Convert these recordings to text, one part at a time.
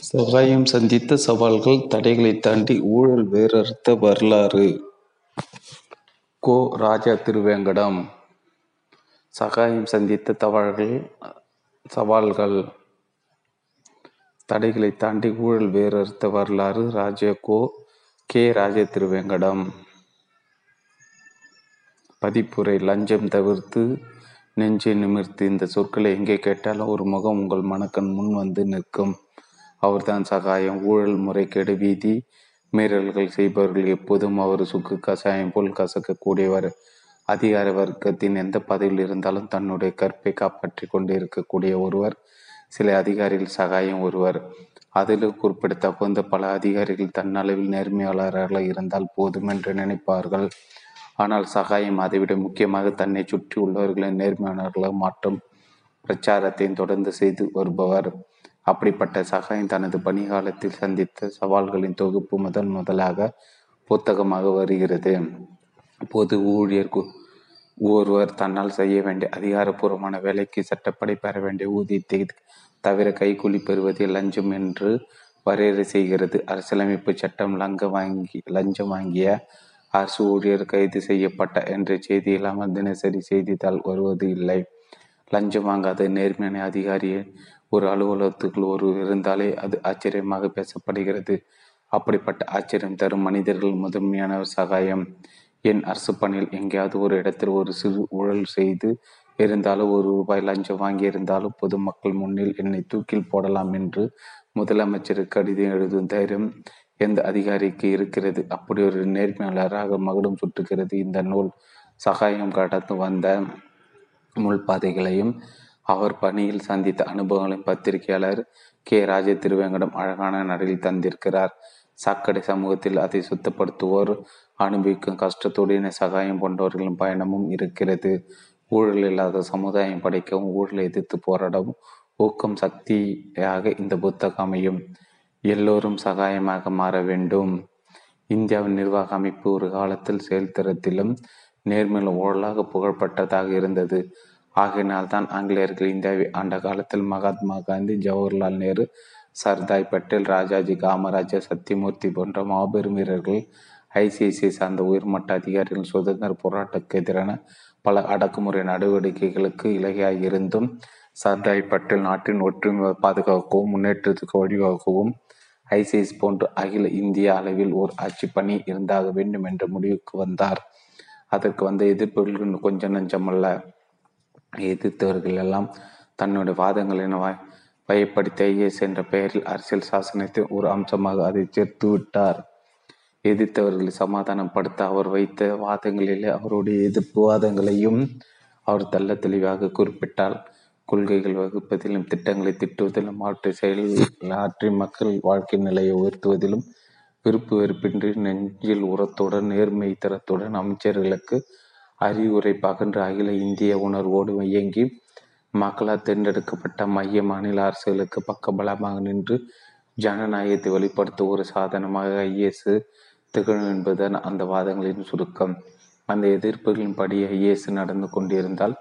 சகாயம் சந்தித்த சவால்கள் தடைகளைத் தாண்டி ஊழல் வேரறுத்த வரலாறு கோ. ராஜா திருவேங்கடம் சகாயம் சந்தித்த தவால்கள் சவால்கள் தடைகளைத் தாண்டி ஊழல் வேரறுத்த வரலாறு ராஜா கோ. கே. ராஜா திருவேங்கடம் பதிப்புரை லஞ்சம் தவிர்த்து நெஞ்சை நிமிர்த்து இந்த சொற்களை எங்கே கேட்டாலும் ஒரு முகம் உங்கள் மனக்கண் முன் வந்து நிற்கும் அவர்தான் சகாயம் ஊழல் முறைகேடு வீதி மீறல்கள் செய்பவர்கள் எப்போதும் அவர் சுக்கு கசாயம் போல் கசக்கக்கூடியவர். அதிகார வர்க்கத்தின் எந்த பதவியில் இருந்தாலும் தன்னுடைய கற்பை காப்பாற்றி கொண்டு இருக்கக்கூடிய ஒருவர் சில அதிகாரிகள் சகாயம் ஒருவர். அதிலும் குறிப்பிட தகுந்த பல அதிகாரிகள் தன்னளவில் நேர்மையாளர்களாக இருந்தால் போதும் என்று நினைப்பார்கள். ஆனால் சகாயம் அதைவிட முக்கியமாக தன்னை சுற்றி உள்ளவர்களின் நேர்மையாளர்களாக மாற்றும் பிரச்சாரத்தை தொடர்ந்து செய்து வருபவர். அப்படிப்பட்ட சகாயம் தனது பணிகாலத்தில் சந்தித்த சவால்களின் தொகுப்பு முதன் முதலாக புத்தகமாக வருகிறது. பொது ஊழியர் ஒருவர் தன்னால் செய்ய வேண்டிய அதிகாரப்பூர்வமான வேலைக்கு சட்டப்படி பெற வேண்டிய ஊதியத்தை தவிர கைக்கூலி பெறுவதே லஞ்சம் என்று வரையறை செய்கிறது. அரசியலமைப்பு சட்டம் லங்க வாங்கி லஞ்சம் வாங்கிய அரசு ஊழியர் கைது செய்யப்பட்ட என்ற செய்தி இல்லாமல் தினசரி செய்தித்தாள் வருவது இல்லை. லஞ்சம் வாங்காத நேர்மையான அதிகாரியை ஒரு அலுவலகத்துக்குள் ஒரு இருந்தாலே அது ஆச்சரியமாக பேசப்படுகிறது. அப்படிப்பட்ட ஆச்சரியம் தரும் மனிதர்கள் முதன்மையான சகாயம். என் அரசு பணியில் எங்கேயாவது ஒரு இடத்தில் ஒரு சிறு ஊழல் செய்து இருந்தாலும் ஒரு ரூபாய் லஞ்சம் வாங்கியிருந்தாலும் பொதுமக்கள் முன்னில் என்னை தூக்கில் போடலாம் என்று முதலமைச்சர் கடிதம் எழுதும் தைரியம் எந்த அதிகாரிக்கு இருக்கிறது? அப்படி ஒரு நேர்மையாளராக மகுடம் சுட்டுகிறது இந்த நூல். சகாயம் கடந்து வந்த முள்பாதைகளையும் அவர் பணியில் சந்தித்த அனுபவங்களையும் பத்திரிகையாளர் கே. ராஜ திருவேங்கடம் அழகான நடையில் தந்திருக்கிறார். சாக்கடை சமூகத்தில் அதை சுத்தப்படுத்துவோர் அனுபவிக்கும் கஷ்டத்துடன் சகாயம் போன்றவர்களின் பயணமும் இருக்கிறது. ஊழல் இல்லாத சமுதாயம் படைக்கவும் ஊழலை எதிர்த்து போராடவும் ஊக்கம் சக்தியாக இந்த புத்தகம் அமையும். எல்லோரும் சகாயமாக மாற வேண்டும். இந்தியாவின் நிர்வாக அமைப்பு ஒரு காலத்தில் செயல்திறத்திலும் நேர்மையிலும் ஊழலாக புகழ்பெற்றதாக இருந்தது. ஆகையினால் தான் ஆங்கிலேயர்கள் இந்தியாவை ஆண்ட காலத்தில் மகாத்மா காந்தி ஜவஹர்லால் நேரு சர்தாய் பட்டேல் ராஜாஜி காமராஜர் சத்தியமூர்த்தி போன்ற மாபெரும் வீரர்கள் ஐசிஐசிஐ சார்ந்த உயர்மட்ட அதிகாரிகள் சுதந்திர போராட்டத்துக்கு எதிரான பல அடக்குமுறை நடவடிக்கைகளுக்கு இலகையாக இருந்தும் சர்தாய் பட்டேல் நாட்டின் ஒற்றுமை பாதுகாக்கவும் முன்னேற்றத்துக்கு வழிவகுக்கவும் ஐசிஐஸ் போன்று அகில இந்திய அளவில் ஒரு ஆட்சி பணி இருந்தாக வேண்டும் என்ற முடிவுக்கு வந்தார். அதற்கு வந்த எதிர்ப்புகள் கொஞ்சம் நஞ்சமல்ல. எதிர்த்தவர்கள் எல்லாம் தன்னுடைய வாதங்களின் பயப்படுத்த ஐஎஸ் என்ற பெயரில் அரசியல் சாசனத்தின் ஒரு அம்சமாக அதை சேர்த்து விட்டார். எதிர்த்தவர்களை சமாதானப்படுத்த அவர் வைத்த வாதங்களிலே அவருடைய எதிர்ப்பு வாதங்களையும் அவர் தள்ள தெளிவாக குறிப்பிட்டார். கொள்கைகள் வகுப்பதிலும் திட்டங்களை திட்டுவதிலும் அவற்றை செயல் ஆற்றி மக்கள் வாழ்க்கை நிலையை உயர்த்துவதிலும் விருப்பு வெறுப்பின்றி நெஞ்சில் உரத்துடன் நேர்மை தரத்துடன் அமைச்சர்களுக்கு அறிவுரை பகன்று அகில இந்திய உணர்வோடு இயங்கி மக்களால் தேர்ந்தெடுக்கப்பட்ட மைய மாநில அரசுகளுக்கு பக்கபலமாக நின்று ஜனநாயகத்தை வெளிப்படுத்த ஒரு சாதனமாக ஐஎஸ் திகழும் என்பதுதான் அந்த வாதங்களின் சுருக்கம். அந்த எதிர்ப்புகளின் படி ஐஏஎஸ் நடந்து கொண்டிருந்தால்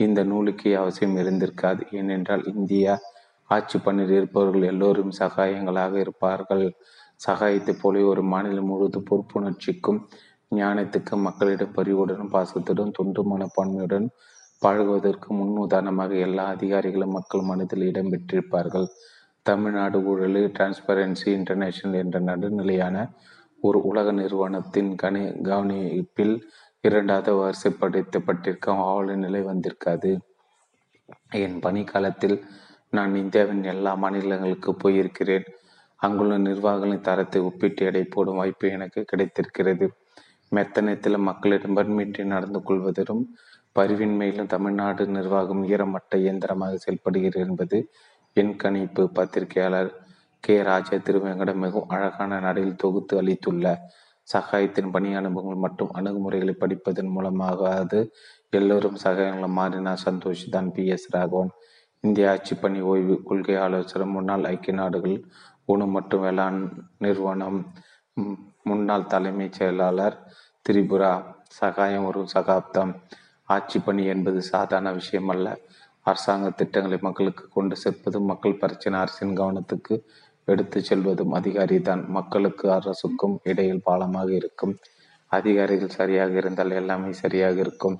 இந்த நூலுக்கு அவசியம் இருந்திருக்காது. ஏனென்றால் இந்தியா ஆட்சி பணியில் இருப்பவர்கள் எல்லோரும் சகாயங்களாக இருப்பார்கள். சகாயத்தை போல ஒரு மாநிலம் முழுவதும் பொறுப்புணர்ச்சிக்கும் ஞானத்துக்கு மக்களிடம் பரிவுடனும் பாசத்துடன் தொண்டு மனப்பான்மையுடன் பழகுவதற்கு முன் உதாரணமாக எல்லா அதிகாரிகளும் மக்கள் மனதில் இடம் பெற்றிருப்பார்கள். தமிழ்நாடு ஊழலில் டிரான்ஸ்பரன்சி இன்டர்நேஷனல் என்ற நடுநிலையான ஒரு உலக நிறுவனத்தின் கணி கவனிப்பில் இரண்டாவது வரிசைப்படுத்தப்பட்டிருக்கும் ஆவல நிலை வந்திருக்காது. என் பணிக்காலத்தில் நான் இந்தியாவின் எல்லா மாநிலங்களுக்கு போயிருக்கிறேன். அங்குள்ள நிர்வாகங்களின் தரத்தை ஒப்பிட்டு எடை போடும் வாய்ப்பு எனக்கு கிடைத்திருக்கிறது. மெத்தனத்தில் மக்களிடம் வன்மீட்டி நடந்து கொள்வதிலும் பரிவின்மையிலும் தமிழ்நாடு நிர்வாகம் ஈரமட்ட இயந்திரமாக செயல்படுகிறது என்பது என் கணிப்பு பத்திரிகையாளர் கே. ராஜா திருவேங்கடம் மிகவும் அழகான நடையில் தொகுத்து அளித்துள்ள சகாயத்தின் பணி அனுபவங்கள் மற்றும் அணுகுமுறைகளை படிப்பதன் மூலமாக அது எல்லோரும் சகாயங்களும் மாறினார் சந்தோஷ் தான் பி. எஸ். ராகவன். இந்திய ஆட்சி பணி ஓய்வு கொள்கை ஆலோசகர் முன்னாள் ஐக்கிய நாடுகள் உணவு மற்றும் வேளாண் நிறுவனம் முன்னாள் தலைமைச் செயலாளர் திரிபுரா சகாயம் ஒரு சகாப்தம் ஆட்சி பணி என்பது சாதாரண விஷயம் அல்ல அரசாங்க திட்டங்களை மக்களுக்கு கொண்டு சேர்ப்பதும் மக்கள் பிரச்சனை அரசின் கவனத்துக்கு எடுத்து செல்வதும் அதிகாரி தான் மக்களுக்கு அரசுக்கும் இடையில் பாலமாக இருக்கும். அதிகாரிகள் சரியாக இருந்தால் எல்லாமே சரியாக இருக்கும்.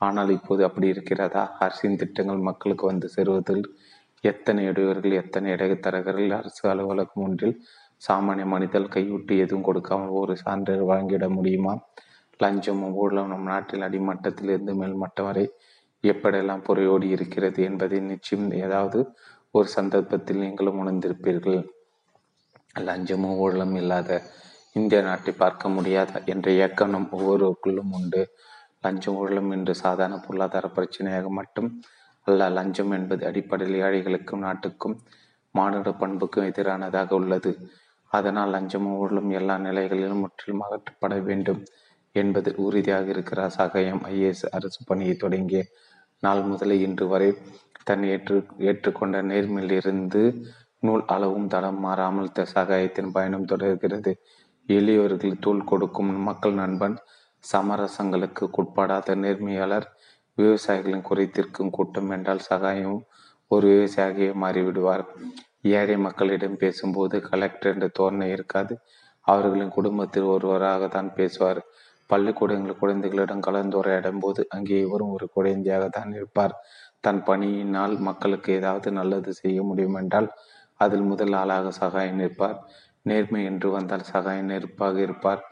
ஆனால் இப்போது அப்படி இருக்கிறதா? அரசின் திட்டங்கள் மக்களுக்கு வந்து சேருவதில் எத்தனை இடையூறுகள் எத்தனை இடைத்தரகர்கள்? அரசு அலுவலகம் ஒன்றில் சாமானிய மனிதர் கைவிட்டு எதுவும் கொடுக்காமல் ஒரு சான்றிதழ் வழங்கிட முடியுமா? லஞ்சமும் ஊழலும் நம் நாட்டில் அடிமட்டத்திலிருந்து மேல்மட்டம் வரை எப்படியெல்லாம் பொறையோடி இருக்கிறது என்பதை நிச்சயம் ஏதாவது ஒரு சந்தர்ப்பத்தில் நீங்களும் உணர்ந்திருப்பீர்கள். லஞ்சமும் ஊழலும் இல்லாத இந்திய நாட்டை பார்க்க முடியாத என்ற இயக்கம் நம் ஒவ்வொருக்குள்ளும் உண்டு. லஞ்சம் ஊழலும் என்று சாதாரண பொருளாதார பிரச்சனையாக மட்டும் அல்ல லஞ்சம் என்பது அடிப்படையில் ஏழைகளுக்கும் நாட்டுக்கும் மானுட பண்புக்கும் எதிரானதாக உள்ளது. அதனால் லஞ்சமும் ஊழலும் எல்லா நிலைகளிலும் முற்றிலும் அகற்றப்பட வேண்டும் என்பது உறுதியாக இருக்கிறார். சகாயம் ஐஏஎஸ் அரசு பணியை தொடங்கிய நாள் முதலே இன்று வரை தன் ஏற்று ஏற்றுக்கொண்ட நேர்மையிலிருந்து நூல் அளவும் தடம் மாறாமல் சகாயத்தின் பயணம் தொடர்கிறது. எளியவர்கள் தூள் கொடுக்கும் மக்கள் நண்பன் சமரசங்களுக்கு உட்படாத நேர்மையாளர் விவசாயிகளின் குறைத்திருக்கும் கூட்டம் என்றால் சகாயம் ஒரு விவசாயியை மாறிவிடுவார். ஏழை மக்களிடம் பேசும்போது கலெக்டர் என்ற தோரணை இருக்காது. அவர்களின் குடும்பத்தில் ஒருவராக தான் பேசுவார். பள்ளிக்கூடங்கள் குழந்தைகளிடம் கலந்துரையாடும் போது அங்கே இவரும் ஒரு குழந்தையாக தான் இருப்பார். தன் பணியினால் மக்களுக்கு ஏதாவது நல்லது செய்ய முடியும் என்றால் அதில் முதல் ஆளாக சகாயம் நிற்பார். நேர்மை என்று வந்தால் சகாயம் நெருப்பாக இருப்பார்.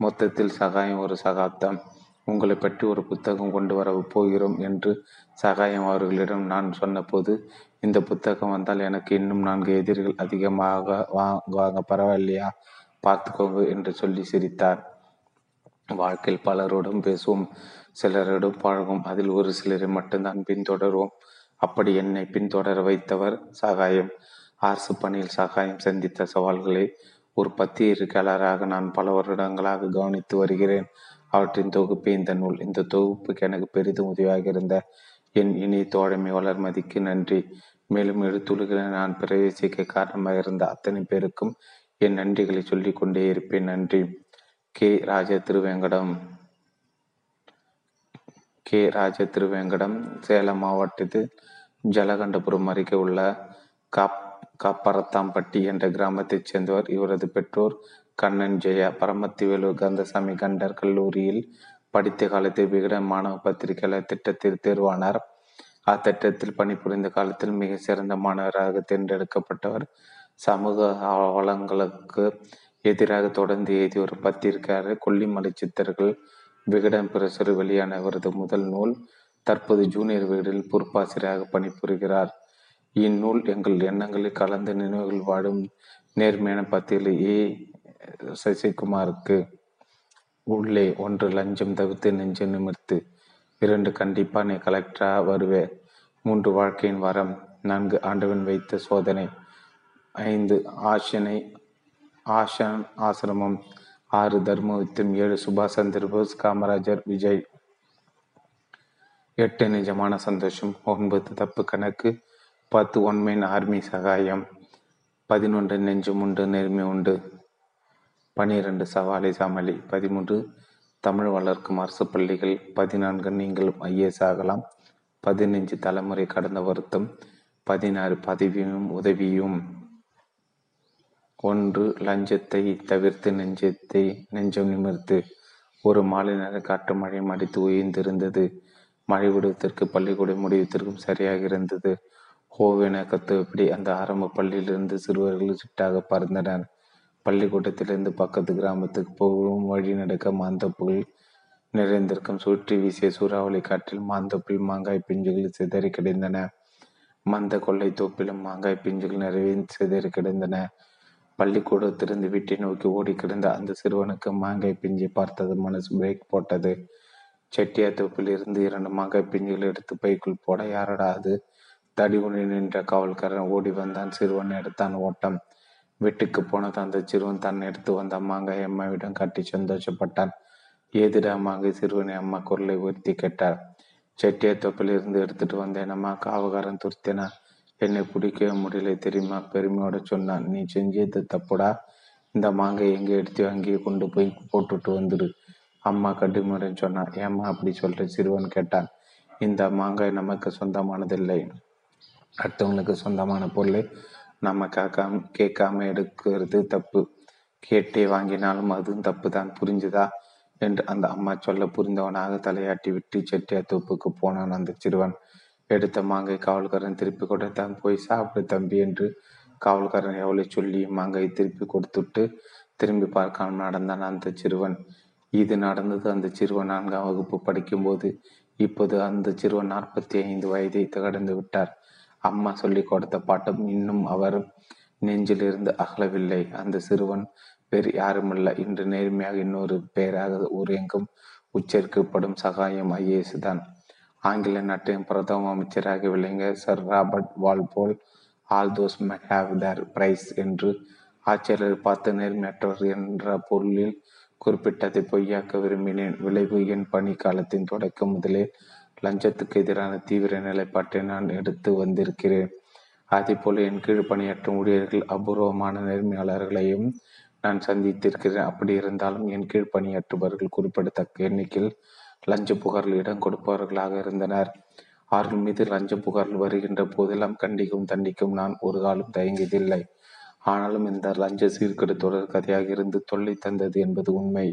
மொத்தத்தில் சகாயம் ஒரு சகாப்தம். உங்களை பற்றி ஒரு புத்தகம் கொண்டு வர போகிறோம் என்று சகாயம் அவர்களிடம் நான் சொன்னபோது இந்த புத்தகம் வந்தால் எனக்கு இன்னும் நான்கு எதிரிகள் அதிகமாக வாங்குவாங்க. பரவாயில்லையா? பார்த்துக்கோங்க என்று சொல்லி சிரித்தார். வாழ்க்கையில் பலரோடும் பேசுவோம் சிலரிடம் பழகும் அதில் ஒரு சிலரை மட்டும்தான் பின்தொடர்வோம். அப்படி என்னை பின்தொடர வைத்தவர் சகாயம். அரசு பணியில் சகாயம் சந்தித்த சவால்களை ஒரு பத்திரிகையாளராக நான் பல வருடங்களாக கவனித்து வருகிறேன். அவற்றின் தொகுப்பு இந்த நூல். இந்த தொகுப்புக்கு எனக்கு பெரிதும் உதவியாக இருந்த என் இனி தோழமை வளர்மதிக்கு நன்றி. மேலும் எழுத்துள்களை நான் பிரவேசிக்க காரணமாக இருந்த அத்தனை பேருக்கும் என் நன்றிகளை சொல்லிக் கொண்டே இருப்பேன். நன்றி. கே. ராஜ திருவேங்கடம் கே. ராஜ திருவேங்கடம் சேலம் மாவட்டத்தில் ஜலகண்டபுரம் அருகே உள்ள காப் காப்பரத்தாம்பட்டி என்ற கிராமத்தைச் சேர்ந்தவர். இவரது பெற்றோர் கண்ணன் ஜெயா. பரமத்திவேலு கந்தசாமி கண்டர் கல்லூரியில் படித்த காலத்தில் விகடன் மாணவ பத்திரிகையாளர் திட்டத்தில் தேர்வானார். அத்திட்டத்தில் பணிபுரிந்த காலத்தில் மிக சிறந்த மாணவராக தேர்ந்தெடுக்கப்பட்டவர். சமூக வளங்களுக்கு எதிராக தொடர்ந்து எழுதிய ஒரு பத்திரிகையாளர் கொல்லிமலை சித்தர்கள். விகடன் பிரசுர வெளியான அவரது முதல் நூல் தற்போது ஜூனியர் வீடில் பொறுப்பாசிரியராக பணிபுரிகிறார். இந்நூல் எங்கள் எண்ணங்களில் கலந்த நினைவுகள் வாடும் நேர்மையான பத்திரிகை ஏ சசிகுமாருக்கு உள்ளே ஒன்று லஞ்சம் தவிர்த்து நெஞ்சு நிமிர்த்து இரண்டு கண்டிப்பா நீ கலெக்டரா வருவே. மூன்று வாழ்க்கையின் வரம் நான்கு ஆண்டவன் வைத்த சோதனை. ஐந்து ஆசனை ஆஷன் ஆசிரமம். ஆறு தர்மயுத்தம் ஏழு சுபாஷ் சந்திர போஸ் காமராஜர் விஜய். எட்டு நிஜமான சந்தோஷம் ஒன்பது தப்பு கணக்கு பத்து ஒன்மையின் ஆர்மி சகாயம். பதினொன்று நெஞ்சு உண்டு நேர்மை உண்டு. பனிரெண்டு சவாலை சமாளி. பதிமூன்று தமிழ் வளர்க்கும் அரசு பள்ளிகள். பதினான்கு நீங்களும் ஐஏஎஸ் ஆகலாம். பதினைஞ்சு தலைமுறை கடந்த வருத்தம். பதினாறு பதவியும் உதவியும். ஒன்று லஞ்சத்தை தவிர்த்து நெஞ்சத்தை நெஞ்சம் நிமிர்த்து. ஒரு மாலை நேரம் காற்று மழை மடித்து உயர்ந்திருந்தது. மழை விடுவதற்கு பள்ளிக்கூட முடிவதற்கும் சரியாக இருந்தது. ஹோவென கத்துவப்படி அந்த ஆரம்ப பள்ளியிலிருந்து சிறுவர்கள் சிட்டாக பறந்தனர். பள்ளிக்கூடத்திலிருந்து பக்கத்து கிராமத்துக்கு போகும் வழி நடக்க மாந்தப்புகள் நிறைந்திருக்கும். சுற்றி வீசிய சூறாவளி காற்றில் மாந்தப்புள் மாங்காய் பிஞ்சுகள் சிதறி கிடந்தன. மந்த கொள்ளை தோப்பிலும் மாங்காய் பிஞ்சுகள் நிறைவே சிதறி கிடந்தன. பள்ளிக்கூடத்திலிருந்து வீட்டை நோக்கி ஓடி கிடந்த அந்த சிறுவனுக்கு மாங்காய் பிஞ்சை பார்த்தது மனசு பிரேக் போட்டது. செட்டியார் தோப்பில் இருந்து இரண்டு மாங்காய் பிஞ்சுகள் எடுத்து பைக்குள் போட யாரடா அது? ஒன்று நின்ற காவல்காரன் ஓடி வந்தான். சிறுவன் எடுத்தான் ஓட்டம். வீட்டுக்கு போனது அந்த சிறுவன் தன் எடுத்து வந்த மாங்காய் அம்மாவிடம் காட்டி சந்தோஷப்பட்டான். ஏதிடா மாங்காய் சிறுவனை அம்மா குரலை உயர்த்தி கேட்டார். செட்டிய தொப்பில் இருந்து எடுத்துட்டு வந்தேன் அம்மா காவகாரன் துருத்தேனா என்னை பிடிக்கவே முடியல தெரியுமா? பெருமையோட சொன்னான். நீ செஞ்சது தப்புடா. இந்த மாங்காய் எங்கே எடுத்து அங்கேயே கொண்டு போய் போட்டுட்டு வந்துடு. அம்மா கடுமையுடன் சொன்னான். ஏம்மா அப்படி சொல்ற? சிறுவன் கேட்டான். இந்த மாங்காய் நமக்கு சொந்தமானதில்லை. அடுத்தவங்களுக்கு சொந்தமான பொருளை நம்ம கேட்காம கேட்காம எடுக்கிறது தப்பு. கேட்டே வாங்கினாலும் அதுவும் தப்பு தான் புரிஞ்சுதா? என்று அந்த அம்மா சொல்ல புரிந்தவனாக தலையாட்டி விட்டு செட்டியார் தோப்புக்கு போனான் அந்த சிறுவன். எடுத்த மாங்கை காவல்காரன் திருப்பி கொடுத்தான். போய் சாப்பிடு தம்பி என்று காவல்காரன் எவ்வளோ சொல்லி மாங்கையை திருப்பி கொடுத்துட்டு திரும்பி பார்க்காமல் நடந்தான் அந்த சிறுவன். இது நடந்தது அந்த சிறுவன் நான்காம் வகுப்பு படிக்கும்போது. இப்போது அந்த சிறுவன் நாற்பத்தி ஐந்து வயதை கடந்து விட்டார். அம்மா சொல்லிக் கொடுத்த பாட்டம் இன்னும் அவர் நெஞ்சிலிருந்து அகலவில்லை. அந்த சிறுவன் வேறு யாருமல்ல. இன்று நேர்மையாக இன்னொரு பெயராக ஊரெங்கும் உச்சரிக்கப்படும் சகாயம் ஐஏஎஸ் தான். ஆங்கில நாட்டின் பிரதம அமைச்சராக விளங்க sir Robert Walpole all those men have their price என்று ஆட்சியாளர் பார்த்து நேர்மையற்றவர் என்ற பொருளில் குறிப்பிட்டதை பொய்யாக்க விரும்பினேன். விளைவு என் பணி காலத்தின் தொடக்கம் முதலே லஞ்சத்துக்கு எதிரான தீவிர நிலைப்பாட்டை நான் எடுத்து வந்திருக்கிறேன். அதேபோல் என் கீழ் பணியாற்றும் ஊழியர்கள் அபூர்வமான நேர்மையாளர்களையும் நான் சந்தித்திருக்கிறேன். அப்படி இருந்தாலும் என் கீழ் பணியாற்றுபவர்கள் குறிப்பிடத்தக்க எண்ணிக்கையில் லஞ்ச புகாரில் இடம் கொடுப்பவர்களாக இருந்தனர். அவர்கள் மீது லஞ்ச புகார்கள் வருகின்ற போதெல்லாம் கண்டிக்கும் தண்டிக்கும் நான் ஒரு காலம் தயங்கியதில்லை. ஆனாலும் இந்த லஞ்ச சீர்கேடு தொடர் கதையாக இருந்து தொல்லை தந்தது என்பது உண்மை.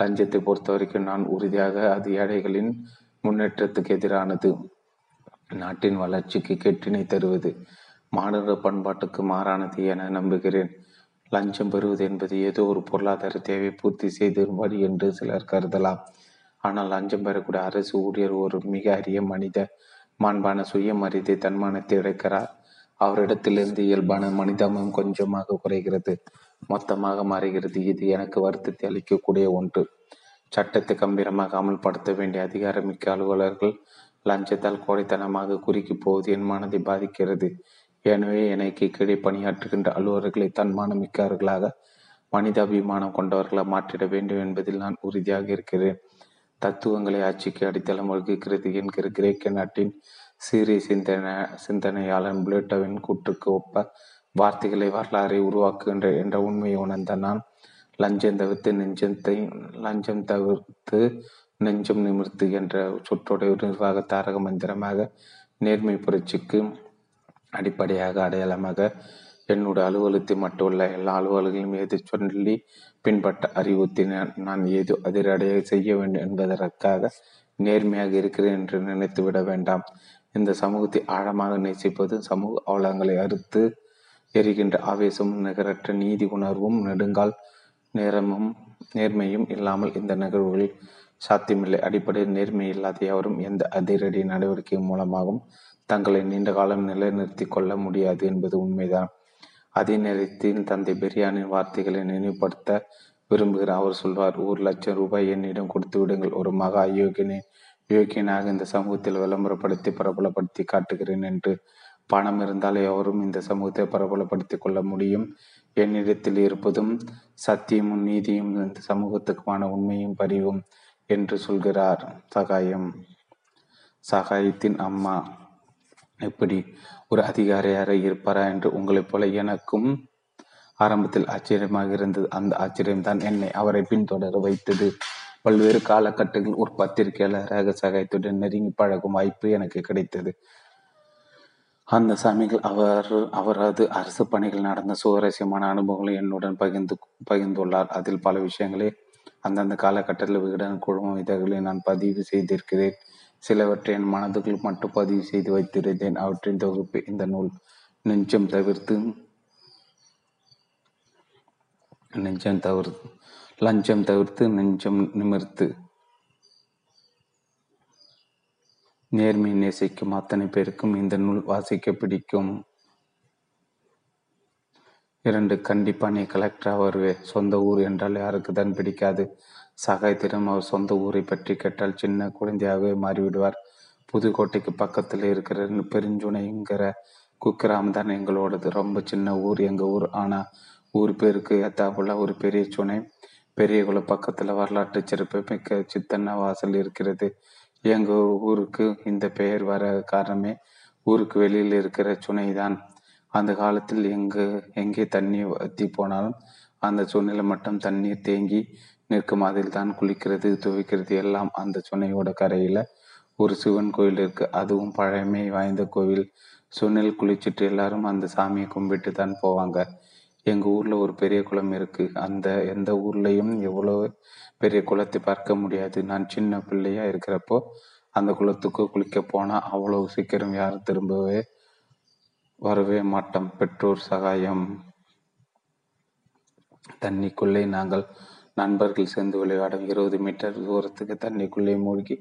லஞ்சத்தை பொறுத்தவரைக்கும் நான் உறுதியாக அது ஏழைகளின் முன்னேற்றத்துக்கு எதிரானது. நாட்டின் வளர்ச்சிக்கு கெட்டினை தருவது மாநில பண்பாட்டுக்கு மாறானது என நம்புகிறேன். லஞ்சம் பெறுவது என்பது ஏதோ ஒரு பொருளாதார தேவை பூர்த்தி செய்திரும்படி என்று சிலர் கருதலாம். ஆனால் லஞ்சம் பெறக்கூடிய அரசு ஊழியர் ஒரு மிக அரிய மனித மாண்பான சுயமரிதை தன்மானத்தை இழைக்கிறார் அவரிடத்திலிருந்து இயல்பான மனிதமும் கொஞ்சமாக குறைகிறது. மொத்தமாக மாறுகிறது. இது எனக்கு வருத்தத்தை அளிக்கக்கூடிய ஒன்று. சட்டத்தை கம்பீரமாக அமல்படுத்த வேண்டிய அதிகாரமிக்க அலுவலர்கள் லஞ்சத்தால் கோடைத்தனமாக குறுக்கி போவது என் மனதை பாதிக்கிறது. எனவே எனக்கு கீழே பணியாற்றுகின்ற அலுவலர்களை தன்மானமிக்கவர்களாக மனிதாபிமானம் கொண்டவர்களாக மாற்றிட வேண்டும் என்பதில் நான் உறுதியாக இருக்கிறேன். தத்துவங்களை ஆட்சிக்கு அடித்தளம் வகுக்கிறது என்கிற கிரேக்க நாட்டின் சீரிய சிந்தனை சிந்தனையாளன் புளேட்டோவின் கூற்றுக்கு ஒப்ப வார்த்தைகளை வரலாறை உருவாக்குகின்ற என்ற உண்மையை உணர்ந்த நான் லஞ்சம் தவிர்த்து நெஞ்சத்தை லஞ்சம் தவிர்த்து நெஞ்சம் நிமிர்த்து என்ற சொற்றோடைய நிர்வாக தாரக மந்திரமாக நேர்மை புரட்சிக்கு அடிப்படையாக அடையாளமாக என்னுடைய அலுவலகத்தை மட்டுமல்ல எல்லா அலுவலகங்களும் எது சொல்லி பின்பற்ற அறிவுறுத்தி நான் ஏதோ அதிரடையாக செய்ய வேண்டும் என்பதற்காக நேர்மையாக இருக்கிறேன் என்று நினைத்து விட வேண்டாம். இந்த சமூகத்தை ஆழமாக நேசிப்பது சமூக அவலங்களை அறுத்து எரிகின்ற ஆவேசமும் நிகரற்ற நீதி உணர்வும் நெடுங்கால் நேரமும் நேர்மையும் இல்லாமல் இந்த நிகழ்வுகளில் சாத்தியமில்லை. அடிப்படையில் நேர்மை இல்லாத எவரும் எந்த அதிரடி நடவடிக்கை மூலமாகவும் தங்களை நீண்ட காலம் நிலைநிறுத்தி கொள்ள முடியாது என்பது உண்மைதான். அதே நேரத்தில் தந்தை பெரியானின் வார்த்தைகளை நினைவுபடுத்த விரும்புகிற அவர் சொல்வார் ஒரு லட்சம் ரூபாய் என்னிடம் கொடுத்து விடுங்கள். ஒரு மகா யோகினே யோகியனாக இந்த சமூகத்தில் விளம்பரப்படுத்தி பிரபலப்படுத்தி காட்டுகிறேன் என்று பணம் இருந்தால் எவரும் இந்த சமூகத்தை பிரபலப்படுத்தி கொள்ள முடியும். என்னிடத்தில் இருப்பதும் சத்தியமும் நீதியும் இந்த சமூகத்துக்குமான உண்மையும் பரிவும் என்று சொல்கிறார் சகாயம். சகாயத்தின் அம்மா எப்படி ஒரு அதிகாரியாக இருப்பாரா என்று உங்களைப் போல எனக்கும் ஆரம்பத்தில் ஆச்சரியமாக இருந்தது. அந்த ஆச்சரியம்தான் என்னை அவரை பின்தொடர வைத்தது. பல்வேறு காலகட்டங்களில் ஒரு பத்திரிகையாளராக சகாயத்துடன் நெருங்கி பழகும் வாய்ப்பு எனக்கு கிடைத்தது. அந்த சாமிகள் அவர் அவரது அரசு பணிகள் நடந்த சுவாரஸ்யமான அனுபவங்களை என்னுடன் பகிர்ந்து பகிர்ந்துள்ளார். அதில் பல விஷயங்களை அந்தந்த காலகட்டத்தில் விகடன் குழுமம் இதழ்களை நான் பதிவு செய்திருக்கிறேன். சிலவற்றை என் மனதுக்குள் மட்டும் பதிவு செய்து வைத்திருந்தேன். அவற்றின் தொகுப்பு இந்த நூல் நெஞ்சம் தவிர்த்து நெஞ்சம் தவிர்த்து லஞ்சம் தவிர்த்து நெஞ்சம் நிமிர்த்து. நேர்மை நேசிக்கும் அத்தனை பேருக்கும் இந்த நூல் வாசிக்க பிடிக்கும். இரண்டு கண்டிப்பாக நீ கலெக்டராக வருவே. சொந்த ஊர் என்றால் யாருக்கு தான் பிடிக்காது. சகாயத்திடம் அவர் சொந்த ஊரை பற்றி கேட்டால் சின்ன குழந்தையாகவே மாறிவிடுவார். புதுக்கோட்டைக்கு பக்கத்தில் இருக்கிற பெருஞ்சுனைங்கிற குக்கிராம் தான் எங்களோடது. ரொம்ப சின்ன ஊர் எங்கள் ஊர். ஆனால் ஊர் பேருக்கு ஏத்தாப்புல ஒரு பெரிய சுனை. பெரிய பக்கத்தில் வரலாற்று சிறப்பு மிக்க சித்தன்ன வாசல் இருக்கிறது. எங்கள் ஊருக்கு இந்த பெயர் வர காரணமே ஊருக்கு வெளியில் இருக்கிற சுனைதான். அந்த காலத்தில் எங்கு எங்கே தண்ணி வத்தி போனாலும் அந்த சுனையில் மட்டும் தண்ணீர் தேங்கி நிற்கும். அதில் தான் குளிக்கிறது துவைக்கிறது எல்லாம் அந்த சுனையோட கரையில். ஒரு சிவன் கோயில் இருக்கு. அதுவும் பழமை வாய்ந்த கோவில். சுனில் குளிச்சுட்டு எல்லாரும் அந்த சாமியை கும்பிட்டு தான் போவாங்க. எங்கள் ஊரில் ஒரு பெரிய குளம் இருக்குது அந்த எந்த ஊர்லேயும் எவ்வளோ பெரிய குளத்தை பார்க்க முடியாது. நான் சின்ன பிள்ளையா இருக்கிறப்போ அந்த குளத்துக்கு குளிக்க போனால் அவ்வளோ சீக்கிரம் யாரும் திரும்பவே வரவே மாட்டோம். பெற்றோர் சகாயம். தண்ணிக்குள்ளே நாங்கள் நண்பர்கள் சேர்ந்து விளையாடும். இருபது மீட்டர் தூரத்துக்கு தண்ணிக்குள்ளே மூழ்கி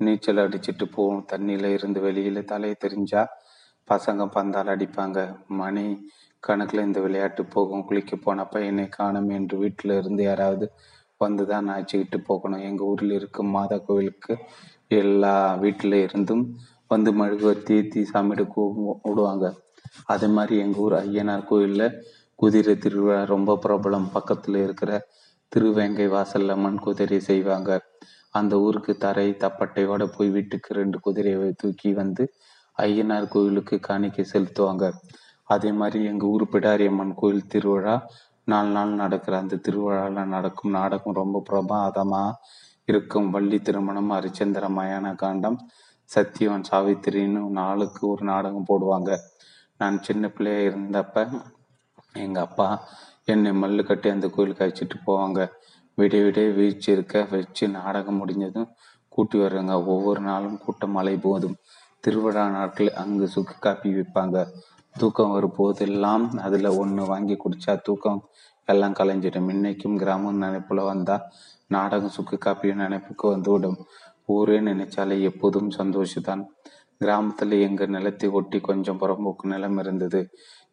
நீச்சல் அடிச்சிட்டு போவோம். தண்ணியில இருந்து வெளியில் தலையை தெரிஞ்சா பசங்க பந்தால் அடிப்பாங்க. மணி கணக்கில் இந்த விளையாட்டு போகும். குளிக்க போன பையனை காணும் என்று வீட்டில் இருந்து யாராவது வந்து தான் அழைச்சிக்கிட்டு போகணும். எங்கள் ஊரில் இருக்கும் மாதா கோவிலுக்கு எல்லா வீட்டில் இருந்தும் வந்து மெழுகுவர்த்தி தீர்த்தி சாமிட்டு விடுவாங்க அதே மாதிரி எங்கள் ஊர் ஐயனார் கோயிலில் குதிரை திருவிழா ரொம்ப பிரபலம். பக்கத்தில் இருக்கிற திருவேங்கை வாசலில் மண் குதிரை செய்வாங்க. அந்த ஊருக்கு தரை தப்பட்டையோட போய் வீட்டுக்கு ரெண்டு குதிரையை தூக்கி வந்து ஐயனார் கோயிலுக்கு காணிக்கை செலுத்துவாங்க. அதே மாதிரி எங்கள் ஊர் பிடாரியம்மன் கோயில் திருவிழா நாலு நாள் நடக்கிற அந்த திருவிழாவில் நடக்கும் நாடகம் ரொம்ப பிரபாதமாக இருக்கும். வள்ளி திருமணம் ஹரிச்சந்திர மயான காண்டம் சத்தியவன் சாவித்திரின்னு நாளுக்கு ஒரு நாடகம் போடுவாங்க. நான் சின்ன பிள்ளையாக இருந்தப்ப எங்கள் அப்பா என்னை மல்லு கட்டி அந்த கோயிலுக்கு அழைச்சிட்டு போவாங்க. விடிய விடிய வீழ்ச்சி இருக்க வச்சு நாடகம் முடிஞ்சதும் கூட்டி வருவாங்க. ஒவ்வொரு நாளும் கூட்டம் மழை போதும் திருவிழா நாட்கள் அங்கு சுக்கு காப்பி விற்பாங்க. தூக்கம் வரும் போதெல்லாம் அதில் ஒன்று வாங்கி குடிச்சா தூக்கம் எல்லாம் கலைஞ்சிடும். இன்னைக்கும் கிராமம் நினைப்புல வந்தா நாடகம் சுக்கு காப்பியும் நினைப்புக்கு வந்துவிடும். ஊரே நினைச்சாலே எப்போதும் சந்தோஷம்தான். கிராமத்தில் எங்கள் நிலத்தை ஒட்டி கொஞ்சம் புறம்போக்கு நிலம் இருந்தது.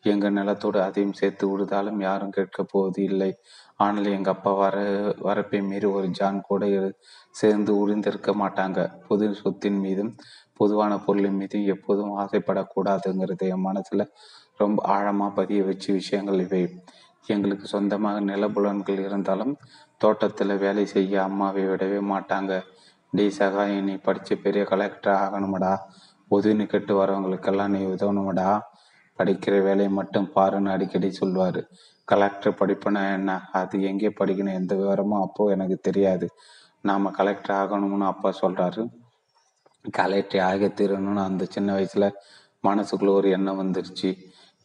எங்கள் நிலத்தோடு அதையும் சேர்த்து விடுதாலும் யாரும் கேட்க போவது இல்லை. ஆனால் எங்கள் அப்பா வர வரப்பை மீறி ஒரு ஜான் கூட சேர்ந்து உழிந்திருக்க மாட்டாங்க. புது சொத்தின் மீதும் பொதுவான பொருளின் மீது எப்போதும் ஆசைப்படக்கூடாதுங்கிறது என் மனசுல ரொம்ப ஆழமா பதிய வச்ச விஷயங்கள் இவை. எங்களுக்கு சொந்தமாக நிலபுலன்கள் இருந்தாலும் தோட்டத்துல வேலை செய்ய அம்மாவை விடவே மாட்டாங்க. டே சகா நீ படிச்சு பெரிய கலெக்டர் ஆகணுமடா. உதவி கெட்டு வரவங்களுக்கெல்லாம் நீ உதவணுமடா. படிக்கிற வேலையை மட்டும் பாருன்னு அடிக்கடி சொல்வார் கலெக்டர் படிப்புனா என்ன? அது எங்கே படிக்கணும்? எந்த விவரமும் அப்போ எனக்கு தெரியாது. நாம கலெக்டர் ஆகணும்னு அப்பா சொல்றாரு. கலெக்டர் ஆக தீரணும்னு அந்த சின்ன வயசுல மனசுக்குள்ள ஒரு எண்ணம் வந்துருச்சு.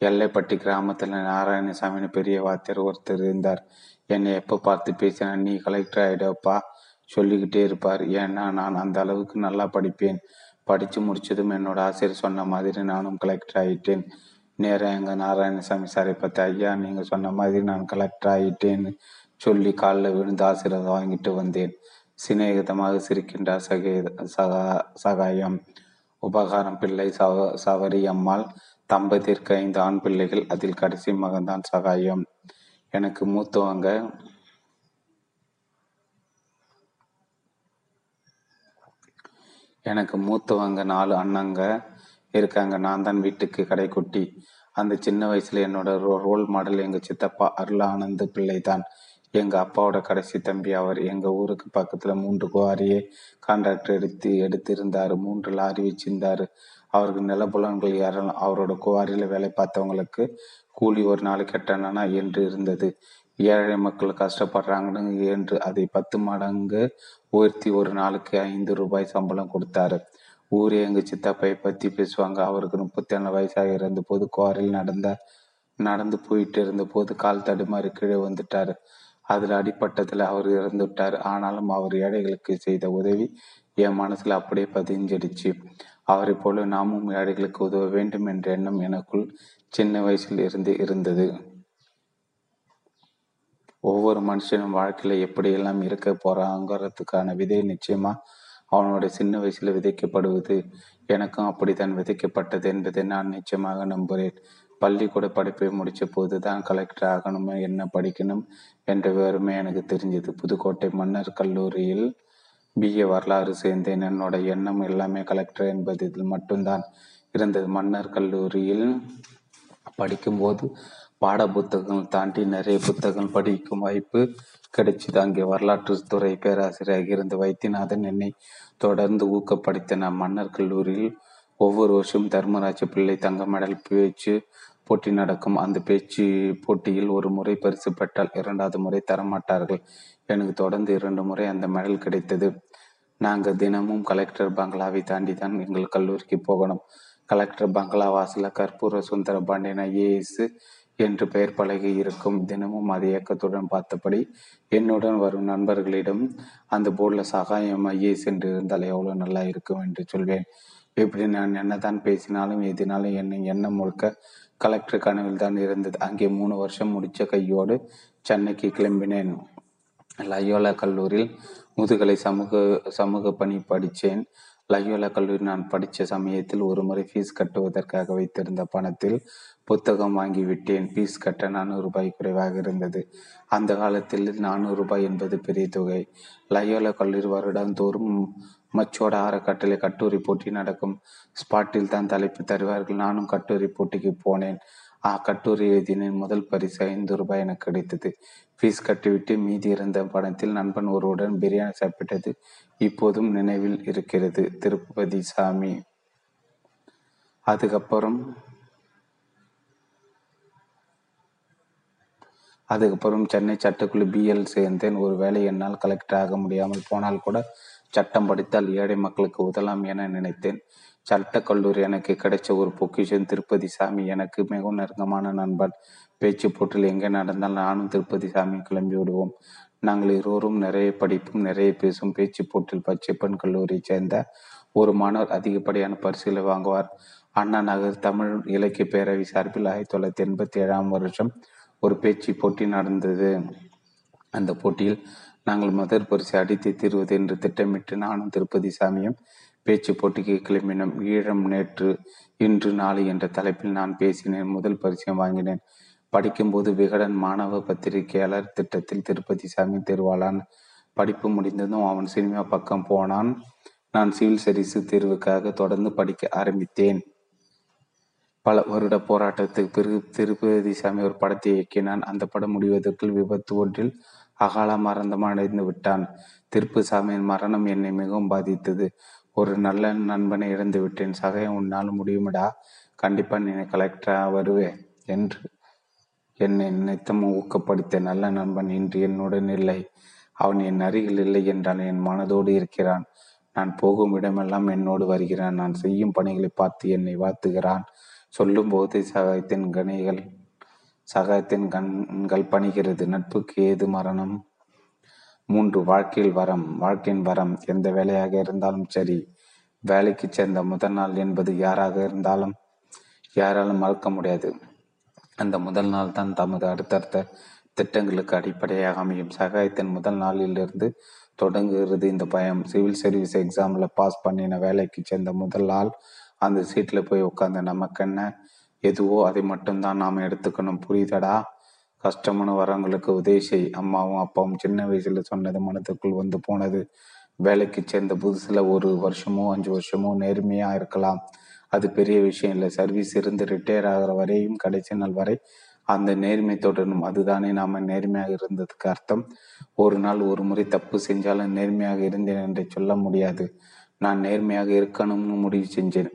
எல்லைப்பட்டி கிராமத்தில் நாராயணசாமின்னு பெரிய வாத்தியார் ஒருத்தர் இருந்தார். என்னை எப்போ பார்த்து பேசினா நீ கலெக்டர் ஆகிடப்பா சொல்லிக்கிட்டே இருப்பார். ஏன்னா நான் அந்த அளவுக்கு நல்லா படிப்பேன். படித்து முடிச்சதும் என்னோட ஆசிரியர் சொன்ன மாதிரி நானும் கலெக்டர் ஆகிட்டேன் நேராக எங்கள் நாராயணசாமி சாரை பார்த்து ஐயா நீங்கள் சொன்ன மாதிரி நான் கலெக்டர் ஆகிட்டேன்னு சொல்லி காலில் விழுந்து ஆசீர்வாதம் வாங்கிட்டு வந்தேன். சிநேகிதமாக சிரிக்கின்றார் சகே சகா சகாயம். உபகாரம் பிள்ளை சவ சவரி அம்மாள் தம்பதிற்கு ஐந்து ஆண் பிள்ளைகள் அதில் கடைசி மகன்தான் சகாயம். எனக்கு மூத்தவங்க எனக்கு மூத்தவங்க நாலு அண்ணங்க இருக்காங்க. நான் தான் வீட்டுக்கு கடைக்குட்டி அந்த சின்ன வயசுல என்னோட ரோல் மாடல் எங்க சித்தப்பா அருளானந்த பிள்ளை தான் எங்க அப்பாவோட கடைசி தம்பி அவர் எங்க ஊருக்கு பக்கத்துல மூன்று குவாரியை கான்ட்ராக்டர் எடுத்து எடுத்திருந்தாரு. மூன்று லாரி வச்சிருந்தாரு. அவருக்கு நிலப்புலன்கள் யாரும் அவரோட குவாரியில வேலை பார்த்தவங்களுக்கு கூலி ஒரு நாளைக்கு எட்டனா என்று இருந்தது. ஏழை மக்கள் கஷ்டப்படுறாங்கன்னு என்று அதை பத்து மடங்கு உயர்த்தி ஒரு நாளுக்கு ஐந்து ரூபாய் சம்பளம் கொடுத்தாரு. ஊரே எங்க சித்தப்பையை பத்தி பேசுவாங்க. அவருக்கு முப்பத்தி ஏழு வயசாக இருந்த போது குவாரியில் நடந்த நடந்து போயிட்டு இருந்த போது கால் தடுமாறி கீழே வந்துட்டாரு. அதுல அடிப்பட்டதில் அவர் இறந்து விட்டார் ஆனாலும் அவர் ஏழைகளுக்கு செய்த உதவி என் மனசுல அப்படியே பதிஞ்சிடுச்சு. அவரை போல நாமும் ஏழைகளுக்கு உதவ வேண்டும் என்ற எண்ணம் எனக்குள் சின்ன வயசில் இருந்து இருந்தது. ஒவ்வொரு மனுஷனும் வாழ்க்கையில எப்படியெல்லாம் இருக்க போறாங்கிறதுக்கான விதை நிச்சயமா அவனுடைய சின்ன வயசுல விதைக்கப்படுவது. எனக்கும் அப்படித்தான் விதைக்கப்பட்டது என்பதை நான் நிச்சயமாக நம்புகிறேன். பள்ளிக்கூட படிப்பை முடித்த போது தான் கலெக்டர் ஆகணுமே என்ன படிக்கணும் என்ற விவரமே எனக்கு தெரிஞ்சது. புதுக்கோட்டை மன்னர் கல்லூரியில் பிஏ வரலாறு சேர்ந்தேன். என்னோட எண்ணம் எல்லாமே கலெக்டர் என்பதில் மட்டும்தான் இருந்தது. மன்னர் கல்லூரியில் படிக்கும்போது பாட புத்தகங்கள் தாண்டி நிறைய புத்தகங்கள் படிக்கும் வாய்ப்பு கிடைச்சது. அங்கே வரலாற்று துறை பேராசிரியராக இருந்த வைத்தியநாதன் என்னை தொடர்ந்து ஊக்கப்படுத்தின மன்னர் கல்லூரியில் ஒவ்வொரு வருஷம் தர்மராஜ பிள்ளை தங்க மெடல் பேச்சு போட்டி நடக்கும். அந்த பேச்சு போட்டியில் ஒரு முறை பரிசு பெற்றால் இரண்டாவது முறை தரமாட்டார்கள். எனக்கு தொடர்ந்து இரண்டு முறை அந்த மெடல் கிடைத்தது. நாங்கள் தினமும் கலெக்டர் பங்களாவை தாண்டி தான் எங்கள் கல்லூரிக்கு போகணும். கலெக்டர் பங்களா வாசல கற்பூர சுந்தர பாண்டியன் ஐஏஎஸ் என்று பெயர் பலகி இருக்கும். தினமும் அதை இயக்கத்துடன் பார்த்தபடி என்னுடன் வரும் நண்பர்களிடம் அந்த போர்டில் சகாயம் ஐஏஎஸ் என்று இருந்தால் எவ்வளோ நல்லா இருக்கும் என்று சொல்வேன். இப்படி நான் என்னதான் பேசினாலும் எதினாலும் என்னை எண்ணம் முழுக்க கலெக்டர் கனவில் தான் இருந்தது. அங்கே மூணு வருஷம் முடிச்ச கையோடு சென்னைக்கு கிளம்பினேன். லயோலா கல்லூரியில் முதுகலை சமூக சமூக பணி படித்தேன் லயோலா கல்லூரி நான் படித்த சமயத்தில் ஒரு முறை ஃபீஸ் கட்டுவதற்காக வைத்திருந்த பணத்தில் புத்தகம் வாங்கி விட்டேன். ஃபீஸ் கட்ட நானூறு ரூபாய் குறைவாக இருந்தது. அந்த காலத்தில் நானூறு ரூபாய் என்பது பெரிய தொகை. லயோலா கல்லூரி வருடந்தோறும் மச்சோட ஆறக்கட்டளை கட்டுரை போட்டி நடக்கும். ஸ்பாட்டில் தான் தலைப்பு தருவார்கள். நானும் கட்டுரை போட்டிக்கு போனேன். ஆ கட்டுரை எழுதினேன். முதல் பரிசு ஐந்து ரூபாய் எனக்கு கிடைத்தது. ஃபீஸ் கட்டிவிட்டு மீதி இருந்த பணத்தில் நண்பன் ஒருவருடன் பிரியாணி சாப்பிட்டது இப்போதும் நினைவில் இருக்கிறது. திருப்பதி சாமி. அதுக்கப்புறம் அதுக்கப்புறம் சென்னை சட்டக்குழு பிஎல் சேர்ந்தேன். ஒரு வேலை என்னால் கலெக்டர் ஆக முடியாமல் போனால் கூட சட்டம் படித்தால் ஏழை மக்களுக்கு உதலாம் என நினைத்தேன். சட்டக் கல்லூரி எனக்கு கிடைச்ச ஒரு பொக்கிஷன் திருப்பதி சாமி எனக்கு மிகவும் நெருக்கமான நண்பன். பேச்சு போட்டில் எங்கே நடந்தால் நானும் திருப்பதி சாமி கிளம்பி விடுவோம். நாங்கள் இருவரும் நிறைய படிப்பும் நிறைய பேசும் பேச்சு போட்டில் பச்சைப்பன் கல்லூரியை சேர்ந்த ஒரு மாணவர் அதிகப்படியான பரிசுகளை வாங்குவார். அண்ணா நகர் தமிழ் இலக்கிய பேரவை சார்பில் ஆயிரத்தி தொள்ளாயிரத்தி எண்பத்தி ஏழாம் வருஷம் ஒரு பேச்சு போட்டி நடந்தது. அந்த போட்டியில் நாங்கள் மதர் பரிசு அடித்து தீர்வது என்று திட்டமிட்டு நானும் திருப்பதி சாமியும் பேச்சு போட்டிக்கு கிளம்பினோம். ஈழம் நேற்று இன்று நாளை என்ற தலைப்பில் நான் பேசினேன். முதல் பரிசையும் வாங்கினேன். படிக்கும்போது விகடன் மாணவ பத்திரிகையாளர் திட்டத்தில் திருப்பதி சாமி தேர்வாளான் படிப்பு முடிந்ததும் அவன் சினிமா பக்கம் போனான். நான் சிவில் சர்வீஸ் தேர்வுக்காக தொடர்ந்து படிக்க ஆரம்பித்தேன். பல வருட போராட்டத்துக்கு பிறகு திருப்பதி சாமி ஒரு படத்தை இயக்கினான். அந்த படம் முடிவதற்குள் விபத்து ஒன்றில் அகால மரணம் அடைந்து விட்டான். திருப்பு சாமியின் மரணம் என்னை மிகவும் பாதித்தது. ஒரு நல்ல நண்பனை இழந்து விட்டேன். சகையம் உன்னால் முடியுமடா? கண்டிப்பா நீ கலெக்டரா வருவேன் என்று என்னை நினைத்தும் ஊக்கப்படுத்த நல்ல நண்பன் இன்று என்னுடன் இல்லை. அவன் என் அருகில் இல்லை என்றால் என் மனதோடு இருக்கிறான். நான் போகும் இடமெல்லாம் என்னோடு வருகிறான். நான் செய்யும் பணிகளை பார்த்து என்னை வாழ்த்துகிறான். சொல்லும் போது சகாயத்தின் கணிகள் சகாயத்தின் கண்கள் பணிகிறது. நட்புக்கு ஏது மரணம்? மூன்று வாழ்க்கையில் வரம். வாழ்க்கையின் வரம் எந்த வேலையாக இருந்தாலும் சரி. வேலைக்கு சேர்ந்த முதல் நாள் என்பது யாராக இருந்தாலும் யாராலும் மறக்க முடியாது. அந்த முதல் நாள் தான் தமது அடுத்தடுத்த திட்டங்களுக்கு அடிப்படையாக அமையும். சகாயத்தின் முதல் நாளிலிருந்து தொடங்குகிறது இந்த பயம். சிவில் சர்வீஸ் எக்ஸாமில் பாஸ் பண்ணின வேலைக்கு சேர்ந்த முதல் நாள் அந்த சீட்டில் போய் உட்காந்து நமக்கு என்ன எதுவோ அதை மட்டும்தான் நாம் எடுத்துக்கணும். புரியுதடா? கஷ்டமான வரவங்களுக்கு உதவி செய். அம்மாவும் அப்பாவும் சின்ன வயசுல சொன்னது மனத்துக்குள் வந்து போனது. வேலைக்கு சேர்ந்த புதுசுல ஒரு வருஷமோ அஞ்சு வருஷமோ நேர்மையா இருக்கலாம். அது பெரிய விஷயம் இல்லை. சர்வீஸ் இருந்து ரிட்டையர் ஆகிற வரையும் கடைசி நாள் வரை அந்த நேர்மை தொடரும் அதுதானே நாம நேர்மையாக இருந்ததுக்கு அர்த்தம். ஒரு நாள் ஒரு முறை தப்பு செஞ்சாலும் நேர்மையாக இருந்தேன் என்று சொல்ல முடியாது. நான் நேர்மையாக இருக்கணும்னு முடிவு செஞ்சேன்.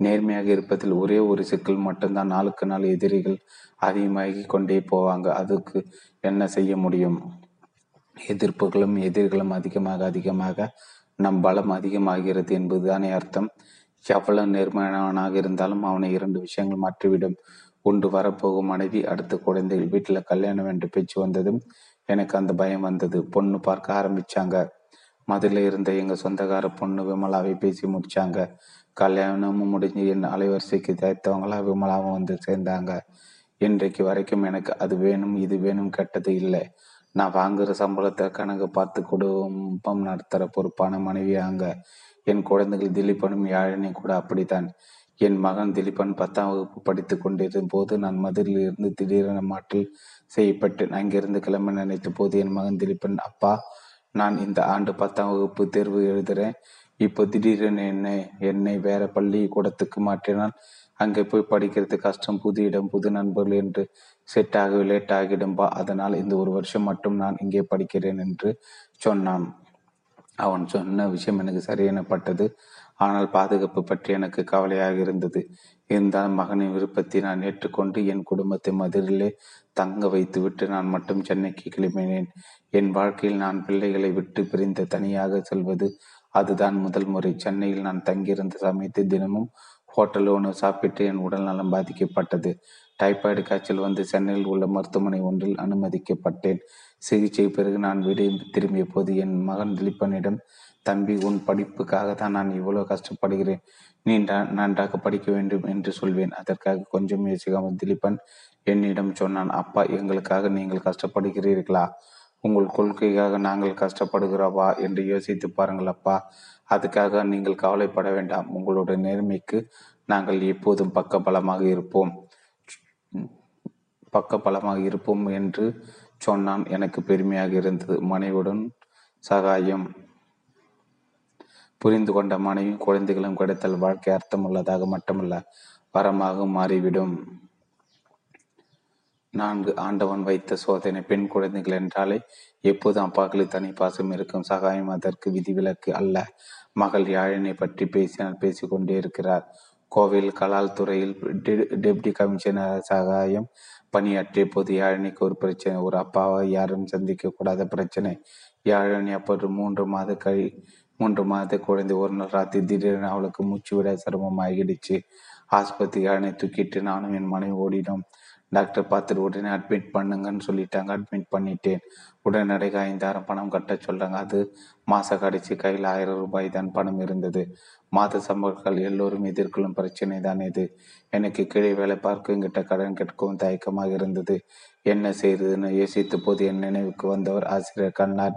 நேர்மையாக இருப்பதில் ஒரே ஒரு சிக்கல் மட்டும்தான். நாளுக்கு நாள் எதிரிகள் அதிகமாகி கொண்டே போவாங்க. அதுக்கு என்ன செய்ய முடியும்? எதிர்ப்புகளும் எதிர்களும் அதிகமாக அதிகமாக நம் பலம் அதிகமாகிறது என்பதுதானே அர்த்தம். எவ்வளவு நேர்மையானவனாக இருந்தாலும் அவனை இரண்டு விஷயங்கள் மாற்றிவிடும். ஒன்று வரப்போகும் மனைவி அடுத்த குழந்தைகள் வீட்டில் கல்யாணம் என்று பேச்சு வந்ததும் எனக்கு அந்த பயம் வந்தது. பொண்ணு பார்க்க ஆரம்பிச்சாங்க. மதுரில் இருந்த எங்கள் சொந்தக்கார பொண்ணு விமலாவை பேசி முடிச்சாங்க. கல்யாணமும் முடிஞ்சு என் அலைவரிசைக்கு தயாரித்தவங்களா விமலாவும் வந்து சேர்ந்தாங்க. இன்றைக்கு வரைக்கும் எனக்கு அது வேணும் இது வேணும் கெட்டது இல்லை. நான் வாங்குற சம்பளத்தை கணக்கு பார்த்து குடும்பம் நடத்துகிற பொறுப்பான மனைவியாங்க என் குழந்தைகள் திலீபனும் யாழினி கூட அப்படித்தான். என் மகன் திலீபன் பத்தாம் வகுப்பு படித்து கொண்டிருந்த போது நான் மதுரையில் இருந்து திடீரென மாற்றல் செய்யப்பட்டேன் அங்கிருந்து கிளம்ப நினைத்த போது என் மகன் திலீபன் அப்பா நான் இந்த ஆண்டு பத்தாம் வகுப்பு தேர்வு எழுதுறேன். இப்போ திடீரென என்னை என்னை வேற பள்ளி கூடத்துக்கு மாற்றினால் அங்கே போய் படிக்கிறது கஷ்டம் புது இடம் புது நண்பர்கள் என்று செட் ஆக லேட் ஆகிடும்பா அதனால் இந்த ஒரு வருஷம் மட்டும் நான் இங்கே படிக்கிறேன் என்று சொன்னான். அவன் சொன்ன விஷயம் எனக்கு சரியெனப்பட்டது. ஆனால் பாதுகாப்பு பற்றி எனக்கு கவலையாக இருந்தது. இருந்தாலும் மகனின் விருப்பத்தை நான் ஏற்றுக்கொண்டு என் குடும்பத்தை மதுரிலே தங்க வைத்துவிட்டு நான் மட்டும் சென்னைக்கு கிளம்பினேன். என் வாழ்க்கையில் நான் பிள்ளைகளை விட்டு பிரிந்து தனியாக செல்வது அதுதான் முதல் முறை. சென்னையில் நான் தங்கியிருந்த சமயத்தில் தினமும் ஹோட்டல் உணவு சாப்பிட்டு என் உடல் நலம் பாதிக்கப்பட்டது. டைபாய்டு காய்ச்சல் வந்து சென்னையில் உள்ள மருத்துவமனை ஒன்றில் அனுமதிக்கப்பட்டேன். சிகிச்சை பிறகு நான் வீடு திரும்பிய போது என் மகன் திலீபனிடம் தம்பி உன் படிப்புக்காக தான் நான் இவ்வளவு கஷ்டப்படுகிறேன். நீ நன்றாக படிக்க வேண்டும் என்று சொல்வேன். அதற்காக கொஞ்சம் யோசிக்காமல் திலீபன் என்னிடம் சொன்னான் அப்பா எங்களுக்காக நீங்கள் கஷ்டப்படுகிறீர்களா? உங்கள் கொள்கைக்காக நாங்கள் கஷ்டப்படுகிறவா என்று யோசித்து பாருங்கள் அப்பா. அதுக்காக நீங்கள் கவலைப்பட வேண்டாம். உங்களுடைய நேர்மைக்கு நாங்கள் எப்போதும் பக்க பலமாக இருப்போம். பக்க பலமாக இருப்போம் என்று சொன்னான். எனக்கு பெருமையாக இருந்தது. மனைவியுடன் சகாயம் புரிந்து கொண்ட மனைவியும் குழந்தைகளும் கிடைத்தல் வாழ்க்கை அர்த்தமுள்ளதாக மட்டுமல்ல வரமாக மாறிவிடும். நான்கு ஆண்டவன் வைத்த சோதனை பெண் குழந்தைகள் என்றாலே எப்போதும் அப்பாக்களில் தனி பாசம் இருக்கும். சகாயம் அதற்கு விதிவிலக்கு அல்ல. மகள் யாழினை பற்றி பேசினால் பேசிக்கொண்டே இருக்கிறார். கோவில் கலால் துறையில் டெப்டி கமிஷனர் சகாயம் பணியாற்றிய போது யாழினிக்கு ஒரு பிரச்சனை. ஒரு அப்பாவை யாரும் சந்திக்க கூடாத பிரச்சனை. யாழினி அப்போது மூன்று மாத கழி மூன்று மாத குழந்தை ஒரு நாள் ராத்திரி திடீரென அவளுக்கு மூச்சு விட சிரமமாகிடுச்சு. ஆஸ்பத்திரி யாழினை தூக்கிட்டு நானும் என் மனைவி ஓடினோம். டாக்டர் பார்த்துட்டு உடனே அட்மிட் பண்ணுங்கன்னு சொல்லிட்டாங்க. அட்மிட் பண்ணிட்டேன். உடனடியாக ஐந்தாயிரம் பணம் கட்ட சொல்கிறாங்க அது மாத கடைசி கையில் ஆயிரம் ரூபாய் தான் பணம் இருந்தது. மாத சம்பவங்கள் எல்லோரும் எதிர்கொள்ளும் பிரச்சனை தான் இது. எனக்கு கீழே வேலை பார்க்க எங்கிட்ட கடன் கேட்கவும் தயக்கமாக இருந்தது. என்ன செய்யுதுன்னு யோசித்த போது என் நினைவுக்கு வந்தவர் ஆசிரியர் கண்ணார்.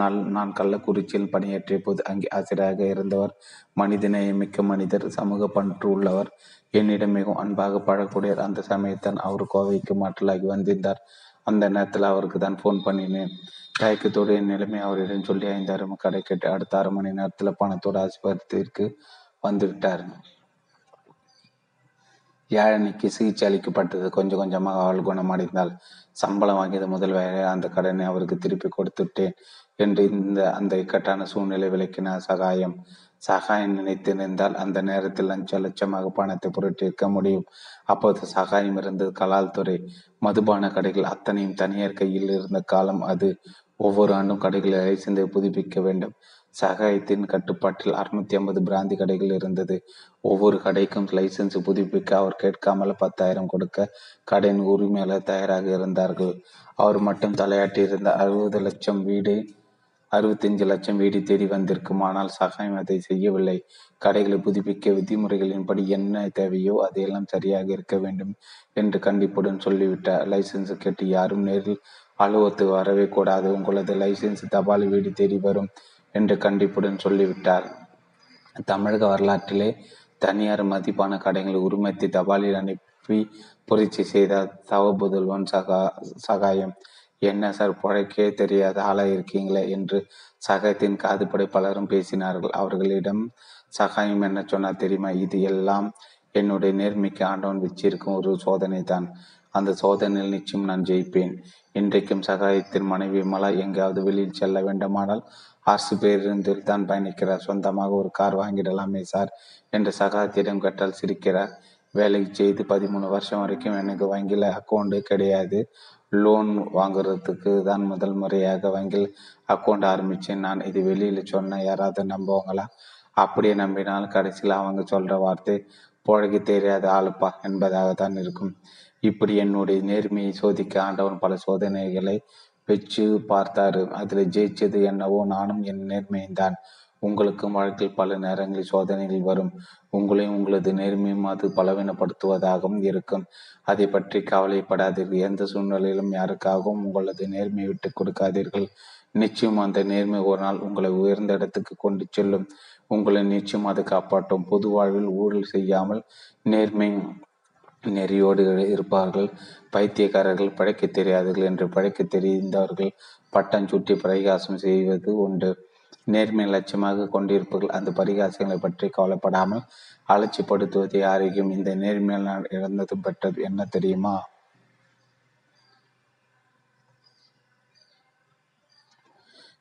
நான் நான் கள்ளக்குறிச்சியில் பணியாற்றிய போது அங்கே ஆசிரியராக இருந்தவர். மனிதநேயமிக்க மனிதர் சமூக பண்பு உள்ளவர் என்னிடம் மிகவும் அன்பாக பழக்கூடிய அந்த சமயத்தான் அவர் கோவைக்கு மாற்றலாகி வந்திருந்தார். அந்த நேரத்தில் அவருக்கு தான் ஃபோன் பண்ணினேன். தயக்கத்தோடு என் நிலைமை அவரிடம் சொல்லி ஐந்தாயிரம் கடை கேட்டு அடுத்த அரை மணி நேரத்தில் பணத்தோடு ஆஸ்பத்திரிக்கு வந்துவிட்டார். யாழனிக்கு சிகிச்சை அளிக்கப்பட்டது. கொஞ்சம் கொஞ்சமாக அவள் குணமடைந்தாள். சம்பளம் வாங்கியது முதல் வேலை அந்த கடனை அவருக்கு திருப்பி கொடுத்துட்டேன் என்று இந்த அந்த இக்கட்டான சூழ்நிலை விளக்கின சகாயம். சகாயம் நினைத்திருந்தால் அந்த நேரத்தில் லஞ்ச லட்சமாக பணத்தை புரட்டியிருக்க முடியும். அப்போது சகாயம் இருந்தது கலால் துறை மதுபான கடைகள் அத்தனையும் தனியார் கையில் இருந்த காலம் அது. ஒவ்வொரு ஆண்டும் கடைகளை லைசன்ஸை புதுப்பிக்க வேண்டும். சகாயத்தின் கட்டுப்பாட்டில் அறுநூத்தி ஐம்பது பிராந்தி கடைகள் இருந்தது. ஒவ்வொரு கடைக்கும் லைசன்ஸ் புதுப்பிக்க அவர் கேட்காமல் பத்தாயிரம் கொடுக்க கடையின் உரிமையாளர் தயாராக இருந்தார்கள். அவர் மட்டும் தலையாட்டி இருந்த அறுபது லட்சம் வீடு அறுபத்தஞ்சு லட்சம் வீடு தேடி வந்திருக்கும். ஆனால் சகாயம் அதை செய்யவில்லை. கடைகளை புதுப்பிக்க விதிமுறைகளின்படி என்ன தேவையோ அதையெல்லாம் சரியாக இருக்க வேண்டும் என்று கண்டிப்புடன் சொல்லிவிட்டார். லைசன்ஸ் கேட்டு யாரும் நேரில் அலுவலத்து வரவே கூடாது. உங்களது லைசன்ஸ் தபால் வீடு தேடி வரும் என்று கண்டிப்புடன் சொல்லிவிட்டார். தமிழக வரலாற்றிலே தனியார் மதிப்பான கடைகளை உரிமத்தை தபாலில் அனுப்பி புரட்சி செய்த தவபுதல்வன் சகா சகாயம் என்ன சார் புழைக்கே தெரியாத ஆளாக இருக்கீங்களே? என்று சகாயத்தின் காதுபடை பலரும் பேசினார்கள். அவர்களிடம் சகாயம் என்ன சொன்னால் தெரியுமா? இது எல்லாம் என்னுடைய நேர்மைக்கு ஆண்டவன் வச்சிருக்கும் ஒரு சோதனை தான் அந்த சோதனையில் நிச்சயம் நான் ஜெயிப்பேன். இன்றைக்கும் சகாயத்தின் மனைவி மலா எங்கேயாவது வெளியில் செல்ல வேண்டுமானால் அரசு பேருந்தில் தான் பயணிக்கிறார். சொந்தமாக ஒரு கார் வாங்கிடலாமே சார் என்று சகாயத்திடம் கேட்டால் சிரிக்கிறார். வேலைக்கு செய்து பதிமூணு வருஷம் வரைக்கும் எனக்கு வங்கியில் அக்கௌண்ட்டு கிடையாது. லோன் வாங்குறதுக்கு தான் முதல் முறையாக வங்கியில் அக்கௌண்ட் ஆரம்பித்தேன் நான் இது வெளியில் சொன்ன யாராவது நம்புவாங்களா? அப்படியே நம்பினால் கடைசியில் அவங்க சொல்கிற வார்த்தை புழகி தெரியாத ஆளுப்பா என்பதாக தான் இருக்கும். இப்படி என்னுடைய நேர்மையை சோதிக்க ஆண்டவன் பல சோதனைகளை வச்சு பார்த்தாரு. அதில் ஜெயிச்சது என்னவோ நானும் என் நேர்மையும் தான் உங்களுக்கும் வாழ்க்கையில் பல நேரங்களில் சோதனைகள் வரும். உங்களையும் உங்களது நேர்மையும் அது பலவீனப்படுத்துவதாகவும் இருக்கும். அதை பற்றி கவலைப்படாதீர்கள். எந்த சூழ்நிலையிலும் யாருக்காகவும் உங்களது நேர்மையை விட்டு கொடுக்காதீர்கள். நிச்சயம் அந்த நேர்மை ஒரு நாள் உங்களை உயர்ந்த இடத்துக்கு கொண்டு செல்லும். உங்களை நிச்சயம் அது காப்பாற்றும். பொது வாழ்வில் ஊழல் செய்யாமல் நேர்மை நெறியோடு இருப்பார்கள். பைத்தியக்காரர்கள் பழைக்க தெரியாதவர்கள் என்று பழைக்க தெரிந்தவர்கள் பட்டம் சுட்டி பிரகாசம் செய்வது உண்டு. நேர்மை லட்சியமாக கொண்டிருப்பவர்கள் அந்த பரிகாசங்களை பற்றி கவலைப்படாமல் அலட்சிப்படுத்துவதை ஆரோக்கியம். இந்த நேர்மையால் இழந்ததும் பெற்றது. என்ன தெரியுமா?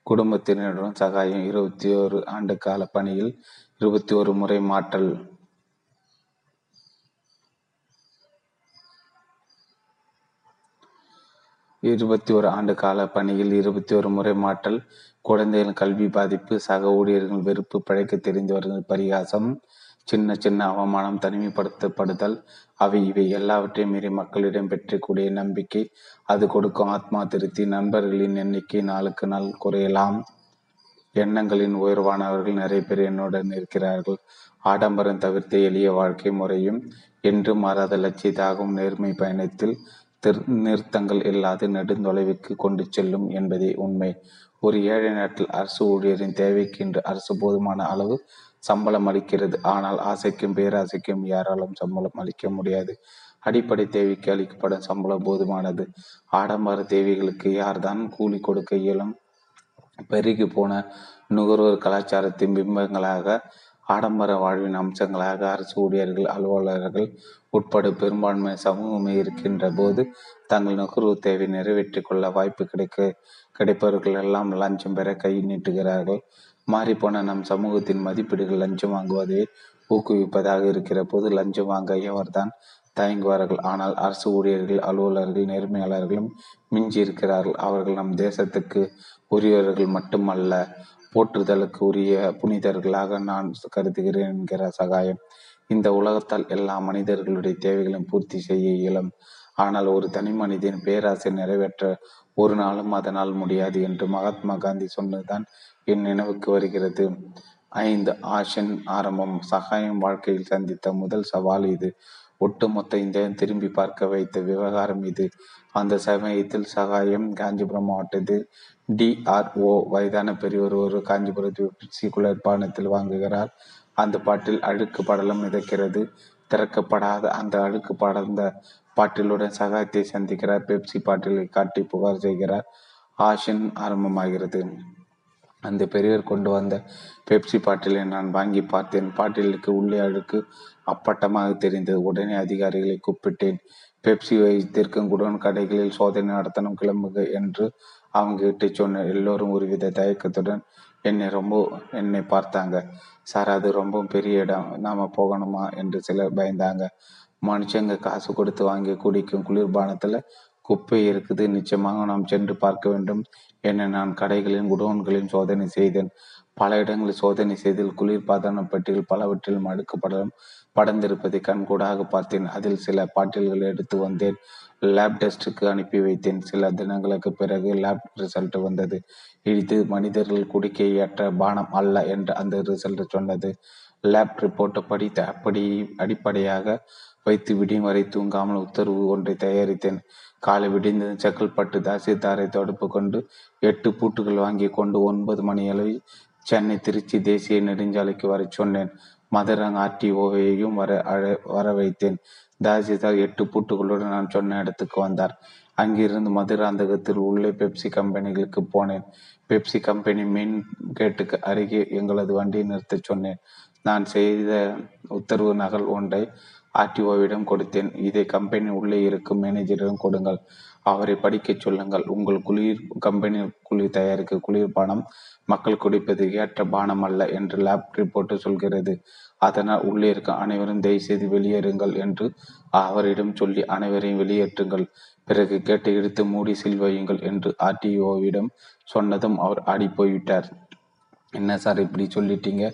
குடும்பத்தினருடன் சகாயம் இருபத்தி ஒரு ஆண்டு கால பணியில் இருபத்தி ஒரு முறை மாற்றல். இருபத்தி ஒரு ஆண்டு கால பணியில் இருபத்தி ஒரு முறை மாற்றல். குழந்தைகளின் கல்வி பாதிப்பு சக ஊழியர்கள் வெறுப்பு பழைக்க தெரிந்தவர்கள் பரிகாசம் சின்ன சின்ன அவமானம் தனிமைப்படுத்தப்படுதல் அவை இவை எல்லாவற்றையும் மீறி மக்களிடம் பெற்றக்கூடிய நம்பிக்கை அது கொடுக்கும் ஆத்மா திருத்தி நண்பர்களின் எண்ணிக்கை நாளுக்கு நாள் குறையலாம். எண்ணங்களின் உயர்வானவர்கள் நிறைய பேர் என்னுடன் இருக்கிறார்கள். ஆடம்பரம் தவிர்த்த எளிய வாழ்க்கை முறையும் என்று மாறாத லட்சியத்தாகவும் நேர்மை பயணத்தில் நிறுத்தங்கள் இல்லாது நெடுந்தொலைவுக்கு கொண்டு செல்லும் என்பதே உண்மை. ஒரு ஏழை நாட்டில் அரசு ஊழியரின் தேவைக்கு இன்று அரசு போதுமான அளவு சம்பளம் அளிக்கிறது. ஆனால் ஆசைக்கும் பேராசைக்கும் யாராலும் சம்பளம் அளிக்க முடியாது. அடிப்படை தேவைக்கு அளிக்கப்படும் சம்பளம் போதுமானது. ஆடம்பர தேவைகளுக்கு யார்தான் கூலி கொடுக்க இயலும்? பெருகி போன நுகர்வோர் கலாச்சாரத்தின் பிம்பங்களாக ஆடம்பர வாழ்வின் அம்சங்களாக அரசு ஊழியர்கள் அலுவலர்கள் உட்பட பெரும்பான்மை சமூகமே இருக்கின்ற போது தங்கள் நுகர்வு தேவை நிறைவேற்றிக் கொள்ள வாய்ப்பு கிடைக்க கிடைப்பவர்கள் எல்லாம் லஞ்சம் பெற கை நீட்டுகிறார்கள். மாறிப்போன நம் சமூகத்தின் மதிப்பீடுகள் லஞ்சம் வாங்குவதை ஊக்குவிப்பதாக இருக்கிற போது லஞ்சம் வாங்க எவர்தான் தயங்குவார்கள். ஆனால் அரசு ஊழியர்கள் அலுவலர்கள் நேர்மையாளர்களும் மிஞ்சி இருக்கிறார்கள் அவர்கள் நம் தேசத்துக்கு உரியவர்கள் மட்டுமல்ல போற்றுதலுக்கு உரிய புனிதர்களாக நான் கருதுகிறேன் என்கிற சகாயம். இந்த உலகத்தால் எல்லா மனிதர்களுடைய தேவைகளையும் பூர்த்தி செய்ய இயலும். ஆனால் ஒரு தனி மனிதன் பேராசை நிறைவேற்ற ஒரு நாளும் அதனால் முடியாது என்று மகாத்மா காந்தி சொன்னதுதான் என் நினைவுக்கு வருகிறது. ஐந்து ஆஷன் ஆரம்பம். சகாயம் வாழ்க்கையில் சந்தித்த முதல் சவால் இது. ஒட்டுமொத்த இந்த திரும்பி பார்க்க வைத்த விவகாரம் இது. அந்த சமயத்தில் சகாயம் காஞ்சிபுரம் மாவட்டத்தில் டிஆர்ஓ வயதான பெரியவர் ஒரு காஞ்சிபுரத்தில் குளிர்பானத்தில் வாங்குகிறார். அந்த பாட்டில் அழுக்கு படலம் மிதக்கிறது. திறக்கப்படாத அந்த அழுக்கு படர்ந்த பாட்டிலுடன் சகாயத்தை சந்திக்கிறார். பெப்சி பாட்டிலை காட்டி புகார் செய்கிறார். ஆஷன் ஆரம்பமாகிறது. அந்த பெரியவர் கொண்டு வந்த பெப்சி பாட்டிலை நான் வாங்கி பார்த்தேன். பாட்டிலுக்கு உள்ளே அழுக்கு அப்பட்டமாக தெரிந்தது. உடனே அதிகாரிகளை கூப்பிட்டேன். பெப்சி வைத்திருக்கும் குடோன் கடைகளில் சோதனை நடத்தணும் கிளம்புக என்று அவங்க கிட்ட சொன்ன எல்லோரும் ஒருவித தயக்கத்துடன் என்னை ரொம்ப என்னை பார்த்தாங்க. சார் அது ரொம்ப பெரிய இடம். நாம் போகணுமா? என்று சிலர் பயந்தாங்க. மனுஷங்க காசு கொடுத்து வாங்கி குடிக்கும் குளிர்பானத்தில் குப்பை இருக்குது. நிச்சயமாக நாம் சென்று பார்க்க வேண்டும். என நான் கடைகளின் குடோன்களின் சோதனை செய்தேன். பல இடங்களில் சோதனை செய்தில் குளிர்பாதன பெட்டிகள் பலவற்றிலும் அடுக்கப்படலும் படர்ந்திருப்பதை கண்கூடாக பார்த்தேன். அதில் சில பாட்டில்கள் எடுத்து வந்தேன். லேப் டெஸ்டுக்கு அனுப்பி வைத்தேன். சில தினங்களுக்கு பிறகு லேப் ரிசல்ட் வந்தது. இது மனிதர்கள் குடிக்க ஏற்ற பானம் அல்ல என்று அந்த ரிசல்ட் சொன்னது. லேப் ரிப்போர்ட்டை படித்த அப்படி அடிப்படையாக வைத்து விடியும் வரை தூங்காமல் உத்தரவு ஒன்றை தயாரித்தேன். காலை விடிந்தது செக்கல்பட்டு தாசில்தாரை தொடர்பு கொண்டு எட்டு பூட்டுகள் வாங்கி கொண்டு ஒன்பது மணி அளவில் சென்னை திருச்சி தேசிய நெடுஞ்சாலைக்கு வர சொன்னேன். மதுரங் ஆர்டிஓவையும் வர அழ வர வைத்தேன். தாசிதார் எட்டு பூட்டுகளுடன் நான் சொன்ன இடத்துக்கு வந்தார். அங்கிருந்து மதுராந்தகத்தில் உள்ளே பெப்சி கம்பெனிகளுக்கு போனேன். பெப்சி கம்பெனி மெயின் கேட்டுக்கு அருகே எங்களது வண்டியை நிறுத்தச் சொன்னேன். நான் செய்த உத்தரவு நகல் ஒன்றை ஆர்டிஓவிடம் கொடுத்தேன். இதை கம்பெனி உள்ளே இருக்கும் மேனேஜரிடம் கொடுங்கள். அவரை படிக்கச் சொல்லுங்கள். உங்கள் குளிர் கம்பெனி குளிர் தயாரிக்க குளிர்பானம் மக்கள் குடிப்பது ஏற்ற பானம் அல்ல என்று லேப் ரிப்போர்ட் சொல்கிறது. அதனால் உள்ளே இருக்க அனைவரும் தயவுசெய்து வெளியேறுங்கள் என்று அவரிடம் சொல்லி அனைவரையும் வெளியேற்றுங்கள். பிறகு கேட்டு எடுத்து மூடி சில் வையுங்கள் என்று ஆர்டிஓவிடம் சொன்னதும் அவர் ஆடி போய்விட்டார் என்ன சார் இப்படி சொல்லிட்டீங்க?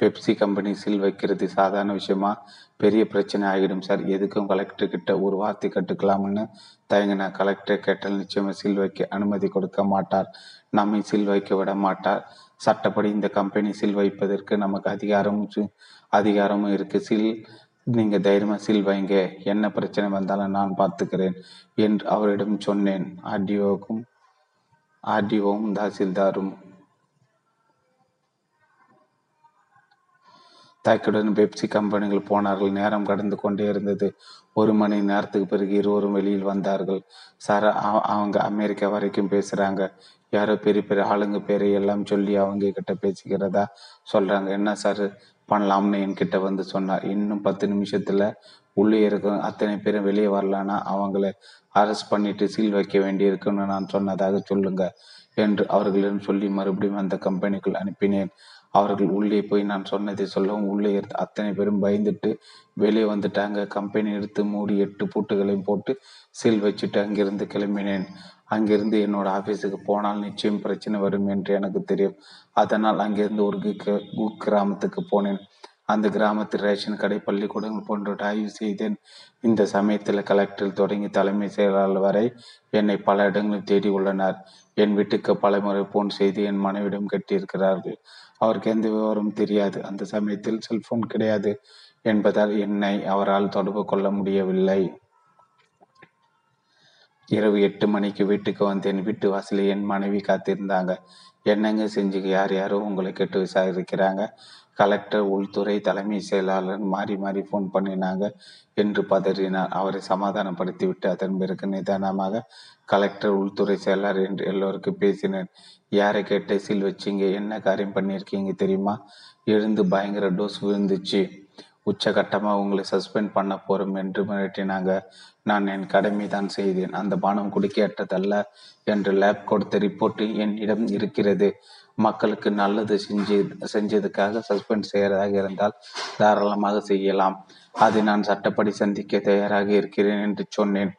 பெப்சி கம்பெனி சில் வைக்கிறது சாதாரண விஷயமா? பெரிய பிரச்சனை ஆகிடும் சார். எதுக்கும் கலெக்டர் கிட்ட ஒரு வார்த்தை கட்டுக்கலாம்னு தயங்கின கலெக்டர் கேட்டால் நிச்சயமா சில் வைக்க அனுமதி கொடுக்க மாட்டார். நம்மை சில் வைக்க விட மாட்டார். சட்டப்படி இந்த கம்பெனி சில் வைப்பதற்கு நமக்கு அதிகாரமும் அதிகாரமும் இருக்கு. சில் நீங்க தைரியமா சில் வைங்க. என்ன பிரச்சனை வந்தாலும் நான் பார்த்துக்கிறேன் என்று அவரிடம் சொன்னேன். ஆர்டிஓக்கும் ஆர்டிஓவும் தாசில்தாரும் தாக்கியுடன் பெப்சி கம்பெனிகள் போனார்கள். நேரம் கடந்து கொண்டே இருந்தது. ஒரு மணி நேரத்துக்கு பிறகு இருவரும் வெளியில் வந்தார்கள். சார் அவங்க அமெரிக்கா வரைக்கும் பேசுறாங்க. யாரோ பெரிய பெரிய ஆளுங்க பேரை எல்லாம் சொல்லி அவங்க கிட்ட பேசிக்கிறதா சொல்றாங்க. என்ன சார் பண்ணலாம்னு என்கிட்ட வந்து சொன்னார். இன்னும் பத்து நிமிஷத்துல உள்ளே இருக்கும். அத்தனை பேரும் வெளியே வரலான்னா அவங்கள அரெஸ்ட் பண்ணிட்டு சீல் வைக்க வேண்டியிருக்குன்னு நான் சொன்னதாக சொல்லுங்க என்று அவர்களிடம் சொல்லி மறுபடியும் அந்த கம்பெனிக்குள் அனுப்பினேன். அவர்கள் உள்ளே போய் நான் சொன்னதை சொல்லவும் உள்ளே அத்தனை பேரும் பயந்துட்டு வெளியே வந்துட்டாங்க. கம்பெனி எடுத்து மூடி எட்டு பூட்டுகளையும் போட்டு சீல் வச்சுட்டு அங்கிருந்து கிளம்பினேன். அங்கிருந்து என்னோட ஆபீஸுக்கு போனால் நிச்சயம் பிரச்சனை வரும் என்று எனக்கு தெரியும். அதனால் அங்கிருந்து ஒரு கிராமத்துக்கு போனேன். அந்த கிராமத்தில் ரேஷன் கடை பள்ளிக்கூடங்கள் போன்றவற்றை ஆய்வு செய்தேன். இந்த சமயத்தில் கலெக்டர் தொடங்கி தலைமை செயலாளர் வரை என்னை பல இடங்களில் தேடி உள்ளனர். என் வீட்டுக்கு பல முறை போன் செய்து என் மனைவிடம் கட்டியிருக்கிறார்கள் அவருக்கு எந்த விவரமும் தெரியாது. அந்த சமயத்தில் செல்போன் கிடையாது என்பதால் என்னை அவரால் தொடர்பு கொள்ள முடியவில்லை. இரவு எட்டு மணிக்கு வீட்டுக்கு வந்தேன். வீட்டு வாசலில் என் மனைவி காத்திருந்தாங்க. என்னங்க செஞ்சு யார் யாரோ உங்களை கேட்டு விசாரிக்கிறாங்க. கலெக்டர் உள்துறை தலைமை செயலாளர் மாறி மாறி ஃபோன் பண்ணினாங்க என்று பதறினார். அவரை சமாதானப்படுத்திவிட்டு அதன் பிறகு நிதானமாக கலெக்டர் உள்துறை செயலாளர் என்று எல்லோருக்கும் பேசினேன். யாரை கேட்ட சீல் வச்சிங்க? என்ன காரியம் பண்ணியிருக்கீங்க தெரியுமா? எழுந்து பயங்கர டோஸ் விழுந்துச்சு. உச்சகட்டமாக உங்களை சஸ்பெண்ட் பண்ண போறோம் என்று மிரட்டினாங்க. நான் என் கடமை தான் செய்தேன். அந்த பானம் குடிக்கேற்றதல்ல என்று லேப் கொடுத்த ரிப்போர்ட் என்னிடம் இருக்கிறது. மக்களுக்கு நல்லது செஞ்சு செஞ்சதுக்காக சஸ்பெண்ட் செய்யறதாக இருந்தால் தாராளமாக செய்யலாம். அதை நான் சட்டப்படி சந்திக்க தயாராக இருக்கிறேன் என்று சொன்னேன்.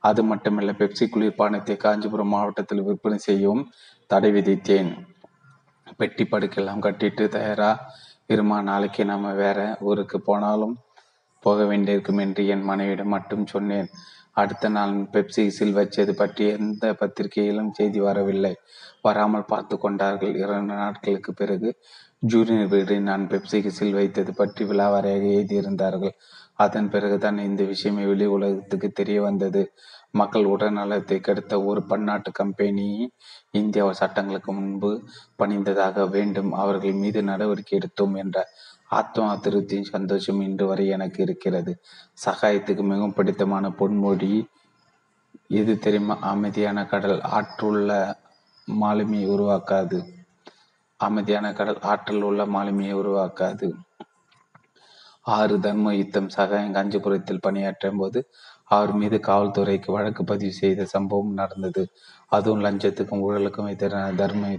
அது மட்டுமல்ல பெப்சி குளிர்பானத்தை காஞ்சிபுரம் மாவட்டத்தில் விற்பனை செய்யவும் தடை விதித்தேன். பெட்டி படுக்கெல்லாம் கட்டிட்டு தயாரா? இருமா நாளைக்கு நாம வேற ஊருக்கு போனாலும் போக வேண்டியிருக்கும் என்று என் மனைவியிடம் மட்டும் சொன்னேன். அடுத்த நாள் பெப்சி சில் வச்சது பற்றி எந்த பத்திரிகையிலும் செய்தி வரவில்லை. வராமல் பார்த்து கொண்டார்கள். இரண்டு நாட்களுக்கு பிறகு ஜூனியர் வீடு நான் பெப்சிக்கு சில் வைத்தது பற்றி விழாவாரியாக எழுதியிருந்தார்கள். அதன் பிறகுதான் இந்த விஷயமே வெளி உலகத்துக்கு தெரிய வந்தது. மக்கள் உடல்நலத்தை கெடுத்த ஒரு பன்னாட்டு கம்பெனி இந்தியா சட்டங்களுக்கு முன்பு பணிந்ததாக வேண்டும். அவர்கள் மீது நடவடிக்கை எடுத்தோம் என்ற ஆத்மா திருப்தியின் சந்தோஷம் இன்று வரை எனக்கு இருக்கிறது. சகாயத்துக்கு மிகவும் பிடித்தமான பொன்மொழி. எது தெரியுமா? அமைதியான கடல் ஆற்றுள்ள மாலுமியை உருவாக்காது. அமைதியான கடல் ஆற்றல் உள்ள மாலுமியை உருவாக்காது. ஆறு தர்ம யுத்தம் சகாயம் காஞ்சிபுரத்தில் பணியாற்றும் போது அவர் மீது காவல்துறைக்கு வழக்கு பதிவு செய்த சம்பவம் நடந்தது. அதுவும் லஞ்சத்துக்கும் ஊழலுக்கும் எதிரான தர்ம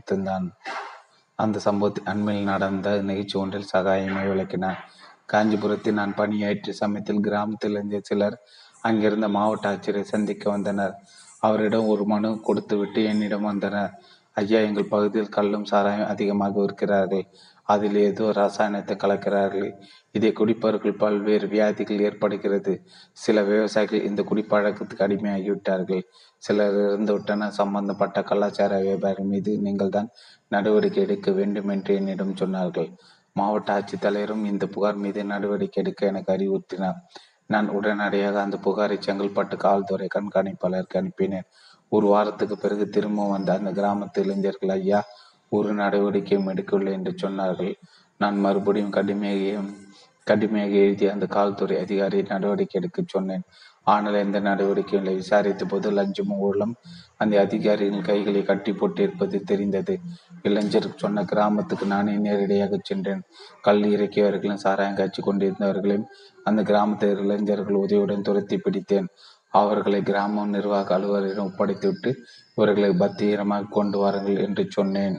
அந்த சம்பவத்தில் அண்மையில் நடந்த நிகழ்ச்சி ஒன்றில் சகாயமே விளக்கினார். காஞ்சிபுரத்தில் நான் பணியாற்றிய சமயத்தில் கிராமத்தில் இருந்த சிலர் அங்கிருந்த மாவட்ட ஆட்சியரை சந்திக்க வந்தனர். அவரிடம் ஒரு மனு கொடுத்துவிட்டு என்னிடம் வந்தனர். ஐயா எங்கள் பகுதியில் கல்லும் சாராயம் அதிகமாக இருக்கிறார்கள் அதில் ஏதோ ரசாயனத்தை கலக்கிறார்கள். இதை குடிப்பவர்கள் பல்வேறு வியாதிகள் ஏற்படுகிறது. சில விவசாயிகள் இந்த குடிப்பழக்கத்துக்கு அடிமையாகிவிட்டார்கள். சிலர் இருந்துவிட்டன சம்பந்தப்பட்ட கலாச்சார வியாபாரி மீது நீங்கள் தான் நடவடிக்கை எடுக்க வேண்டும் என்று என்னிடம் சொன்னார்கள். மாவட்ட ஆட்சித்தலைவரும் இந்த புகார் மீது நடவடிக்கை எடுக்க எனக்கு அறிவுறுத்தினார். நான் உடனடியாக அந்த புகாரை செங்கல்பட்டு காவல்துறை கண்காணிப்பாளருக்கு அனுப்பினேன். ஒரு வாரத்துக்கு பிறகு திரும்ப வந்த அந்த கிராமத்து இளைஞர்கள் ஐயா ஒரு நடவடிக்கையும் எடுக்கவில்லை என்று சொன்னார்கள். நான் மறுபடியும் கடுமையாக கடுமையாக எழுதி அந்த காவல்துறை அதிகாரி நடவடிக்கை எடுக்க சொன்னேன். ஆனால் எந்த நடவடிக்கையும் இல்லை. விசாரித்த போது லஞ்சமும் ஊழலும் அந்த அதிகாரியின் கைகளை கட்டி போட்டிருப்பது தெரிந்தது. இளைஞர் சொன்ன கிராமத்துக்கு நானே நேரடியாக சென்றேன். கல் இறக்கியவர்களும் சாராயம் காய்ச்சி கொண்டிருந்தவர்களையும் அந்த கிராமத்து இளைஞர்கள் உதவியுடன் துரத்தி பிடித்தேன். அவர்களை கிராம நிர்வாக அலுவலரிடம் ஒப்படைத்துவிட்டு இவர்களை பத்திரமாக கொண்டு வாருங்கள் என்று சொன்னேன்.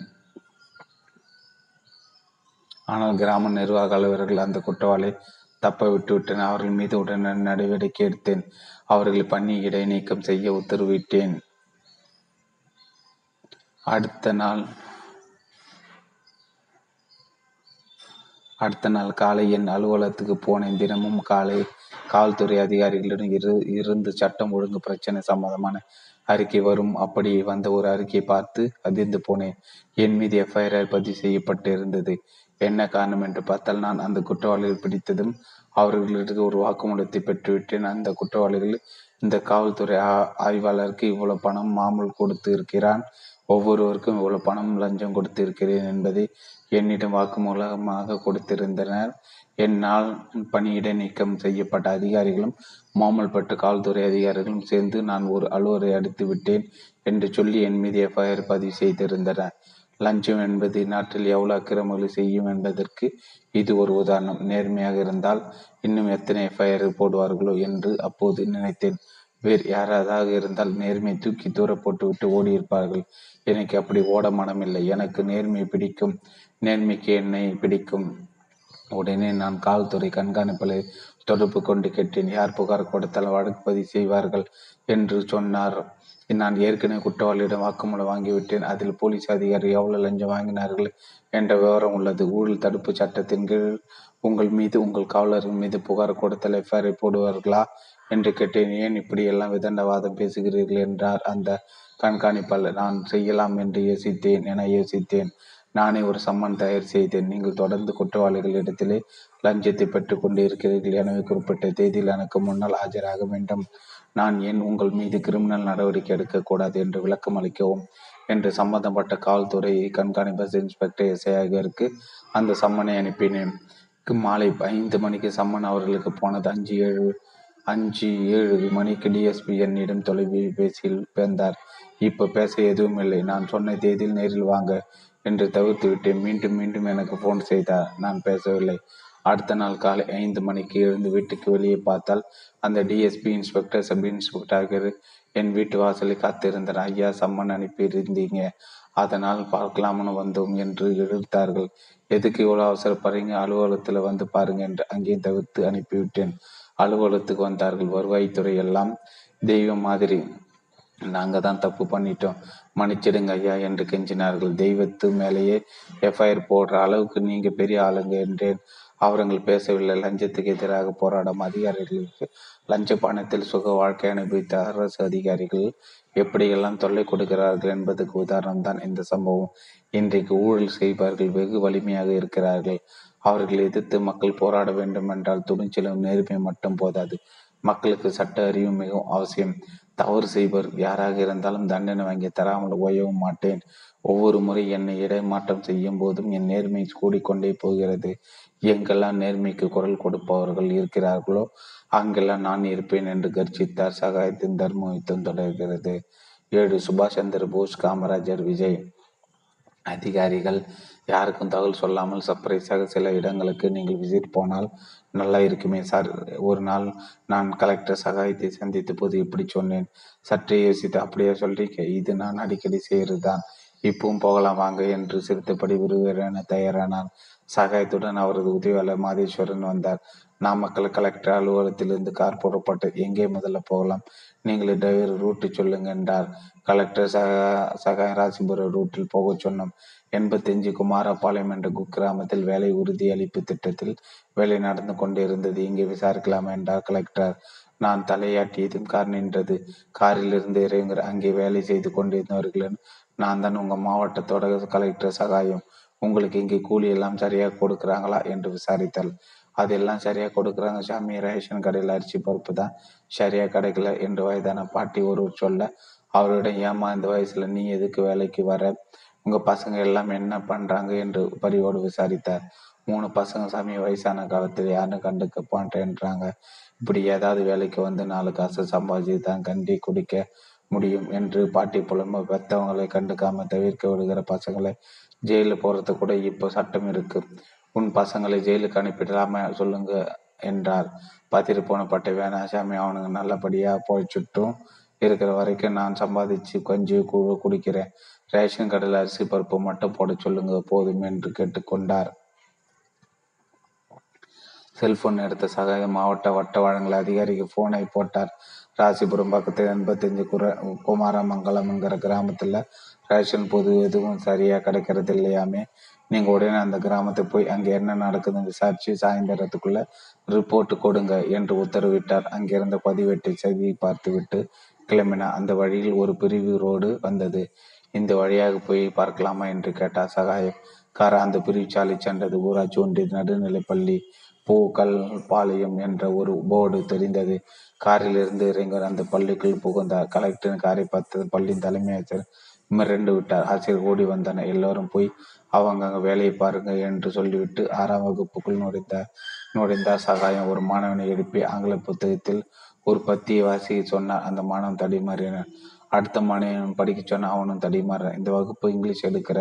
ஆனால் கிராம நிர்வாக அலுவலர்கள் அந்த குற்றவாளி தப்ப விட்டுவிட்டேன் அவர்கள் மீது உடனே நடவடிக்கை எடுத்தேன். அவர்கள் பணி இடைநீக்கம் செய்ய உத்தரவிட்டேன். அடுத்த நாள் அடுத்த நாள் காலை என் அலுவலகத்துக்கு போனேன். தினமும் காலை காவல்துறை அதிகாரிகளிடம் இரு இருந்து சட்டம் ஒழுங்கு பிரச்சனை சம்பந்தமான அறிக்கை வரும். அப்படி வந்த ஒரு அறிக்கையை பார்த்து அதிர்ந்து போனேன். என் மீது எஃப்ஐஆர் பதிவு செய்யப்பட்டு இருந்தது என்ன காரணம் என்று பார்த்தால் நான் அந்த குற்றவாளிகள் பிடித்ததும் அவர்களிடத்து ஒரு வாக்குமூலத்தை பெற்றுவிட்டேன். அந்த குற்றவாளிகள் இந்த காவல்துறை ஆய்வாளருக்கு இவ்வளவு பணம் மாமூல் கொடுத்து இருக்கிறான். ஒவ்வொருவருக்கும் இவ்வளவு பணம் லஞ்சம் கொடுத்து இருக்கிறேன் என்பதை என்னிடம் வாக்குமூலமாக கொடுத்திருந்தனர். என்னால் பணியிட நீக்கம் செய்யப்பட்ட அதிகாரிகளும் மாமல் பட்டு காவல்துறை அதிகாரிகளும் சேர்ந்து நான் ஒரு அலுவலரை அடித்து விட்டேன் என்று சொல்லி என் மீது எஃப்ஐஆர் பதிவு செய்திருந்தனர். லஞ்சம் என்பது நாட்டில் எவ்வளவு அக்கிரமங்களை செய்யும் என்பதற்கு இது ஒரு உதாரணம். நேர்மையாக இருந்தால் இன்னும் எத்தனை எஃப்ஐஆர் போடுவார்களோ என்று அப்போது நினைத்தேன். வேறு யாராவது இருந்தால் நேர்மை தூக்கி தூர போட்டுவிட்டு ஓடியிருப்பார்கள். எனக்கு அப்படி ஓட மனமில்லை எனக்கு நேர்மை பிடிக்கும். நேர்மைக்கு என்னை பிடிக்கும். உடனே நான் காவல்துறை கண்காணிப்பலை தொடர்பு கொண்டு கேட்டேன். யார் புகார் கொடுத்தால் வழக்கு பதிவு செய்வார்கள் என்று சொன்னார். நான் ஏற்கனவே குற்றவாளியிடம் வாக்குமூலம் வாங்கிவிட்டேன். அதில் போலீஸ் அதிகாரி எவ்வளவு லஞ்சம் வாங்கினார்கள் என்ற விவரம் உள்ளது. ஊழல் தடுப்பு சட்டத்தின் கீழ் உங்கள் மீது உங்கள் காவலர்கள் மீது புகார் கொடுத்தல் எஃப்ஐஆரை போடுவார்களா என்று கேட்டேன். ஏன் இப்படி எல்லாம் விதண்டவாதம் பேசுகிறீர்கள் என்றார் அந்த கண்காணிப்பாளர். நான் செய்யலாம் என்று யோசித்தேன் என யோசித்தேன். நானே ஒரு சம்மன் தயார் செய்தேன். நீங்கள் தொடர்ந்து குற்றவாளிகளிடத்திலே லஞ்சத்தை பெற்றுக் கொண்டு இருக்கிறீர்கள் எனவே குறிப்பிட்ட தேதியில் எனக்கு முன்னால் ஆஜராக வேண்டும். நான் ஏன் உங்கள் மீது கிரிமினல் நடவடிக்கை எடுக்கக்கூடாது என்று விளக்கம் அளிக்கவும்? என்று சம்பந்தப்பட்ட காவல்துறை கண்காணிப்பு இன்ஸ்பெக்டர் எஸ்ஐஆருக்கு அந்த சம்மனை அனுப்பினேன். மாலை ஐந்து மணிக்கு சம்மன் அவர்களுக்கு போனது. அஞ்சு ஏழு அஞ்சு ஏழு மணிக்கு டிஎஸ்பி என்னிடம் தொலைபேசியில் பேர்ந்தார் இப்போ பேச எதுவும் இல்லை. நான் சொன்ன தேதியில் நேரில் வாங்க என்று தவிர்த்து விட்டேன். மீண்டும் மீண்டும் எனக்கு ஃபோன் செய்தார். நான் பேசவில்லை. அடுத்த நாள் காலை ஐந்து மணிக்கு எழுந்து வீட்டுக்கு வெளியே பார்த்தால் அந்த டிஎஸ்பி இன்ஸ்பெக்டர் சப் இன்ஸ்பெக்டர் என் வீட்டு வாசலில் காத்திருந்தார் ஐயா சம்மன் அனுப்பியிருந்தீங்க. அதனால் பார்க்கலாம்னு வந்தோம் என்று எழுத்தார்கள். எதுக்கு இவ்வளோ அவசரப்படுறீங்க அலுவலகத்தில் வந்து பாருங்க என்று அங்கே தவிர்த்து அனுப்பிவிட்டேன். அலுவலகத்துக்கு வந்தார்கள். வருவாய்த்துறை எல்லாம் தெய்வம் மாதிரி. நாங்கள் தான் தப்பு பண்ணிட்டோம். மன்னிச்சிடுங்க ஐயா என்று கெஞ்சினார்கள். தெய்வத்து மேலேயே எஃப்ஐஆர் போடுற அளவுக்கு நீங்கள் பெரிய ஆளுங்க என்றேன். அவர்கள் பேசவில்லை. லஞ்சத்துக்கு எதிராக போராடும் அதிகாரிகளுக்கு லஞ்ச பணத்தில் சுக வாழ்க்கை அனுபவித்த அரசு அதிகாரிகள் எப்படியெல்லாம் தொல்லை கொடுக்கிறார்கள் என்பதுக்கு உதாரணம் தான் இந்த சம்பவம். இன்றைக்கு ஊழல் செய்பவர்கள் வெகு வலிமையாக இருக்கிறார்கள். அவர்கள் எதிர்த்து மக்கள் போராட வேண்டும் என்றால் துணிச்சலும் நேர்மை மட்டும் போதாது. மக்களுக்கு சட்ட அறிவு மிகவும் அவசியம். தவறு செய்வர் யாராக இருந்தாலும் தண்டனை வாங்கி தராமல் ஓயவும் மாட்டேன். ஒவ்வொரு முறை என்னை இடைமாற்றம் செய்யும் போதும் என் நேர்மை கூடிக்கொண்டே போகிறது. எங்கெல்லாம் நேர்மைக்கு குரல் கொடுப்பவர்கள் இருக்கிறார்களோ அங்கெல்லாம் நான் இருப்பேன் என்று கர்ஜித்தார் சகாயத்தின் தர்மயுத்தம் தொடர்கிறது. ஏழு சுபாஷ் சந்திர போஸ் காமராஜர் விஜய். அதிகாரிகள் யாருக்கும் தகவல் சொல்லாமல் சர்ப்ரைஸாக சில இடங்களுக்கு நீங்கள் விசிட் போனால் நல்லா இருக்குமே சார். ஒரு நாள் நான் கலெக்டர் சகாயத்தை சந்தித்த போது இப்படி சொன்னேன். சற்றே யோசித்து அப்படியே சொல்றீங்க இது நான் அடிக்கடி செய்கிறது தான் இப்பவும் போகலாம் வாங்க என்று சிரித்தபடி விறுவிறென தயாரானார் சகாயத்துடன் அவரது உதவியாளர் மாதேஸ்வரன் வந்தார். நாமக்கல் கலெக்டர் அலுவலகத்திலிருந்து கார் புறப்பட்டு எங்கே முதல்ல போகலாம்? நீங்கள் டிரைவர் ரூட்டு சொல்லுங்க என்றார். கலெக்டர் சக சகாய ராசிபுர ரூட்டில் போக சொன்னோம். எண்பத்தஞ்சு குமாரபாளையம் என்ற குக்கிராமத்தில் வேலை உறுதி அளிப்பு திட்டத்தில் வேலை நடந்து கொண்டிருந்தது. இங்கே விசாரிக்கலாம்? என்றார் கலெக்டர் நான் தலையாட்டியதும் கார் நின்றது. காரில் இருந்து இறங்குற அங்கே வேலை செய்து கொண்டிருந்தவர்களின் நான் தான் உங்கள் மாவட்டத்தோட கலெக்டர் சகாயம். உங்களுக்கு இங்கே கூலி எல்லாம் சரியாக கொடுக்குறாங்களா என்று விசாரித்தாள் அதெல்லாம் சரியாக கொடுக்குறாங்க சாமி. ரேஷன் கடையில் அரிசி பருப்பு தான் சரியாக கிடைக்கல என்று வயதான பாட்டி ஒருவர் சொல்ல அவரிடம் ஏமா இந்த வயசில் நீ எதுக்கு வேலைக்கு வர? உங்கள் பசங்க எல்லாம் என்ன பண்ணுறாங்க என்று பரிவோடு விசாரித்தார். மூணு பசங்க சாமி வயசான காலத்தில் யாரும் கண்டுக்க மாட்டேன்றாங்க. இப்படி ஏதாவது வேலைக்கு வந்து நாலு காசு சம்பாதிச்சு தான் கண்டி குடிக்க முடியும் என்று பாட்டி புலம்ப. பெத்தவங்களை கண்டுக்காம தவிர்க்க விடுகிற பசங்களை ஜெயிலில் போறது கூட இப்போ சட்டம் இருக்கு. உன் பசங்களை ஜெயிலுக்கு அனுப்பிடலாம சொல்லுங்க என்றார். பத்திரி போன பட்டை வேணாசாமி அவனுங்க நல்லபடியா போய்ச்சுட்டும் இருக்கிற வரைக்கும் நான் சம்பாதிச்சு கஞ்சி குழு குடிக்கிறேன். ரேஷன் கடையில் அரிசி பருப்பு மட்டும் போட சொல்லுங்க போதும் என்று கேட்டுக்கொண்டார். செல்போன் எடுத்த சகாய மாவட்ட வட்ட வழங்கல் அதிகாரிக்கு போனை போட்டார். ராசிபுரம் பக்கத்தில் எண்பத்தஞ்சு குர குமாரமங்கலம் என்கிற கிராமத்தில் ரேஷன் பொது எதுவும் சரியாக கிடைக்கிறது இல்லையாமே. நீங்கள் உடனே அந்த கிராமத்துக்கு போய் அங்கே என்ன நடக்குதுன்னு விசாரிச்சு சாயந்தரத்துக்குள்ள ரிப்போர்ட் கொடுங்க என்று உத்தரவிட்டார். அங்கிருந்த பதிவேட்டை செய்தியை பார்த்து விட்டு கிளம்பினார். அந்த வழியில் ஒரு பிரிவு ரோடு வந்தது. இந்த வழியாக போய் பார்க்கலாமா என்று கேட்டார் சகாயம். கார் அந்த பிரிவுச்சாலை சென்றது ஊராட்சி ஒன்றிய நடுநிலைப்பள்ளி பூக்கல் பாளையம் என்ற ஒரு போர்டு தெரிந்தது. காரில் இருந்து அந்த பள்ளிக்குள் புகுந்தார். கலெக்டரின் காரை பார்த்து பள்ளியின் தலைமை ஆசிரியர் மிரண்டு விட்டார். ஆசிரியர் ஓடி வந்தனர் எல்லோரும் போய் அவங்க அங்கே வேலையை பாருங்க என்று சொல்லிவிட்டு ஆறாம் வகுப்புக்குள் நுழைந்தார் நுழைந்தார். சகாயம் ஒரு மாணவனை எழுப்பி ஆங்கில புத்தகத்தில் ஒரு பத்தியை வாசிக்க சொன்னார். அந்த மாணவன் தடிமாறினார் அடுத்த மாணவன் படிக்க சொன்ன அவனும் தடிமாற இந்த வகுப்பு இங்கிலீஷ் எடுக்கிற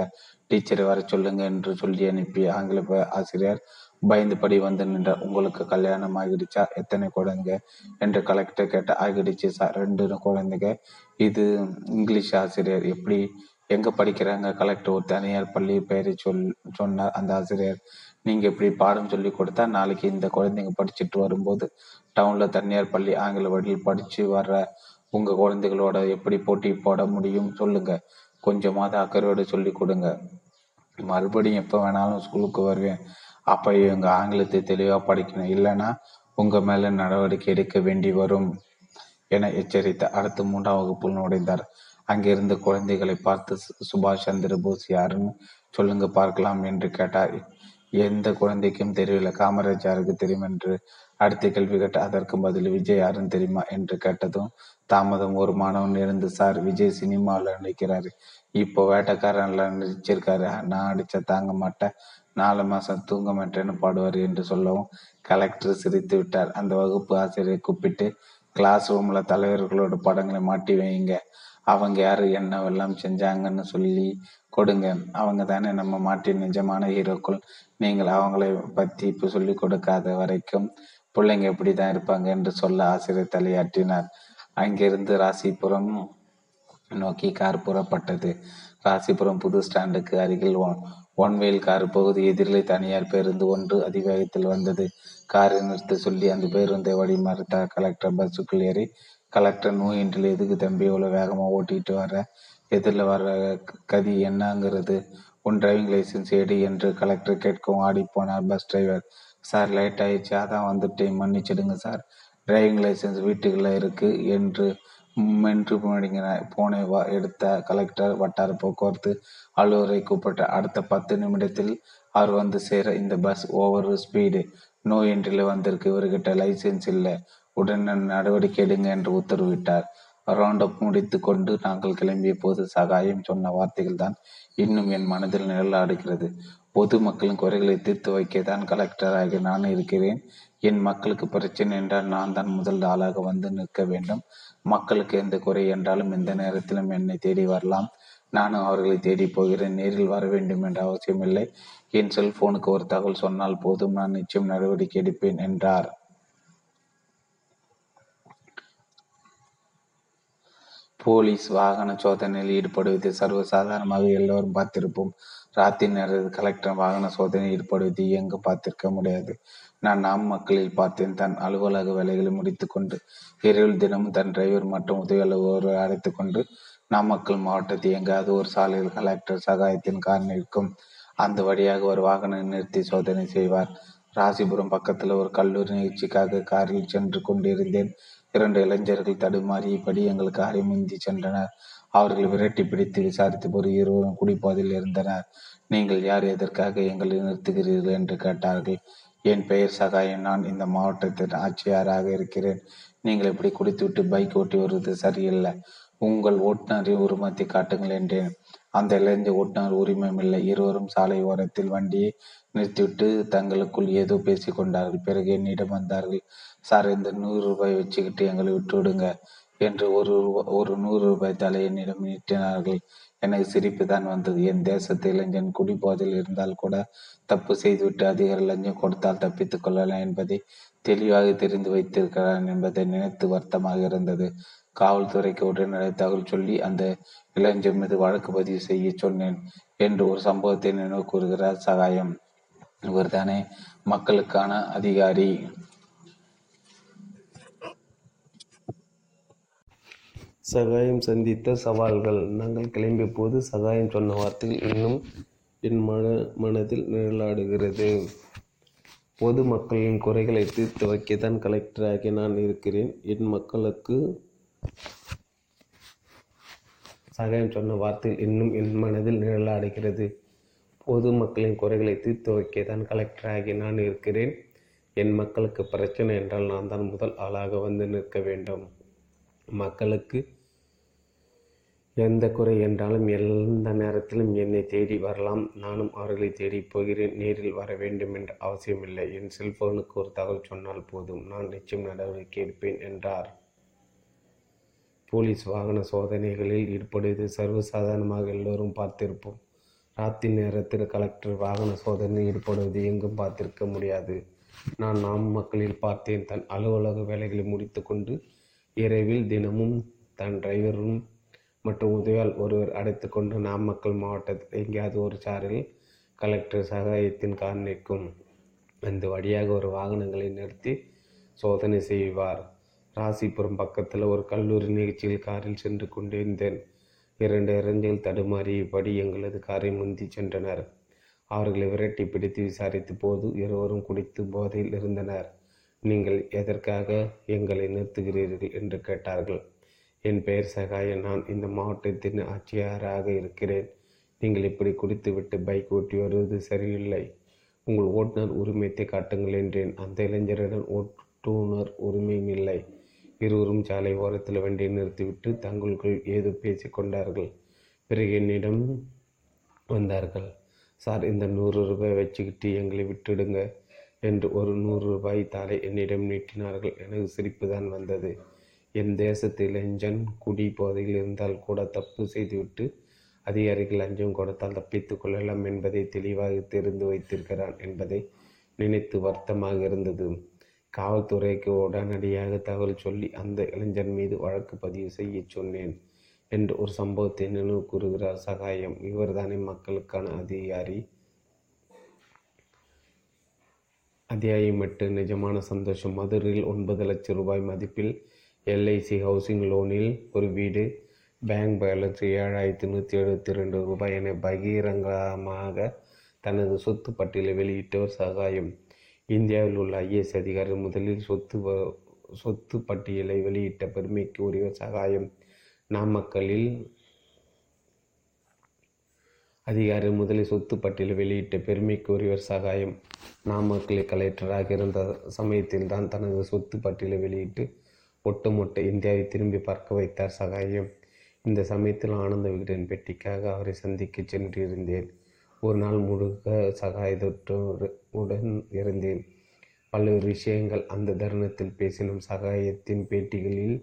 டீச்சரை வர சொல்லுங்க என்று சொல்லி அனுப்பி ஆங்கில ஆசிரியர் பயந்துபடி வந்து நின்றார் உங்களுக்கு கல்யாணம் ஆகிடுச்சா? எத்தனை குழந்தைங்க என்று கலெக்டர் கேட்ட ஆகிடுச்சு சார் ரெண்டு குழந்தைங்க. இது இங்கிலீஷ் ஆசிரியர். எப்படி எங்க படிக்கிறாங்க? கலெக்டர் ஒரு தனியார் பள்ளி பெயரை சொல் சொன்னார் அந்த ஆசிரியர். நீங்க இப்படி பாடம் சொல்லி கொடுத்தா நாளைக்கு இந்த குழந்தைங்க படிச்சுட்டு வரும்போது டவுன்ல தனியார் பள்ளி ஆங்கில வழியில் படிச்சு வர்ற உங்க குழந்தைகளோட எப்படி போட்டி போட முடியும் சொல்லுங்க. கொஞ்சமாவது அக்கறையோடு சொல்லி கொடுங்க. மறுபடியும் எப்போ வேணாலும் ஸ்கூலுக்கு வருவேன். அப்போ இவங்க ஆங்கிலத்தை தெளிவாக படிக்கணும். இல்லைன்னா உங்கள் மேலே நடவடிக்கை எடுக்க வேண்டி வரும் என எச்சரித்தார் அடுத்து மூன்றாம் வகுப்பில் நுழைந்தார். அங்கிருந்த குழந்தைகளை பார்த்து சுபாஷ் சந்திர போஸ் யாருன்னு சொல்லுங்க பார்க்கலாம் என்று கேட்டார். எந்த குழந்தைக்கும் தெரியவில்லை. காமராஜ் யாருக்கு தெரியும் என்று அடுத்த கேள்வி கேட்ட அதற்கு பதில் விஜய் யாருன்னு தெரியுமா என்று கேட்டதும் தாமதம் ஒரு மாணவன் இருந்து சார் விஜய் சினிமாவில் நடிக்கிறாரு. இப்போ வேட்டக்காரன்ல நடிச்சிருக்காரு நான் அடிச்ச தாங்க மாட்டேன். நாலு மாசம் தூங்க மாட்டேன்னு பாடுவார் என்று சொல்லவும் கலெக்டர் சிரித்து விட்டார். அந்த வகுப்பு ஆசிரியரை கூப்பிட்டு கிளாஸ் ரூம்ல தலைவர்களோட படங்களை மாட்டி வைங்க. அவங்க யாரு என்னவெல்லாம் செஞ்சாங்கன்னு சொல்லி கொடுங்க. அவங்க தானே நம்ம மாட்டின் நிஜமான ஹீரோக்கள். நீங்கள் அவங்களை பத்தி இப்போ சொல்லி கொடுக்காத வரைக்கும் பிள்ளைங்க இப்படி தான் இருப்பாங்க என்று சொல்ல ஆசிரியர் தலையாட்டினார். அங்கிருந்து ராசிபுரம் நோக்கி கார் புறப்பட்டது. ராசிபுரம் புது ஸ்டாண்டுக்கு அருகில் ஒன் வேல் கார் பகுதி எதிரிலே தனியார் பேருந்து ஒன்று அதிவேகத்தில் வந்தது. காரை நிறுத்த சொல்லி அந்த பேருந்தை வழி மறுத்தார் கலெக்டர் பஸ்ஸுக்குள் ஏறி கலெக்டர் நோயின்றில் எதுக்கு தம்பி இவ்வளோ வேகமாக ஓட்டிட்டு வர? எதிரில் வர கதி என்னங்கிறது. உன் டிரைவிங் லைசன்ஸ் எடு என்று கலெக்டர் கேட்கவும் ஆடி போனார் பஸ் டிரைவர். சார் லேட் ஆயிடுச்சு. அதான் வந்துட்டேன். மன்னிச்சிடுங்க சார். டிரைவிங் லைசன்ஸ் வீட்டுக்குள்ள இருக்கு என்று மென்று போனை எடுத்த கலெக்டர் வட்டார போக்குவரத்து அலுவலரை கூப்பிட்ட அடுத்த பத்து நிமிடத்தில் அவர் வந்து சேர இந்த பஸ் ஓவர் ஸ்பீடு நோ என்றில் வந்திருக்கு. இவர்கிட்ட லைசன்ஸ் இல்லை. உடனே நடவடிக்கை எடுங்க என்று உத்தரவிட்டார். ரவுண்ட் அப் முடித்து கொண்டு நாங்கள் கிளம்பிய போது சகாயம் சொன்ன வார்த்தைகள் தான் இன்னும் என் மனதில் நிழலாடுகிறது பொது மக்களின் குறைகளை தீர்த்து வைக்க தான் கலெக்டராக நான் இருக்கிறேன். என் மக்களுக்கு பிரச்சனை என்றால் நான் தான் முதல் ஆளாக வந்து நிற்க வேண்டும். மக்களுக்கு எந்த குறை என்றாலும் எந்த நேரத்திலும் என்னை தேடி வரலாம். நானும் அவர்களை தேடி போகிறேன். நேரில் வர வேண்டும் என்ற அவசியமில்லை என் செல்போனுக்கு ஒரு தகவல் சொன்னால் போதும். நான் நிச்சயம் நடவடிக்கை எடுப்பேன் என்றார். போலீஸ் வாகன சோதனையில் ஈடுபடுவது சர்வசாதாரணமாக எல்லோரும் பார்த்திருப்போம். ராத்திரி நேரத்தில் கலெக்டர் வாகன சோதனையில் ஈடுபடுவது எங்கு பார்த்திருக்க முடியாது. நான் நாம் மக்களில் பார்த்தேன். தன் அலுவலக வேலைகளை முடித்துக்கொண்டு இரவில் தினமும் தன் டிரைவர் மற்றும் உதவியாளர் அலுவலர் அழைத்து கொண்டு நாமக்கல் மாவட்டத்தில் எங்காவது ஒரு சாலையில் கலெக்டர் சகாயத்தின் கார் நிற்கும். அந்த வழியாக ஒரு வாகனம் நிறுத்தி சோதனை செய்வார். ராசிபுரம் பக்கத்தில் ஒரு கல்லூரி நிகழ்ச்சிக்காக காரில் சென்று கொண்டிருந்தேன். இரண்டு இளைஞர்கள் தடுமாறியபடி எங்கள் காரை முந்தி சென்றனர். அவர்கள் விரட்டி பிடித்து விசாரித்த போது இருவரும் குடிப்பதில் இருந்தனர். நீங்கள் யார்? எதற்காக எங்களை நிறுத்துகிறீர்கள்? என்று கேட்டார்கள். என் பெயர் சகாயம். நான் இந்த மாவட்டத்தின் ஆட்சியாராக இருக்கிறேன். நீங்கள் இப்படி குடித்துவிட்டு பைக் ஓட்டி வருவது சரியில்லை. உங்கள் ஓட்டுநரின் உரிமத்தை காட்டுங்கள் என்றேன். அந்த இளைஞர் ஓட்டுநர் உரிமம் இல்லை. இருவரும் சாலை ஓரத்தில் வண்டியை நிறுத்திவிட்டு தங்களுக்குள் ஏதோ பேசிக்கொண்டார்கள் பிறகு என்னிடம் வந்தார்கள் சார் இந்த நூறு ரூபாய் வச்சுக்கிட்டு எங்களை விட்டு விடுங்க என்று ஒரு ஒரு நூறு ரூபாய் தலை என்னிடம் நீட்டினார்கள். எனக்கு சிரிப்பு தான் வந்தது. என் தேசத்து இளைஞன் குடிபோதையில் இருந்தால் கூட தப்பு செய்துவிட்டு அதிகார லஞ்சம் கொடுத்தால் தப்பித்துக் கொள்ளலாம் என்பதை தெளிவாக தெரிந்து வைத்திருக்கிறான் என்பதை நினைத்து வருத்தமாக இருந்தது. காவல்துறைக்கு உடனடி தகவல் சொல்லி அந்த இளைஞர் மீது வழக்கு பதிவு செய்ய சொன்னேன் என்று ஒரு சம்பவத்தை நினைவு கூறுகிறார் சகாயம். இவர்தானே மக்களுக்கான அதிகாரி. சகாயம் சந்தித்த சவால்கள். நாங்கள் கிளம்பிய போது சகாயம் சொன்ன வார்த்தைகள் இன்னும் என் மன மனதில் நிழலாடுகிறது. பொது மக்களின் குறைகளை தீர்த்து வைக்கத்தான் கலெக்டராகி நான் இருக்கிறேன். என் மக்களுக்கு சகாயம் சொன்ன வார்த்தைகள் இன்னும் என் மனதில் நிழலாடுகிறது. பொது மக்களின் குறைகளை தீர்த்து வைக்கத்தான் கலெக்டராகி நான் இருக்கிறேன். என் மக்களுக்கு பிரச்சனை என்றால் நான் தான் முதல் ஆளாக வந்து நிற்க வேண்டும். மக்களுக்கு எந்த குறை என்றாலும் எந்த நேரத்திலும் என்னை தேடி வரலாம். நானும் அவர்களை தேடி போகிறேன். நேரில் வர வேண்டும் என்ற அவசியமில்லை. என் செல்போனுக்கு ஒரு தகவல் சொன்னால் போதும். நான் நிச்சயம் நடவடிக்கை எடுப்பேன் என்றார். போலீஸ் வாகன சோதனைகளில் ஈடுபடுவது சர்வசாதாரணமாக எல்லோரும் பார்த்திருப்போம். ராத்திரி நேரத்தில் கலெக்டர் வாகன சோதனையில் ஈடுபடுவது எங்கும் பார்த்திருக்க முடியாது. நான் நாம் மக்களில் பார்த்தேன். தன் அலுவலக வேலைகளை முடித்துக்கொண்டு இரவில் தினமும் தன் டிரைவரும் மற்றும் உதவியால் ஒருவர் அடைத்து கொண்டு நாமக்கல் மாவட்டத்தில் எங்கேயாவது ஒரு சாரில் கலெக்டர் சகாயத்தின் கார் நிற்கும். அந்த வழியாக ஒரு வாகனங்களை நிறுத்தி சோதனை செய்வார். ராசிபுரம் பக்கத்தில் ஒரு கல்லூரி நிகழ்ச்சியில் காரில் சென்று கொண்டிருந்தேன். இரண்டு இளைஞர்கள் தடுமாறியபடி எங்களது காரை முந்தி சென்றனர். அவர்களை விரட்டி பிடித்து விசாரித்த போது இருவரும் குடித்து போதையில் இருந்தனர். நீங்கள் எதற்காக எங்களை நிறுத்துகிறீர்கள் என்று கேட்டார்கள். என் பெயர் சகாய. நான் இந்த மாவட்டத்தின் ஆட்சியாராக இருக்கிறேன். நீங்கள் இப்படி குடித்துவிட்டு பைக் ஓட்டி வருவது சரியில்லை. உங்கள் ஓட்டுநர் உரிமையத்தை காட்டுங்கள் என்றேன். அந்த இளைஞரிடம் ஓட்டுநர் உரிமையும் இல்லை. இருவரும் சாலை ஓரத்தில் வண்டியை நிறுத்திவிட்டு தங்களுக்குள் ஏதோ பேசிக் கொண்டார்கள். பிறகு என்னிடம் வந்தார்கள். சார் இந்த நூறு ரூபாய் வச்சுக்கிட்டு எங்களை விட்டுடுங்க. என்று ஒரு நூறு ரூபாய் தாளை என்னிடம் நீட்டினார்கள். எனக்கு சிரிப்பு தான் வந்தது. என் தேசத்து இளைஞன் குடி போதையில் இருந்தால் கூட தப்பு செய்துவிட்டு அதிகாரிகள் லஞ்சம் கொடுத்தால் தப்பித்துக் கொள்ளலாம் என்பதை தெளிவாக தெரிந்து வைத்திருக்கிறான் என்பதை நினைத்து வருத்தமாக இருந்தது. காவல்துறைக்கு உடனடியாக தகவல் சொல்லி அந்த இளைஞன் மீது வழக்கு பதிவு செய்ய சொன்னேன் என்று ஒரு சம்பவத்தை நினைவு கூறுகிறார். சகாயம். இவர்தானே மக்களுக்கான அதிகாரி. அத்தியாயமெட்டு நிஜமான சந்தோஷம். மதுரையில் ஒன்பது லட்சம் ரூபாய் மதிப்பில் எல்ஐசி ஹவுசிங் லோனில் ஒரு வீடு. பேங்க் பேலன்ஸ் ஏழாயிரத்தி நூற்றி எழுபத்தி ரெண்டு ரூபாய் என பகிரங்கமாக தனது சொத்து பட்டியலை வெளியிட்டவர் சகாயம். இந்தியாவில் உள்ள ஐஏஎஸ் அதிகாரி முதலில் சொத்து சொத்து பட்டியலை வெளியிட்ட பெருமைக்கு உரிய சகாயம். நாமக்கல்லில் அதிகாரி முதலில் சொத்து பட்டியலை வெளியிட்ட பெருமைக்குரியவர் சகாயம். நாமக்கல் கலெக்டராக இருந்த சமயத்தில் தான் தனது சொத்து பட்டியலை வெளியிட்டு ஒட்டுமொத்த இந்தியாவை திரும்பி பார்க்க வைத்தார் சகாயம். இந்த சமயத்தில் ஆனந்த விகடன் பெட்டிக்காக அவரை சந்திக்க சென்றிருந்தேன். ஒரு நாள் முழுக்க சகாயத்துடன் இருந்தேன். பல்வேறு விஷயங்கள் அந்த தருணத்தில் பேசினோம். சகாயத்தின் பேட்டிகளில்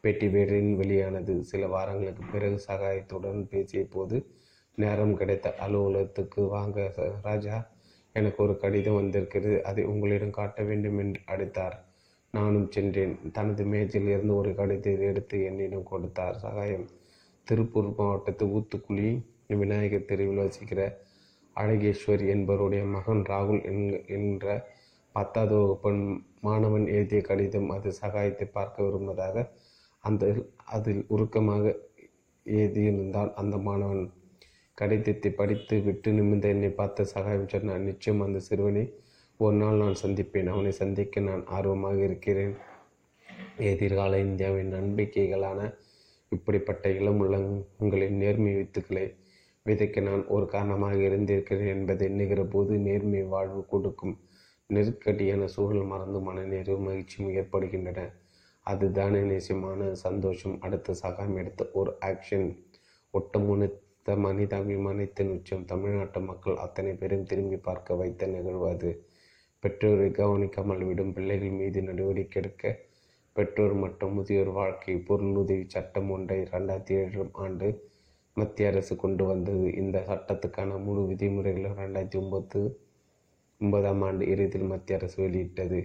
பேட்டி பேரின் வெளியானது. சில வாரங்களுக்கு பிறகு சகாயத்துடன் பேசிய போது நேரம் கிடைத்த அலுவலகத்துக்கு வாங்க ராஜா எனக்கு ஒரு கடிதம் வந்திருக்கிறது. அதை உங்களிடம் காட்ட வேண்டும் என்று அழைத்தார் நானும் சென்றேன். தனது மேஜில் இருந்து ஒரு கடிதத்தை எடுத்து என்னிடம் கொடுத்தார். சகாயம் திருப்பூர் மாவட்டத்து ஊத்துக்குழி விநாயகர் தெருவில் வசிக்கிற அழகேஸ்வர் என்பவருடைய மகன் ராகுல் என்ற பத்தாவது வகுப்பு மாணவன் எழுதிய கடிதம் அது சகாயத்தை பார்க்க விரும்புவதாக அந்த அதில் உருக்கமாக எழுதியிருந்தால் அந்த மாணவன் கடிதத்தை படித்து விட்டு நிமிர்ந்த என்னை பார்த்த சகாயம் சொன்னான் நிச்சயம் அந்த சிறுவனை ஒரு நாள் நான் சந்திப்பேன். அவனை சந்திக்க நான் ஆர்வமாக இருக்கிறேன். எதிர்கால இந்தியாவின் நம்பிக்கைகளான இப்படிப்பட்ட இளம் உள்ளங்களின் நேர்மை வித்துக்களை விதைக்க நான் ஒரு காரணமாக இருந்திருக்கிறேன் என்பதை எண்ணுகிற போது நேர்மை வாழ்வு கொடுக்கும் நெருக்கடியான சூழல் மறந்து மனநிறைவு மகிழ்ச்சியும் ஏற்படுகின்றன. அதுதானே நிச்சயமான சந்தோஷம். அடுத்த சகாயம் எடுத்த ஒரு ஆக்ஷன். ஒட்டுமொத்த மனிதாபிமானத்தின் உச்சம். தமிழ்நாட்டு மக்கள் அத்தனை பேரும் திரும்பி பார்க்க வைத்த நிகழ்வு அது. பெற்றோரை கவனிக்காமல் விடும் பிள்ளைகள் மீது நடவடிக்கை எடுக்க பெற்றோர் மற்றும் முதியோர் வாழ்க்கை பொருளுதவி சட்டம் ஒன்றை ரெண்டாயிரத்தி ஏழாம் ஆண்டு மத்திய அரசு கொண்டு வந்தது. இந்த சட்டத்துக்கான முழு விதிமுறைகளை ரெண்டாயிரத்தி ஒம்பது ஒன்பதாம் ஆண்டு இறுதியில் மத்திய அரசு வெளியிட்டது.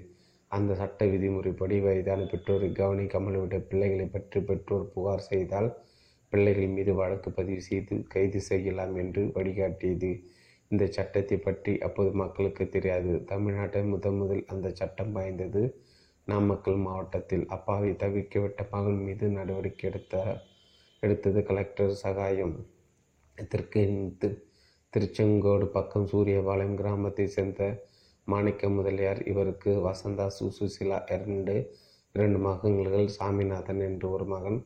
அந்த சட்ட விதிமுறைப்படி வயதான பெற்றோரை கவனிக்காமல் விட பிள்ளைகளை பற்றி பெற்றோர் புகார் செய்தால் பிள்ளைகள் மீது வழக்கு பதிவு செய்து கைது செய்யலாம் என்று வழிகாட்டியது. இந்த சட்டத்தை பற்றி அப்போது மக்களுக்கு தெரியாது. தமிழ்நாட்டை முதன் முதல் அந்த சட்டம் பாய்ந்தது. நாமக்கல் மாவட்டத்தில் அப்பாவை தவிர்க்க மகன் மீது நடவடிக்கை எடுத்த எடுத்தது கலெக்டர் சகாயம். தெற்கு திருச்செங்கோடு பக்கம் சூரியபாளையம் கிராமத்தை சேர்ந்த மாணிக்க முதலியார். இவருக்கு வசந்தா சுசுசிலா இரண்டு இரண்டு மகன்கள் சாமிநாதன் என்று ஒரு மகன்.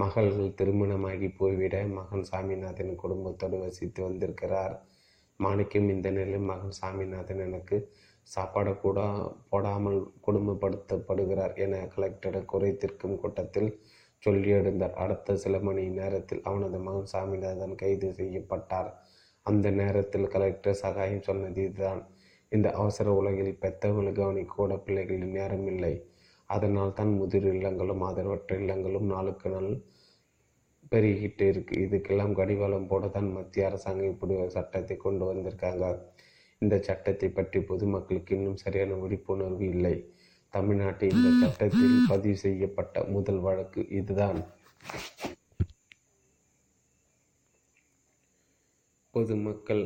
மகள்கள் திருமணமாகி போய்விட மகன் சாமிநாதன் குடும்பத்தோடு வசித்து வந்திருக்கிறார். மாணிக்கம் இந்த நிலையில் மகன் சாமிநாதன் எனக்கு சாப்பாடு கூட போடாமல் குடும்பப்படுத்தப்படுகிறார் என கலெக்டர் குறை தீர்க்கும் கூட்டத்தில் சொல்லி எழுந்தார். அடுத்த சில மணி நேரத்தில் அவனது மகன் சாமிநாதன் கைது செய்யப்பட்டார். அந்த நேரத்தில் கலெக்டர் சகாயம் சொன்னது இதுதான். இந்த அவசர உலகில் பெத்தவங்களை கவனிக்க கூட பிள்ளைகளின் நேரம் இல்லை. அதனால் தான் முதிர் இல்லங்களும் ஆதரவற்ற இல்லங்களும் நாளுக்கு நாள் பெருகிட்டு இருக்கு. இதுக்கெல்லாம் கடிவாளம் போட தான் மத்திய அரசாங்கம் இப்படி ஒரு சட்டத்தை கொண்டு வந்திருக்காங்க. இந்த சட்டத்தை பற்றி பொதுமக்களுக்கு இன்னும் சரியான விழிப்புணர்வு இல்லை. தமிழ்நாட்டில் இந்த சட்டத்தில் பதிவு செய்யப்பட்ட முதல் வழக்கு இதுதான். பொதுமக்கள்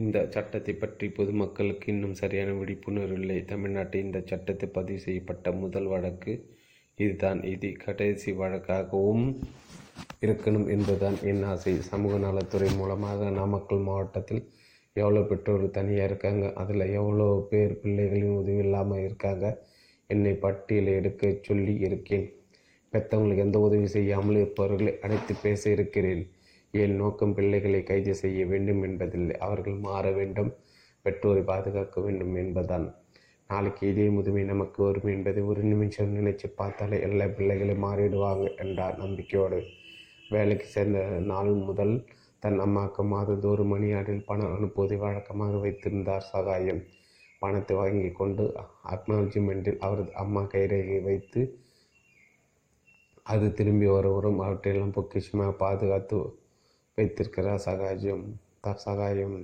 இந்த சட்டத்தை பற்றி பொதுமக்களுக்கு இன்னும் சரியான விழிப்புணர்வு இல்லை. தமிழ்நாட்டில் இந்த சட்டத்தை பதிவு செய்யப்பட்ட முதல் வழக்கு இதுதான். இது கடைசி வழக்காகவும் இருக்கணும் என்பதுதான் என் ஆசை. சமூக நலத்துறை மூலமாக நாமக்கல் மாவட்டத்தில் எவ்வளோ பெற்றோர் தனியாக இருக்காங்க? அதில் எவ்வளோ பேர் பிள்ளைகளின் உதவி இல்லாமல் இருக்காங்க? என்னை பட்டியலை எடுக்க சொல்லி இருக்கேன். பெற்றவங்களுக்கு எந்த உதவி செய்யாமல் இருப்பவர்களை அழைத்து பேச இருக்கிறேன். என் நோக்கம் பிள்ளைகளை கைது செய்ய வேண்டும் என்பதில்லை. அவர்கள் மாற வேண்டும் பெற்றோரை பாதுகாக்க வேண்டும் என்பதுதான். நாளைக்கு இதே முதுமை நமக்கு வரும் என்பதை ஒரு நிமிஷம் நினைச்சு பார்த்தாலே எல்லா பிள்ளைகளும் மாறிடுவாங்க என்றார் நம்பிக்கையோடு. வேலைக்கு சேர்ந்த நாள் முதல் தன் அம்மாவுக்கு மாதந்தோறும் மணியாடில் பணம் அனுப்புவதை வழக்கமாக வைத்திருந்தார் சகாயம். பணத்தை வாங்கி கொண்டு அக்னாலஜிமெண்ட்டில் அவரது அம்மா கைரேகை வைத்து அது திரும்பி வரவரும் அவற்றையெல்லாம் பொக்கிஷமாக பாதுகாத்து வைத்திருக்கிறார் சகாஜம் த சகாயம்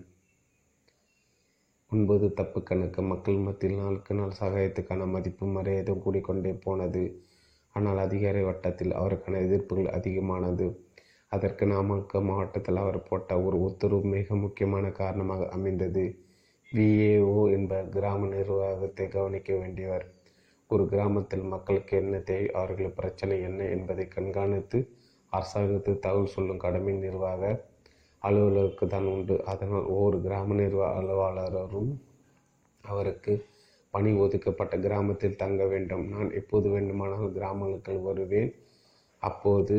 ஒன்பது தப்பு கணக்கு. மக்கள் மத்தியில் நாளுக்கு நாள் சகாயத்துக்கான மதிப்பு மரியாதையும் கூடிக்கொண்டே போனது. ஆனால் அதிகாரி வட்டத்தில் அவருக்கான எதிர்ப்புகள் அதிகமானது. அதற்கு நாமக்கல் மாவட்டத்தில் அவர் போட்ட ஒரு உத்தரவு மிக முக்கியமான காரணமாக அமைந்தது. விஏஓ என்ப கிராம நிர்வாகத்தை கவனிக்க வேண்டியவர். ஒரு கிராமத்தில் மக்களுக்கு என்ன தேவை அவர்கள் பிரச்சனை என்ன என்பதை கண்காணித்து அரசாங்கத்துக்கு தகவல் சொல்லும் கடமை நிர்வாக அலுவலருக்கு தான் உண்டு. அதனால் ஒவ்வொரு கிராம நிர்வாக அலுவலரும் அவருக்கு பணி ஒதுக்கப்பட்ட கிராமத்தில் தங்க வேண்டும். நான் எப்போது வேண்டுமானால் கிராமங்களுக்கு வருவேன். அப்போது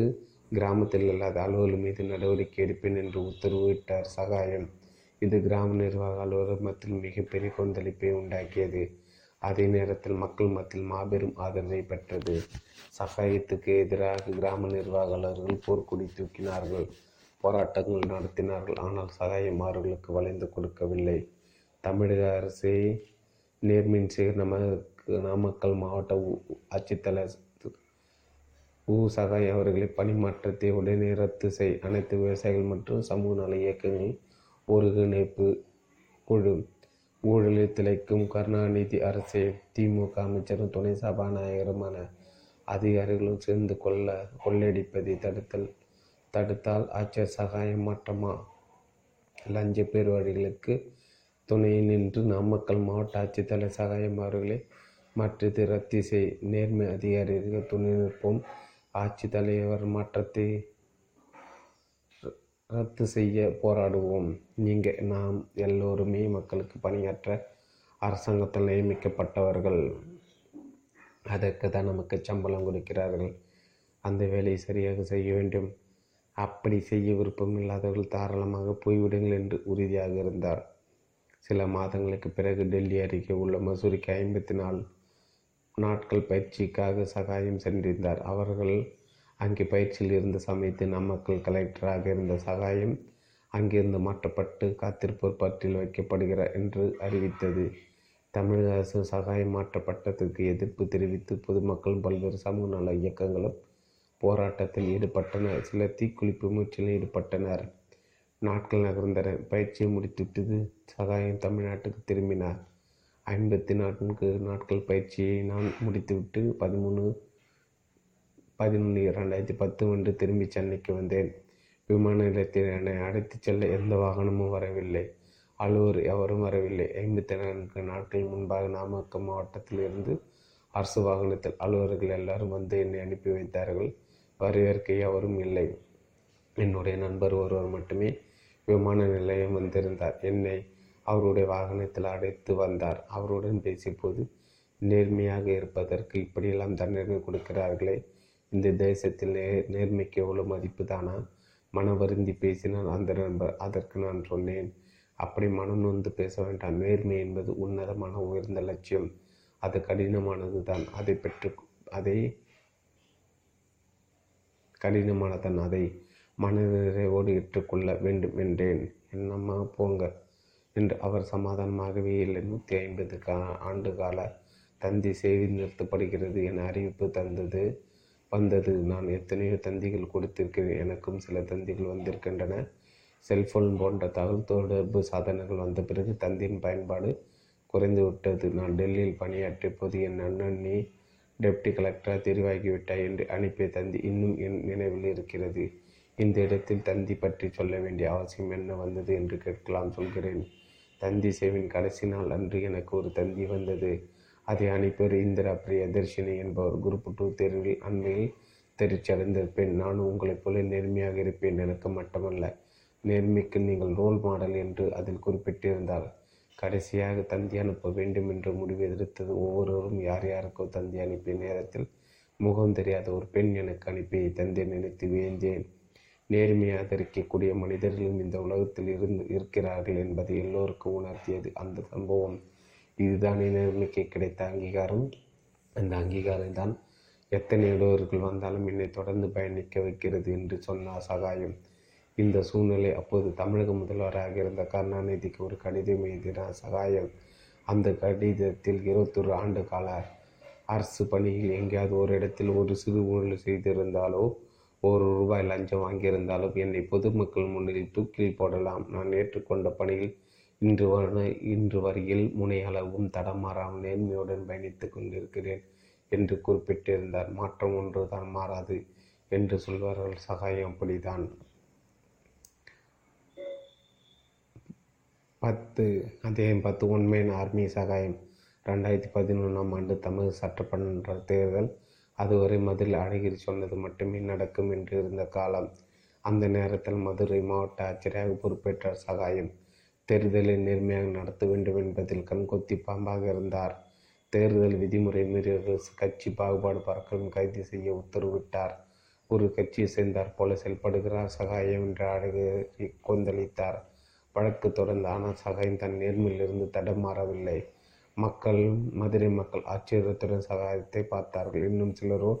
கிராமத்தில் இல்லாத அலுவலர் மீது நடவடிக்கை எடுப்பேன் என்று உத்தரவிட்டார். சகாயம். இது கிராம நிர்வாக அலுவலர் மத்தியில் மிகப்பெரிய கொந்தளிப்பை உண்டாக்கியது. அதே நேரத்தில் மக்கள் மத்தியில் மாபெரும் ஆதரவை பெற்றது. சகாயத்துக்கு எதிராக கிராம நிர்வாகர்கள் போர்க்குடி தூக்கினார்கள். போராட்டங்கள் நடத்தினார்கள். ஆனால் சகாயம் அவர்களுக்கு வளைந்து கொடுக்கவில்லை. தமிழக அரசே நேர்மின் சேகர் நமக்கு நாமக்கல் மாவட்ட ஆட்சித்தலைவர் உ சகாயம் அவர்களை பணிமாற்றத்தை உடனே ரத்து செய் அனைத்து விவசாயிகள் மற்றும் சமூக நல இயக்கங்களின் ஒருங்கிணைப்பு குழு ஊழலில் திளைக்கும் கருணாநிதி அரசை திமுக அமைச்சரும் துணை சபாநாயகருமான அதிகாரிகளும் சேர்ந்து கொள்ள கொள்ளையடிப்பதை தடுத்தல் தடுத்தால் ஆட்சியர் சகாயம் மாற்றமா? லஞ்ச பெறுவாரிகளுக்கு துணை நின்று நாமக்கல் மாவட்ட ஆட்சித்தலைவர் சகாயம் அவர்களை மாற்றத்தை ரத்து செய் நேர்மை அதிகாரிகள் துணை நிற்போம். ஆட்சித்தலைவர் மாற்றத்தை ரத்து செய்ய போராடுவோம். நீங்கள் நாம் எல்லோருமே மக்களுக்கு பணியாற்ற அரசாங்கத்தில் நியமிக்கப்பட்டவர்கள். அதற்கு தான் நமக்கு சம்பளம் கொடுக்கிறார்கள். அந்த வேலையை சரியாக செய்ய வேண்டும். அப்படி செய்ய விருப்பம் இல்லாதவர்கள் தாராளமாக போய்விடுங்கள் என்று உறுதியாக இருந்தார். சில மாதங்களுக்கு பிறகு டெல்லி அருகே உள்ள மசூரிக்கு ஐம்பத்தி நாலு நாட்கள் பயிற்சிக்காக சகாயம் சென்றிருந்தார். அவர்கள் அங்கே பயிற்சியில் இருந்த சமயத்தில் நாமக்கல் கலெக்டராக இருந்த சகாயம் அங்கிருந்து மாற்றப்பட்டு காத்திருப்போர் பட்டியல் வைக்கப்படுகிறார் என்று அறிவித்தது. தமிழக அரசு சகாயம் மாற்றப்பட்டதற்கு எதிர்ப்பு தெரிவித்து பொதுமக்களும் பல்வேறு சமூக நல இயக்கங்களும் போராட்டத்தில் ஈடுபட்டனர். சில தீக்குளிப்பு முயற்சியில் ஈடுபட்டனர். நாட்கள் நகர்ந்தன. பயிற்சியை முடித்துவிட்டு சகாயம் தமிழ்நாட்டுக்கு திரும்பினார். ஐம்பத்தி நான்கு நாட்கள் பயிற்சியை நான் முடித்துவிட்டு பதிமூணு பதினொன்று இரண்டாயிரத்தி பத்து அன்று திரும்பி சென்னைக்கு வந்தேன். விமான நிலையத்தில் என்னை அழைத்துச் செல்ல எந்த வாகனமும் வரவில்லை. அலுவலர் எவரும் வரவில்லை. ஐம்பத்தி நான்கு நாட்கள் முன்பாக நாமக்கல் மாவட்டத்தில் இருந்து அரசு வாகனத்தில் அலுவலர்கள் எல்லாரும் வந்து என்னை அனுப்பி வைத்தார்கள். வரவேற்க எவரும் இல்லை. என்னுடைய நண்பர் ஒருவர் மட்டுமே விமான நிலையம் வந்திருந்தார். என்னை அவருடைய வாகனத்தில் அடைத்து வந்தார். அவருடன் பேசியபோது நேர்மையாக இருப்பதற்கு இப்படியெல்லாம் தண்டனை கொடுக்கிறார்களே. இந்த தேசத்தில் நே நேர்மைக்கு எவ்வளோ மதிப்பு தானா மன வருந்தி பேசினால் அந்த நண்பர் அதற்கு நான் சொன்னேன். அப்படி மனம் நொந்து பேச வேண்டாம். நேர்மை என்பது உன்னதமான உயர்ந்த லட்சியம். அது கடினமானது தான் அதை பெற்று அதை கடினமானதான் அதை மனநிறைவோடு ஏற்றுக்கொள்ள வேண்டும் என்றேன். என்னம்மா போங்க என்று அவர் சமாதானமாகவே இல்லை. நூற்றி ஐம்பது கா ஆண்டு கால தந்தி செய்தி நிறுத்தப்படுகிறது என அறிவிப்பு தந்தது. வந்தது. நான் எத்தனையோ தந்திகள் கொடுத்திருக்கிறேன். எனக்கும் சில தந்திகள் வந்திருக்கின்றன. செல்ஃபோன் போன்ற தகவல் தொடர்பு சாதனங்கள் வந்த பிறகு தந்தியின் பயன்பாடு குறைந்து விட்டது நான் டெல்லியில் பணியாற்றிய போது என் அண்ணன் நீ டெப்டி கலெக்டராக தெரிவாகிவிட்டாய் என்று அனுப்பிய தந்தி இன்னும் என் நினைவில் இருக்கிறது. இந்த இடத்தில் தந்தி பற்றி சொல்ல வேண்டிய அவசியம் என்ன வந்தது என்று கேட்கலாம் சொல்கிறேன். தந்தி சேவின் கடைசி நாள் அன்று எனக்கு ஒரு தந்தி வந்தது. அதை அனுப்பியவர் இந்திரா பிரியதர்ஷினி என்பவர். குரூப் டூ தேர்வில் அண்மையில் தெரிச்சடைந்த அடைந்திருப்பேன் நானும் உங்களைப் போல நேர்மையாக இருப்பேன். எனக்கு மட்டுமல்ல நேர்மைக்கு நீங்கள் ரோல் மாடல் என்று அதில் குறிப்பிட்டிருந்தார். கடைசியாக தந்தி அனுப்ப வேண்டும் என்று முடிவு எதிர்த்தது ஒவ்வொருவரும் யார் யாருக்கோ தந்தி அனுப்பிய நேரத்தில் முகம் தெரியாத ஒரு பெண் எனக்கு அனுப்பி தந்தை நினைத்து வியந்தேன் நேர்மையை ஆதரிக்கக்கூடிய மனிதர்களும் இந்த உலகத்தில் இருந்து இருக்கிறார்கள் என்பதை எல்லோருக்கும் உணர்த்தியது அந்த சம்பவம். இதுதான் நேர்மைக்கு கிடைத்த அங்கீகாரம். அந்த அங்கீகாரம் தான் எத்தனை இடவர்கள் வந்தாலும் என்னை தொடர்ந்து பயணிக்க வைக்கிறது என்று சொன்னார் சகாயம் இந்த சூழ்நிலை அப்போது தமிழக முதல்வராக இருந்த கருணாநிதிக்கு ஒரு கடிதம் எழுதினார் சகாயம் அந்த கடிதத்தில் இருபத்தொரு ஆண்டு கால அரசு பணியில் எங்கேயாவது ஒரு இடத்தில் ஒரு சிறு ஊழல் செய்திருந்தாலோ ஒரு ரூபாய் லஞ்சம் வாங்கியிருந்தாலோ என்னை பொதுமக்கள் முன்னில் தூக்கில் போடலாம். நான் ஏற்றுக்கொண்ட பணியில் இன்று வரை இன்று வரையில் முனையளவும் தடமாறாமல் நேர்மையுடன் பயணித்துக் கொண்டிருக்கிறேன் என்று குறிப்பிட்டிருந்தார். மாற்றம் ஒன்று தான் மாறாது என்று சொல்வார்கள். சகாயம் அப்படிதான் பத்து அத்தியாயம் பத்து உண்மையின் ஆர்மி சகாயம். ரெண்டாயிரத்தி பதினொன்றாம் ஆண்டு தமிழ் சட்டமன்ற தேர்தல் அதுவரை மதுரை அழகிரி சொன்னது மட்டுமே நடக்கும் என்று இருந்த காலம். அந்த நேரத்தில் மதுரை மாவட்ட ஆட்சியராக பொறுப்பேற்றார் சகாயம். தேர்தலை நேர்மையாக நடத்த வேண்டும் என்பதில் கண்கொத்தி பாம்பாக இருந்தார். தேர்தல் விதிமுறை மீறியவர்கள் கட்சி பாகுபாடு பார்க்கவும் கைது செய்ய உத்தரவிட்டார். ஒரு கட்சியை சேர்ந்தார் போல செயல்படுகிறார். சகாயம் என்ற அழகு கொந்தளித்தார். வழக்கு தொடர்ந்து ஆனால் சகாயம் தன் நேர்மையிலிருந்து தடமாறவில்லை மக்கள் மதுரை மக்கள் ஆச்சரியத்துடன் சகாயத்தை பார்த்தார்கள். இன்னும் சிலரோ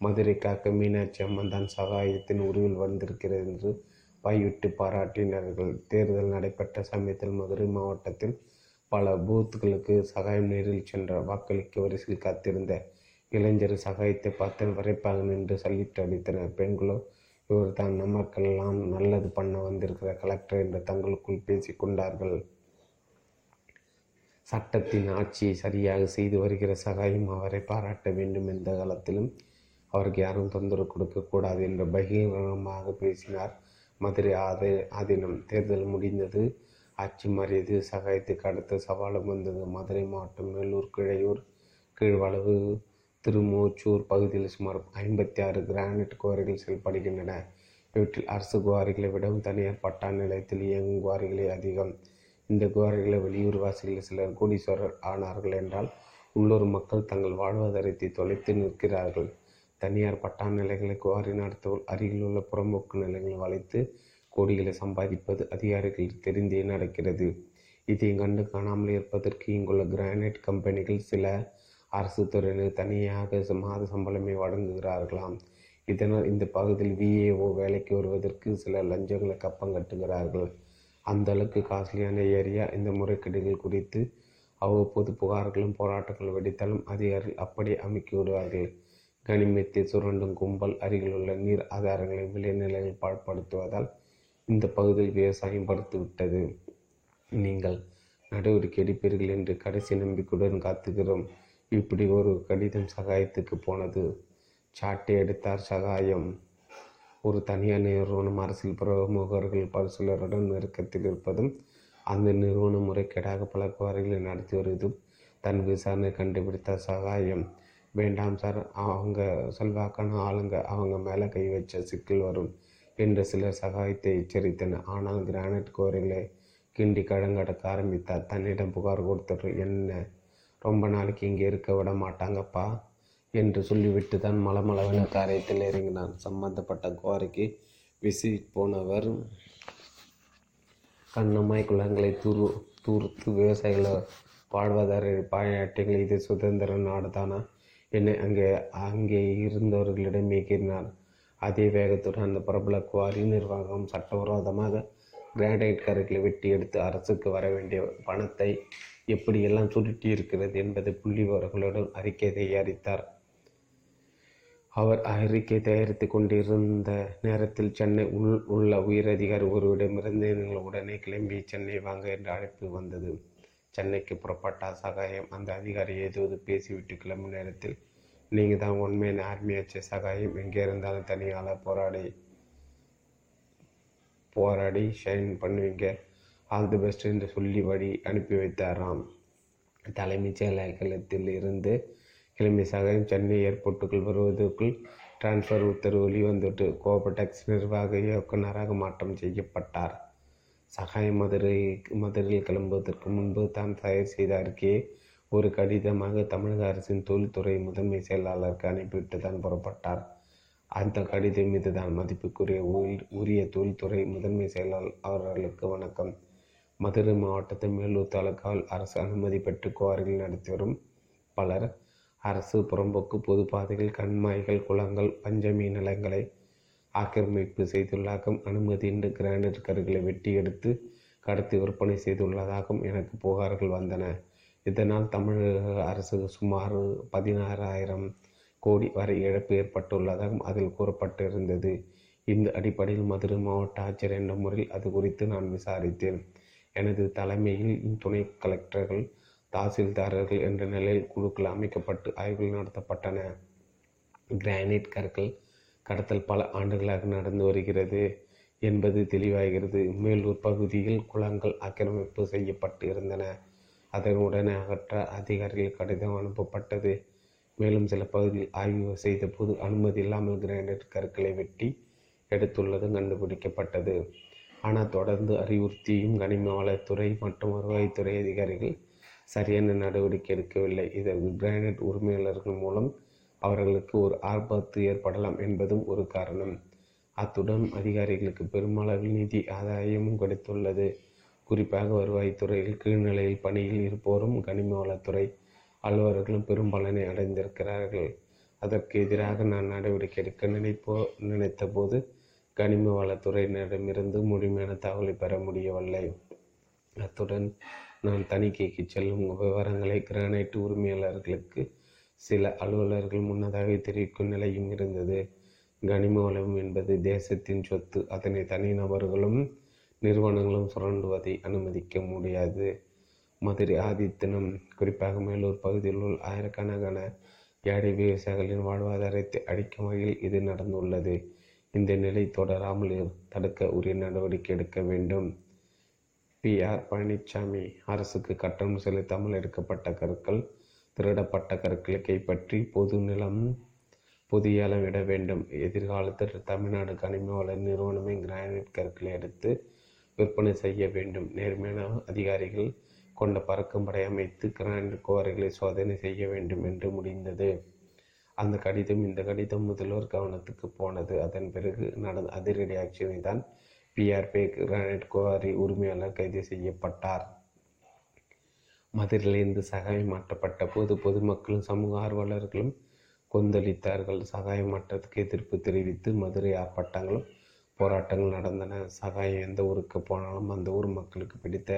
மதுரை காக்க மீனாட்சி அம்மன் தான் சகாயத்தின் உருவில் வந்திருக்கிறது என்று வாய்விட்டு பாராட்டினார்கள். தேர்தல் நடைபெற்ற சமயத்தில் மதுரை மாவட்டத்தில் பல பூத்துகளுக்கு சகாயம் நேரில் சென்ற வாக்களிக்க வரிசையில் காத்திருந்த இளைஞர் சகாயத்தை பார்த்து விரைப்பாக நின்று சல்லிட்டு அடித்தனர். பெண்களோ இவர் தான் நமக்கெல்லாம் நல்லது பண்ண வந்திருக்கிற கலெக்டர் என்று தங்களுக்குள் பேசிக்கொண்டார்கள் சட்டத்தின் ஆட்சியை சரியாக செய்து வருகிற சகாயம் அவரை பாராட்ட வேண்டும் எந்த காலத்திலும் அவருக்கு யாரும் தொந்தரவு கொடுக்கக்கூடாது என்று பகிரங்கமாக பேசினார். மதுரை ஆத ஆதீனம் தேர்தல் முடிந்தது. ஆட்சி மாறியது. சகாயத்துக்கு அடுத்த சவாலும் வந்தது. மதுரை மாவட்டம் நெல்லூர் கிழையூர் கீழ்வளவு திருமூச்சூர் பகுதியில் சுமார் ஐம்பத்தி ஆறு கிரானைட் குவாரிகள் செயல்படுகின்றன. இவற்றில் அரசு குவாரிகளை விடவும் தனியார் பட்டா நிலையத்தில் இயங்கும் குவாரிகளே அதிகம். இந்த குவாரிகளை வெளியூர் வாசிகளில் சிலர் கோடீஸ்வரர் ஆனார்கள் என்றால் உள்ளூர் மக்கள் தங்கள் வாழ்வாதாரத்தை தொலைத்து நிற்கிறார்கள். தனியார் பட்டா நிலைகளை குவாரி நடத்துவோர் அருகில் உள்ள புறம்போக்கு நிலைகளை வளைத்து கோடிகளை சம்பாதிப்பது அதிகாரிகள் தெரிந்தே நடக்கிறது. இதையும் கண்டு காணாமல் இருப்பதற்கு இங்குள்ள கிரானைட் கம்பெனிகள் சில அரசு துறையினர் தனியாக மாத சம்பளமே வழங்குகிறார்களாம். இதனால் இந்த பகுதியில் விஏஓ வேலைக்கு வருவதற்கு சில லஞ்சங்களை கப்பம் கட்டுகிறார்கள். அந்த அளவுக்கு காஸ்ட்லியான ஏரியா இந்த முறைகேடுகள் குறித்து அவ்வப்போது புகார்களும் போராட்டங்கள் வெடித்தாலும் அதிகாரிகள் அப்படியே அமுக்கி விடுவார்கள். கனிமத்தை சுரண்டும் கும்பல் அருகிலுள்ள நீர் ஆதாரங்களை விளைநிலையில் பாழ்படுத்துவதால் இந்த பகுதியில் விவசாயம் படுத்துவிட்டது நீங்கள் நடவடிக்கை எடுப்பீர்கள் என்று கடைசி நம்பிக்கையுடன் காத்துகிறோம் இப்படி ஒரு கடிதம் சகாயத்துக்கு போனது. சாட்டை எடுத்தார் சகாயம். ஒரு தனியார் நிறுவனம் அரசியல் பிரமுகர்கள் பல சிலருடன் நெருக்கத்தில் இருப்பதும் அந்த நிறுவனம் முறைகேடாக பல குவாரிகளை நடத்தி வருவதும் தன் விசாரணை கண்டுபிடித்த சகாயம். வேண்டாம் சார். அவங்க செல்வாக்கான ஆளுங்க அவங்க மேலே கை வச்ச சிக்கல் வரும் என்று சிலர் சகாயத்தை எச்சரித்தனர். ஆனால் கிரானைட் கோரிலே கிண்டி கடங்கடக்க ஆரம்பித்தார். தன்னிடம் புகார் கொடுத்தவர் என்ன? ரொம்ப நாளைக்கு இங்கே இருக்க விட மாட்டாங்கப்பா என்று சொல்லிவிட்டு தான் மலமளவென காரியத்தில் இறங்கினான். சம்பந்தப்பட்ட குவாரிக்கு விசிட் போனவர் கண்ணமாய் குளங்களை தூர் தூர்த்து விவசாயிகளை வாழ்வாதார பாயாட்டிகள் இது சுதந்திர நாடு தானா என்னை அங்கே அங்கே இருந்தவர்களிடம் மீறினார் அதே வேகத்துடன் அந்த பிரபல குவாரி நிர்வாகம் சட்டவிரோதமாக கிரானைட் கருக்களை வெட்டி எடுத்து அரசுக்கு வர வேண்டிய பணத்தை எப்படியெல்லாம் சுருட்டி இருக்கிறது என்பது புள்ளிவர்களுடன் அறிக்கை தயாரித்தார். அவர் அறிக்கை தயாரித்து கொண்டிருந்த நேரத்தில் சென்னை உள் உள்ள உயரதிகாரி ஒருவரிடமிருந்து நீங்கள் உடனே கிளம்பி சென்னை வாங்க என்ற அழைப்பு வந்தது. சென்னைக்கு புறப்பட்ட சகாயம். அந்த அதிகாரி ஏதோ பேசிவிட்டு கிளம்பும் நேரத்தில் நீங்கள் தான் உண்மையான ஆர்மியாச்சு சகாயம். எங்கே இருந்தாலும் தனியால் போராடி போராடி ஷைன் பண்ணுவீங்க. ஆல் தி பெஸ்ட் என்று சொல்லி வழி அனுப்பி வைத்தாராம். தலைமைச் செயலகத்தில் இருந்து கிளம்பி சகாயம் சென்னை ஏர்போர்ட்டுக்குள் வருவதற்குள் டிரான்ஸ்ஃபர் உத்தரவு வெளிவந்துட்டு கோபடெக்ஸ் நிர்வாக இயக்குநராக மாற்றம் செய்யப்பட்டார். சகாய மதுரை மதுரையில் கிளம்புவதற்கு முன்பு தான் தயார் செய்த அறிக்கையை ஒரு கடிதமாக தமிழக அரசின் தொழில்துறை முதன்மை செயலாளருக்கு அனுப்பிவிட்டு தான் புறப்பட்டார். அந்த கடிதம் மீது தான் மதிப்புக்குரிய உரிய தொழில்துறை முதன்மை செயலாளர் அவர்களுக்கு வணக்கம். மதுரை மாவட்டத்தின் மேலூர் தாலுக்காவில் அரசு அனுமதி பெற்று குவாரிகள் நடத்தி வரும் பலர் அரசு புறம்போக்கு பொது பாதைகள் கண்மாய்கள் குளங்கள் பஞ்சமி நிலங்களை ஆக்கிரமிப்பு செய்துள்ளதாகவும் அனுமதியின்றி கிரானைட் கருகளை வெட்டி எடுத்து கடத்தி விற்பனை செய்துள்ளதாகவும் எனக்கு புகார்கள் வந்தன. இதனால் தமிழக அரசு சுமார் பதினாறாயிரம் கோடி வரை இழப்பு ஏற்பட்டுள்ளதாகவும் அதில் கூறப்பட்டிருந்தது. இந்த அடிப்படையில் மதுரை மாவட்ட ஆட்சியர் என்ற முறையில் அது குறித்து நான் விசாரித்தேன். எனது தலைமையில் துணை கலெக்டர்கள் தாசில்தாரர்கள் என்ற நிலையில் குழுக்கள் அமைக்கப்பட்டு ஆய்வுகள் நடத்தப்பட்டன. கிரானைட் கற்கள் கடத்தல் பல ஆண்டுகளாக நடந்து வருகிறது என்பது தெளிவாகிறது. மேலூர் பகுதியில் குளங்கள் ஆக்கிரமிப்பு செய்யப்பட்டு இருந்தன. அதனுடனே அகற்ற அதிகாரிகள் கடிதம் அனுப்பப்பட்டது. மேலும் சில பகுதியில் ஆய்வு செய்த போது அனுமதி இல்லாமல் கிரானைட் கற்களை வெட்டி எடுத்துள்ளதும் கண்டுபிடிக்கப்பட்டது. ஆனால் தொடர்ந்து அறிவுறுத்தியும் கனிம வளத்துறை மற்றும் வருவாய்த்துறை அதிகாரிகள் சரியான நடவடிக்கை எடுக்கவில்லை. இதற்கு கிரானைட் உரிமையாளர்கள் மூலம் அவர்களுக்கு ஒரு ஆபத்து ஏற்படலாம் என்பதும் ஒரு காரணம். அத்துடன் அதிகாரிகளுக்கு பெருமளவில் நிதி ஆதாயமும் கிடைத்துள்ளது. குறிப்பாக வருவாய்த்துறையில் கீழ்நிலையில் பணியில் இருப்போரும் கனிம வளத்துறை அலுவலர்களும் பெரும் பலனை அடைந்திருக்கிறார்கள். அதற்கு எதிராக நான் நடவடிக்கை எடுக்க நினைப்போ நினைத்த போது கனிம வளத்துறையினரிடமிருந்து முழுமையான தகவலை பெற முடியவில்லை. அத்துடன் நான் தணிக்கைக்கு செல்லும் விவரங்களை கிரானைட் உரிமையாளர்களுக்கு சில அலுவலர்கள் முன்னதாக தெரிவிக்கும் நிலையும் இருந்தது. கனிம வளம் என்பது தேசத்தின் சொத்து. அதனை தனிநபர்களும் நிறுவனங்களும் சுரண்டுவதை அனுமதிக்க முடியாது. மதுரை ஆதித்தனம் குறிப்பாக மேலூர் பகுதியில் உள்ள ஆயிரக்கணக்கான ஏழை விவசாயிகளின் வாழ்வாதாரத்தை அடிக்கும் வகையில் இது நடந்துள்ளது. இந்த நிலை தொடராமல் தடுக்க உரிய நடவடிக்கை எடுக்க வேண்டும். பி. ஆர். பழனிசாமி அரசுக்கு கட்டணம் செலுத்தாமல் எடுக்கப்பட்ட கற்கள் திருடப்பட்ட கற்களை கைப்பற்றி பொது நிலம் புதிய ஏலம் விட வேண்டும். எதிர்காலத்தில் தமிழ்நாடு கனிம வள நிறுவனமே கிரானைட் கற்களை எடுத்து விற்பனை செய்ய வேண்டும். நேர்மையான அதிகாரிகள் கொண்ட பறக்கும் படை அமைத்து கிரானைட் குவாரிகளை சோதனை செய்ய வேண்டும் என்று முடிந்தது. அந்த கடிதம் இந்த கடிதம் முதல்வர் கவனத்துக்கு போனது. அதன் பிறகு நடந்த அதிரடி ஆக்ஷனில் தான் பிஆர்பி கிரானைட் குவாரி உரிமையாளர் கைது செய்யப்பட்டார். மதுரையிலிருந்து சகாயம் மாற்றப்பட்ட போது பொதுமக்களும் சமூக ஆர்வலர்களும் கொந்தளித்தார்கள். சகாயம் மாற்றத்துக்கு எதிர்ப்பு தெரிவித்து மதுரை ஆர்ப்பாட்டங்களும் போராட்டங்கள் நடந்தன. சகாயம் எந்த ஊருக்கு போனாலும் அந்த ஊர் மக்களுக்கு பிடித்த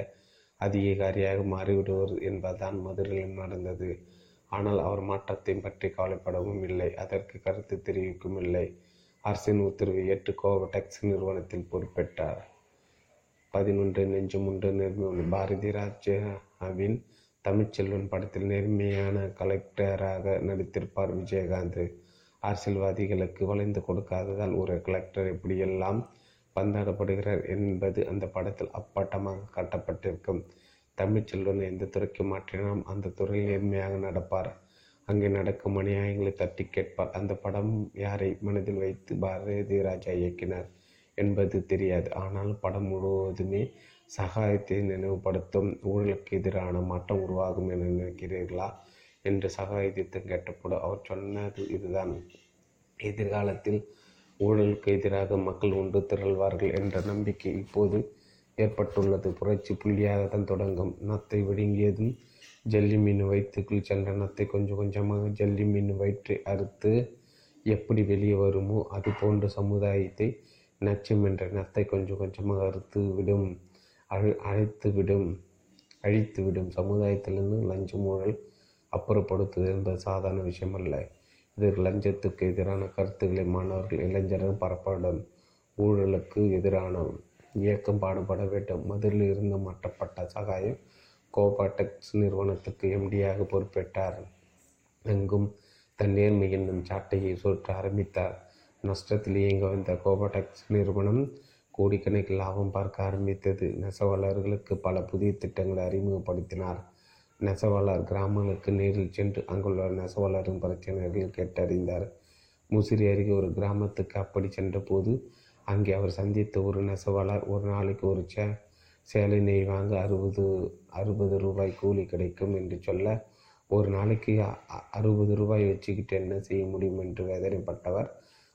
அதிகாரியாக மாறிவிடுவர் என்பதுதான் மதுரையில் நடந்தது. ஆனால் அவர் மாற்றத்தை பற்றி கவலைப்படவும் இல்லை. அதற்கு கருத்து தெரிவிக்கும் இல்லை. அரசின் உத்தரவை ஏற்று கோவடெக்ஸ் நிறுவனத்தில் பொறுப்பேற்றார். பதினொன்று நெஞ்சமுண்டு நிர்மலி பாரதி ராஜாவின் தமிழ்ச்செல்வன் படத்தில் நேர்மையான கலெக்டராக நடித்திருப்பார் விஜயகாந்த். அரசியல்வாதிகளுக்கு வளைந்து கொடுக்காததால் ஒரு கலெக்டர் எப்படியெல்லாம் பந்தாடப்படுகிறார் என்பது அந்த படத்தில் அப்பட்டமாக காட்டப்பட்டிருக்கும். தமிழ்ச்செல்வன் எந்த துறைக்கு மாற்றினாலும் அந்த துறையில் நேர்மையாக நடப்பார். அங்கே நடக்கும் அநியாயங்களை தட்டி கேட்பார். அந்த படம் யாரை மனதில் வைத்து பாரதி ராஜா இயக்கினார்? என்பது தெரியாது. ஆனால் படம் முழுவதுமே சகாயத்தை நினைவுபடுத்தும் ஊழலுக்கு எதிரான மாற்றம் உருவாகும் என நினைக்கிறீர்களா? என்று சகாயத்திடம் கேட்டப்படும் அவர் சொன்னது இதுதான். எதிர்காலத்தில் ஊழலுக்கு எதிராக மக்கள் ஒன்று திரள்வார்கள் என்ற நம்பிக்கை இப்போது ஏற்பட்டுள்ளது. புரட்சி புள்ளியாகத்தான் தொடங்கும். நத்தை விழுங்கியதும் ஜல்லி மீன் வயிற்றுக்குள் சென்ற நத்தை கொஞ்சம் கொஞ்சமாக ஜல்லி மீன் வயிற்றை அறுத்து எப்படி வெளியே வருமோ அது போன்ற சமுதாயத்தை நச்சம் என்ற நத்தை கொஞ்சம் கொஞ்சமாக அறுத்து விடும் அழு அழைத்து விடும் அழித்து விடும் சமுதாயத்திலிருந்து லஞ்சம் ஊழல் அப்புறப்படுத்துவது என்பது சாதாரண அல்ல. இதில் லஞ்சத்துக்கு எதிரான கருத்துக்களை மாணவர்கள் இளைஞர்கள் பரப்படும் ஊழலுக்கு எதிரான இயக்கம் பாடுபட வேண்டும். மதுரில் இருந்து மாற்றப்பட்ட சகாயம் கோபாடெக்ஸ் நிறுவனத்துக்கு எம்டியாக பொறுப்பேற்றார். எங்கும் தன் நேர்மை என்னும் சாட்டையை சுற்ற ஆரம்பித்தார். நஷ்டத்தில் இயங்க வந்த கோபடெக்ஸ் நிறுவனம் கோடிக்கணக்கில் லாபம் பார்க்க ஆரம்பித்தது. நெசவாளர்களுக்கு பல புதிய திட்டங்களை அறிமுகப்படுத்தினார். நெசவாளர் கிராமங்களுக்கு நேரில் சென்று அங்குள்ள நெசவாளரின் பிரச்சனைகள் கேட்டறிந்தார். முசிறி அருகே ஒரு கிராமத்துக்கு அப்படி சென்றபோது அங்கே அவர் சந்தித்த ஒரு நெசவாளர் ஒரு நாளைக்கு ஒரு சே சேலை நெய் வாங்க அறுபது அறுபது ரூபாய் கூலி கிடைக்கும் என்று சொல்ல ஒரு நாளைக்கு அறுபது ரூபாய் வச்சுக்கிட்டு என்ன செய்ய முடியும் என்று வேதனைப்பட்டவர்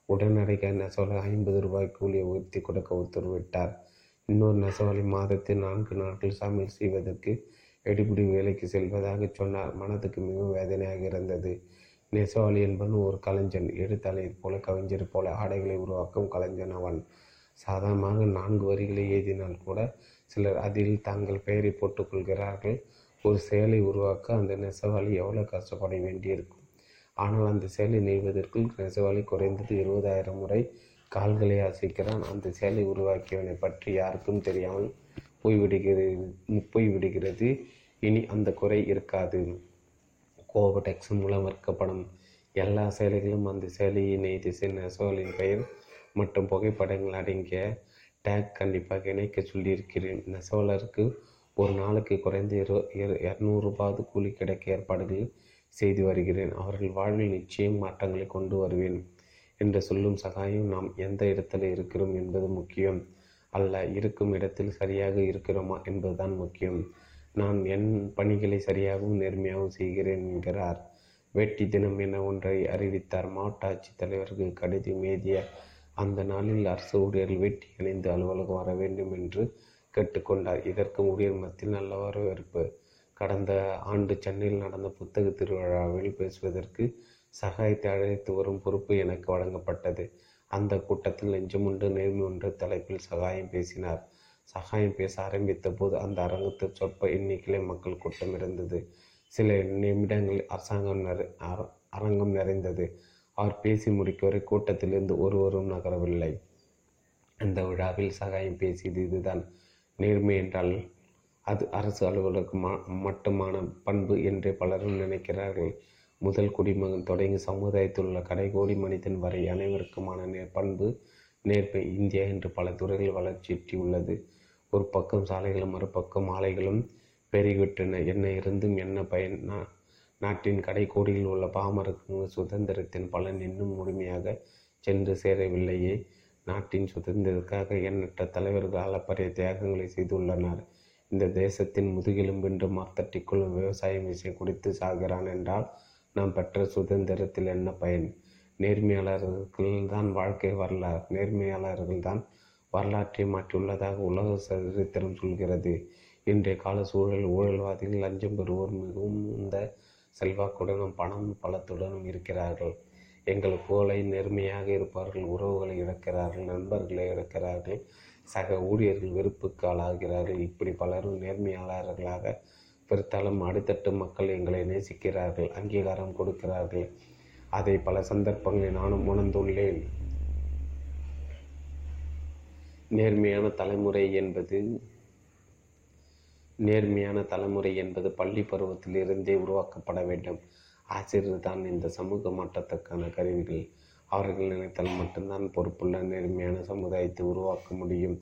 உடனடியாக நெசவாளி ஐம்பது ரூபாய் கூலியை உயர்த்தி கொடுக்க உத்தரவிட்டார். இன்னொரு நெசவாளி மாதத்தில் நான்கு நாட்கள் சமையல் செய்வதற்கு எடுபிடி வேலைக்கு செல்வதாக சொன்னார். மனதுக்கு மிகவும் வேதனையாக இருந்தது. நெசவாளி என்பவன் ஒரு கலைஞன். எழுத்தாளையர் போல கவிஞர் போல ஆடைகளை உருவாக்கும் கலைஞன் அவன். சாதாரணமாக நான்கு வரிகளை எழுதினால் கூட சிலர் அதில் தங்கள் பெயரை போட்டுக்கொள்கிறார்கள் ஒரு செயலை உருவாக்க அந்த நெசவாளி எவ்வளோ கஷ்டப்பட வேண்டியிருக்கும்? ஆனால் அந்த செயலை நெய்வதற்குள் நெசவாளி குறைந்தது இருபதாயிரம் முறை கால்களை அசைக்கிறான். அந்த செயலை உருவாக்கியவனை பற்றி யாருக்கும் தெரியாமல் போய்விடுகிறது போய்விடுகிறது. இனி அந்த குறை இருக்காது. கோவடெக்ஸ் மூலம் விற்கப்படும் எல்லா சேலைகளும் அந்த சேலையை நெய்து நெசவாளின் பெயர் மற்றும் புகைப்படங்கள் அடங்கிய டேக் கண்டிப்பாக இணைக்க சொல்லியிருக்கிறேன். நெசவாளருக்கு ஒரு நாளுக்கு குறைந்த இரு இரநூறுபாவது கூலி கிடைக்க ஏற்பாடுகள் செய்து வருகிறேன். அவர்கள் வாழ்வில் நிச்சயம் மாற்றங்களை கொண்டு வருவேன் என்று சொல்லும் சகாயம் நாம் எந்த இடத்துல இருக்கிறோம் என்பது முக்கியம். அல்ல இருக்கும் இடத்தில் சரியாக இருக்கிறோமா என்பதுதான் முக்கியம். நான் என் பணிகளை சரியாகவும் நேர்மையாகவும் செய்கிறேன் என்கிறார். வேட்டி தினம் என ஒன்றை அறிவித்தார். மாவட்ட ஆட்சித்தலைவர்கள் கடிதம் எழுதிய அந்த நாளில் அரசு ஊழியர்கள் வேட்டி அணிந்து அலுவலகம் வர வேண்டும் என்று கேட்டுக்கொண்டார். இதற்கு ஊழியர் மத்தியில் நல்ல வரவேற்பு. கடந்த ஆண்டு சென்னையில் நடந்த புத்தக திருவிழாவில் பேசுவதற்கு சகாயத்தை அழைத்து வரும் பொறுப்பு எனக்கு வழங்கப்பட்டது. அந்த கூட்டத்தில் நெஞ்சமுண்டு நேர்மை ஒன்று தலைப்பில் சகாயம் பேசினார். சகாயம் பேச ஆரம்பித்த போது அந்த அரங்கத்து சொற்ப எண்ணிக்கையிலே மக்கள் கூட்டம் இருந்தது. சில நிமிடங்களில் அரசாங்கம் நிறை அரங்கம் நிறைந்தது. அவர் பேசி முடிக்கவரை கூட்டத்திலிருந்து ஒருவரும் நகரவில்லை. அந்த விழாவில் சகாயம் பேசியது இதுதான். நேர்மை என்றால் அது அரசு அலுவலகம் மட்டுமான பண்பு என்றே பலரும் நினைக்கிறார்கள். முதல் குடிமகன் தொடங்கி சமுதாயத்தில் உள்ள கடைகோடி மனிதன் வரை அனைவருக்குமான நே பண்பு நேர்மை இந்தியா என்று பல துறைகள் உள்ளது. ஒரு பக்கம் சாலைகளும் மறுபக்கம் ஆலைகளும் பெருகிவிட்டன. என்ன இருந்தும் என்ன பயன் நாட்டின் கடைக்கோடியில் உள்ள பாமருக்கு சுதந்திரத்தின் பலன் இன்னும் முழுமையாக சென்று சேரவில்லையே. நாட்டின் சுதந்திரத்துக்காக எண்ணற்ற தலைவர்கள் அளப்பரிய தியாகங்களை செய்துள்ளனர். இந்த தேசத்தின் முதுகெலும்பென்று மாத்தட்டிக்குள் விவசாயம் விஷயம் குடித்து சாகிறான் என்றால் நாம் பெற்ற சுதந்திரத்தில் என்ன பயன்? நேர்மையாளர்கள் தான் வாழ்க்கை வரலாறு. நேர்மையாளர்கள் தான் வரலாற்றை மாற்றியுள்ளதாக உலக சரித்திரம் சொல்கிறது. இன்றைய கால சூழல் ஊழல்வாதிகள் லஞ்சம் பெறுவோர் மிகவும் இந்த செல்வாக்குடனும் பணம் பலத்துடனும் இருக்கிறார்கள். எங்கள் போலை நேர்மையாக இருப்பார்கள் உறவுகளை இழக்கிறார்கள் நண்பர்களை இழக்கிறார்கள் சக ஊழியர்கள் வெறுப்புக்கு ஆளாகிறார்கள். இப்படி பலரும் நேர்மையாளர்களாக பிறத்தாலும் அடித்தட்டு மக்கள் எங்களை நேசிக்கிறார்கள் அங்கீகாரம் கொடுக்கிறார்கள். அதை பல சந்தர்ப்பங்களில் நானும் உணர்ந்துள்ளேன். நேர்மையான தலைமுறை என்பது நேர்மையான தலைமுறை என்பது பள்ளி பருவத்தில் இருந்தே உருவாக்கப்பட வேண்டும். ஆசிரியர் தான் இந்த சமூக மாற்றத்துக்கான கருவிகள். அவர்கள் நினைத்தால் மட்டும்தான் பொறுப்புள்ள நேர்மையான சமுதாயத்தை உருவாக்க முடியும்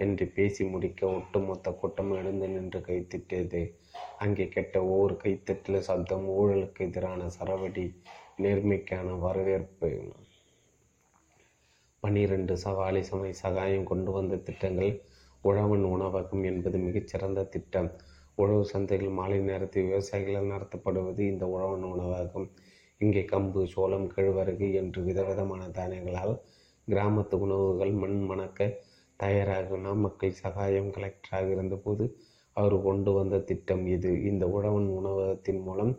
என்று பேசி முடிக்க ஒட்டுமொத்த கூட்டம் எழுந்து நின்று கைத்திட்டது அங்கே கெட்ட ஒவ்வொரு கைத்தட்டில் சப்தம் ஊழலுக்கு எதிரான சரவடி நேர்மைக்கான வரவேற்பு. பனிரெண்டு சவாலி சமை சகாயம் கொண்டு வந்த திட்டங்கள் உழவன் உணவகம் என்பது மிகச்சிறந்த திட்டம். உழவு சந்தைகள் மாலை நேரத்தில் விவசாயிகளால் நடத்தப்படுவது இந்த உழவன் உணவகம். இங்கே கம்பு சோளம் கழுவரகு என்று விதவிதமான தானியங்களால் கிராமத்து உணவுகள் மண் மணக்க தயாராக நாமக்கல் சகாயம் கலெக்டராக இருந்தபோது அவர் கொண்டு வந்த திட்டம் இது. இந்த உழவன் உணவகத்தின் மூலம்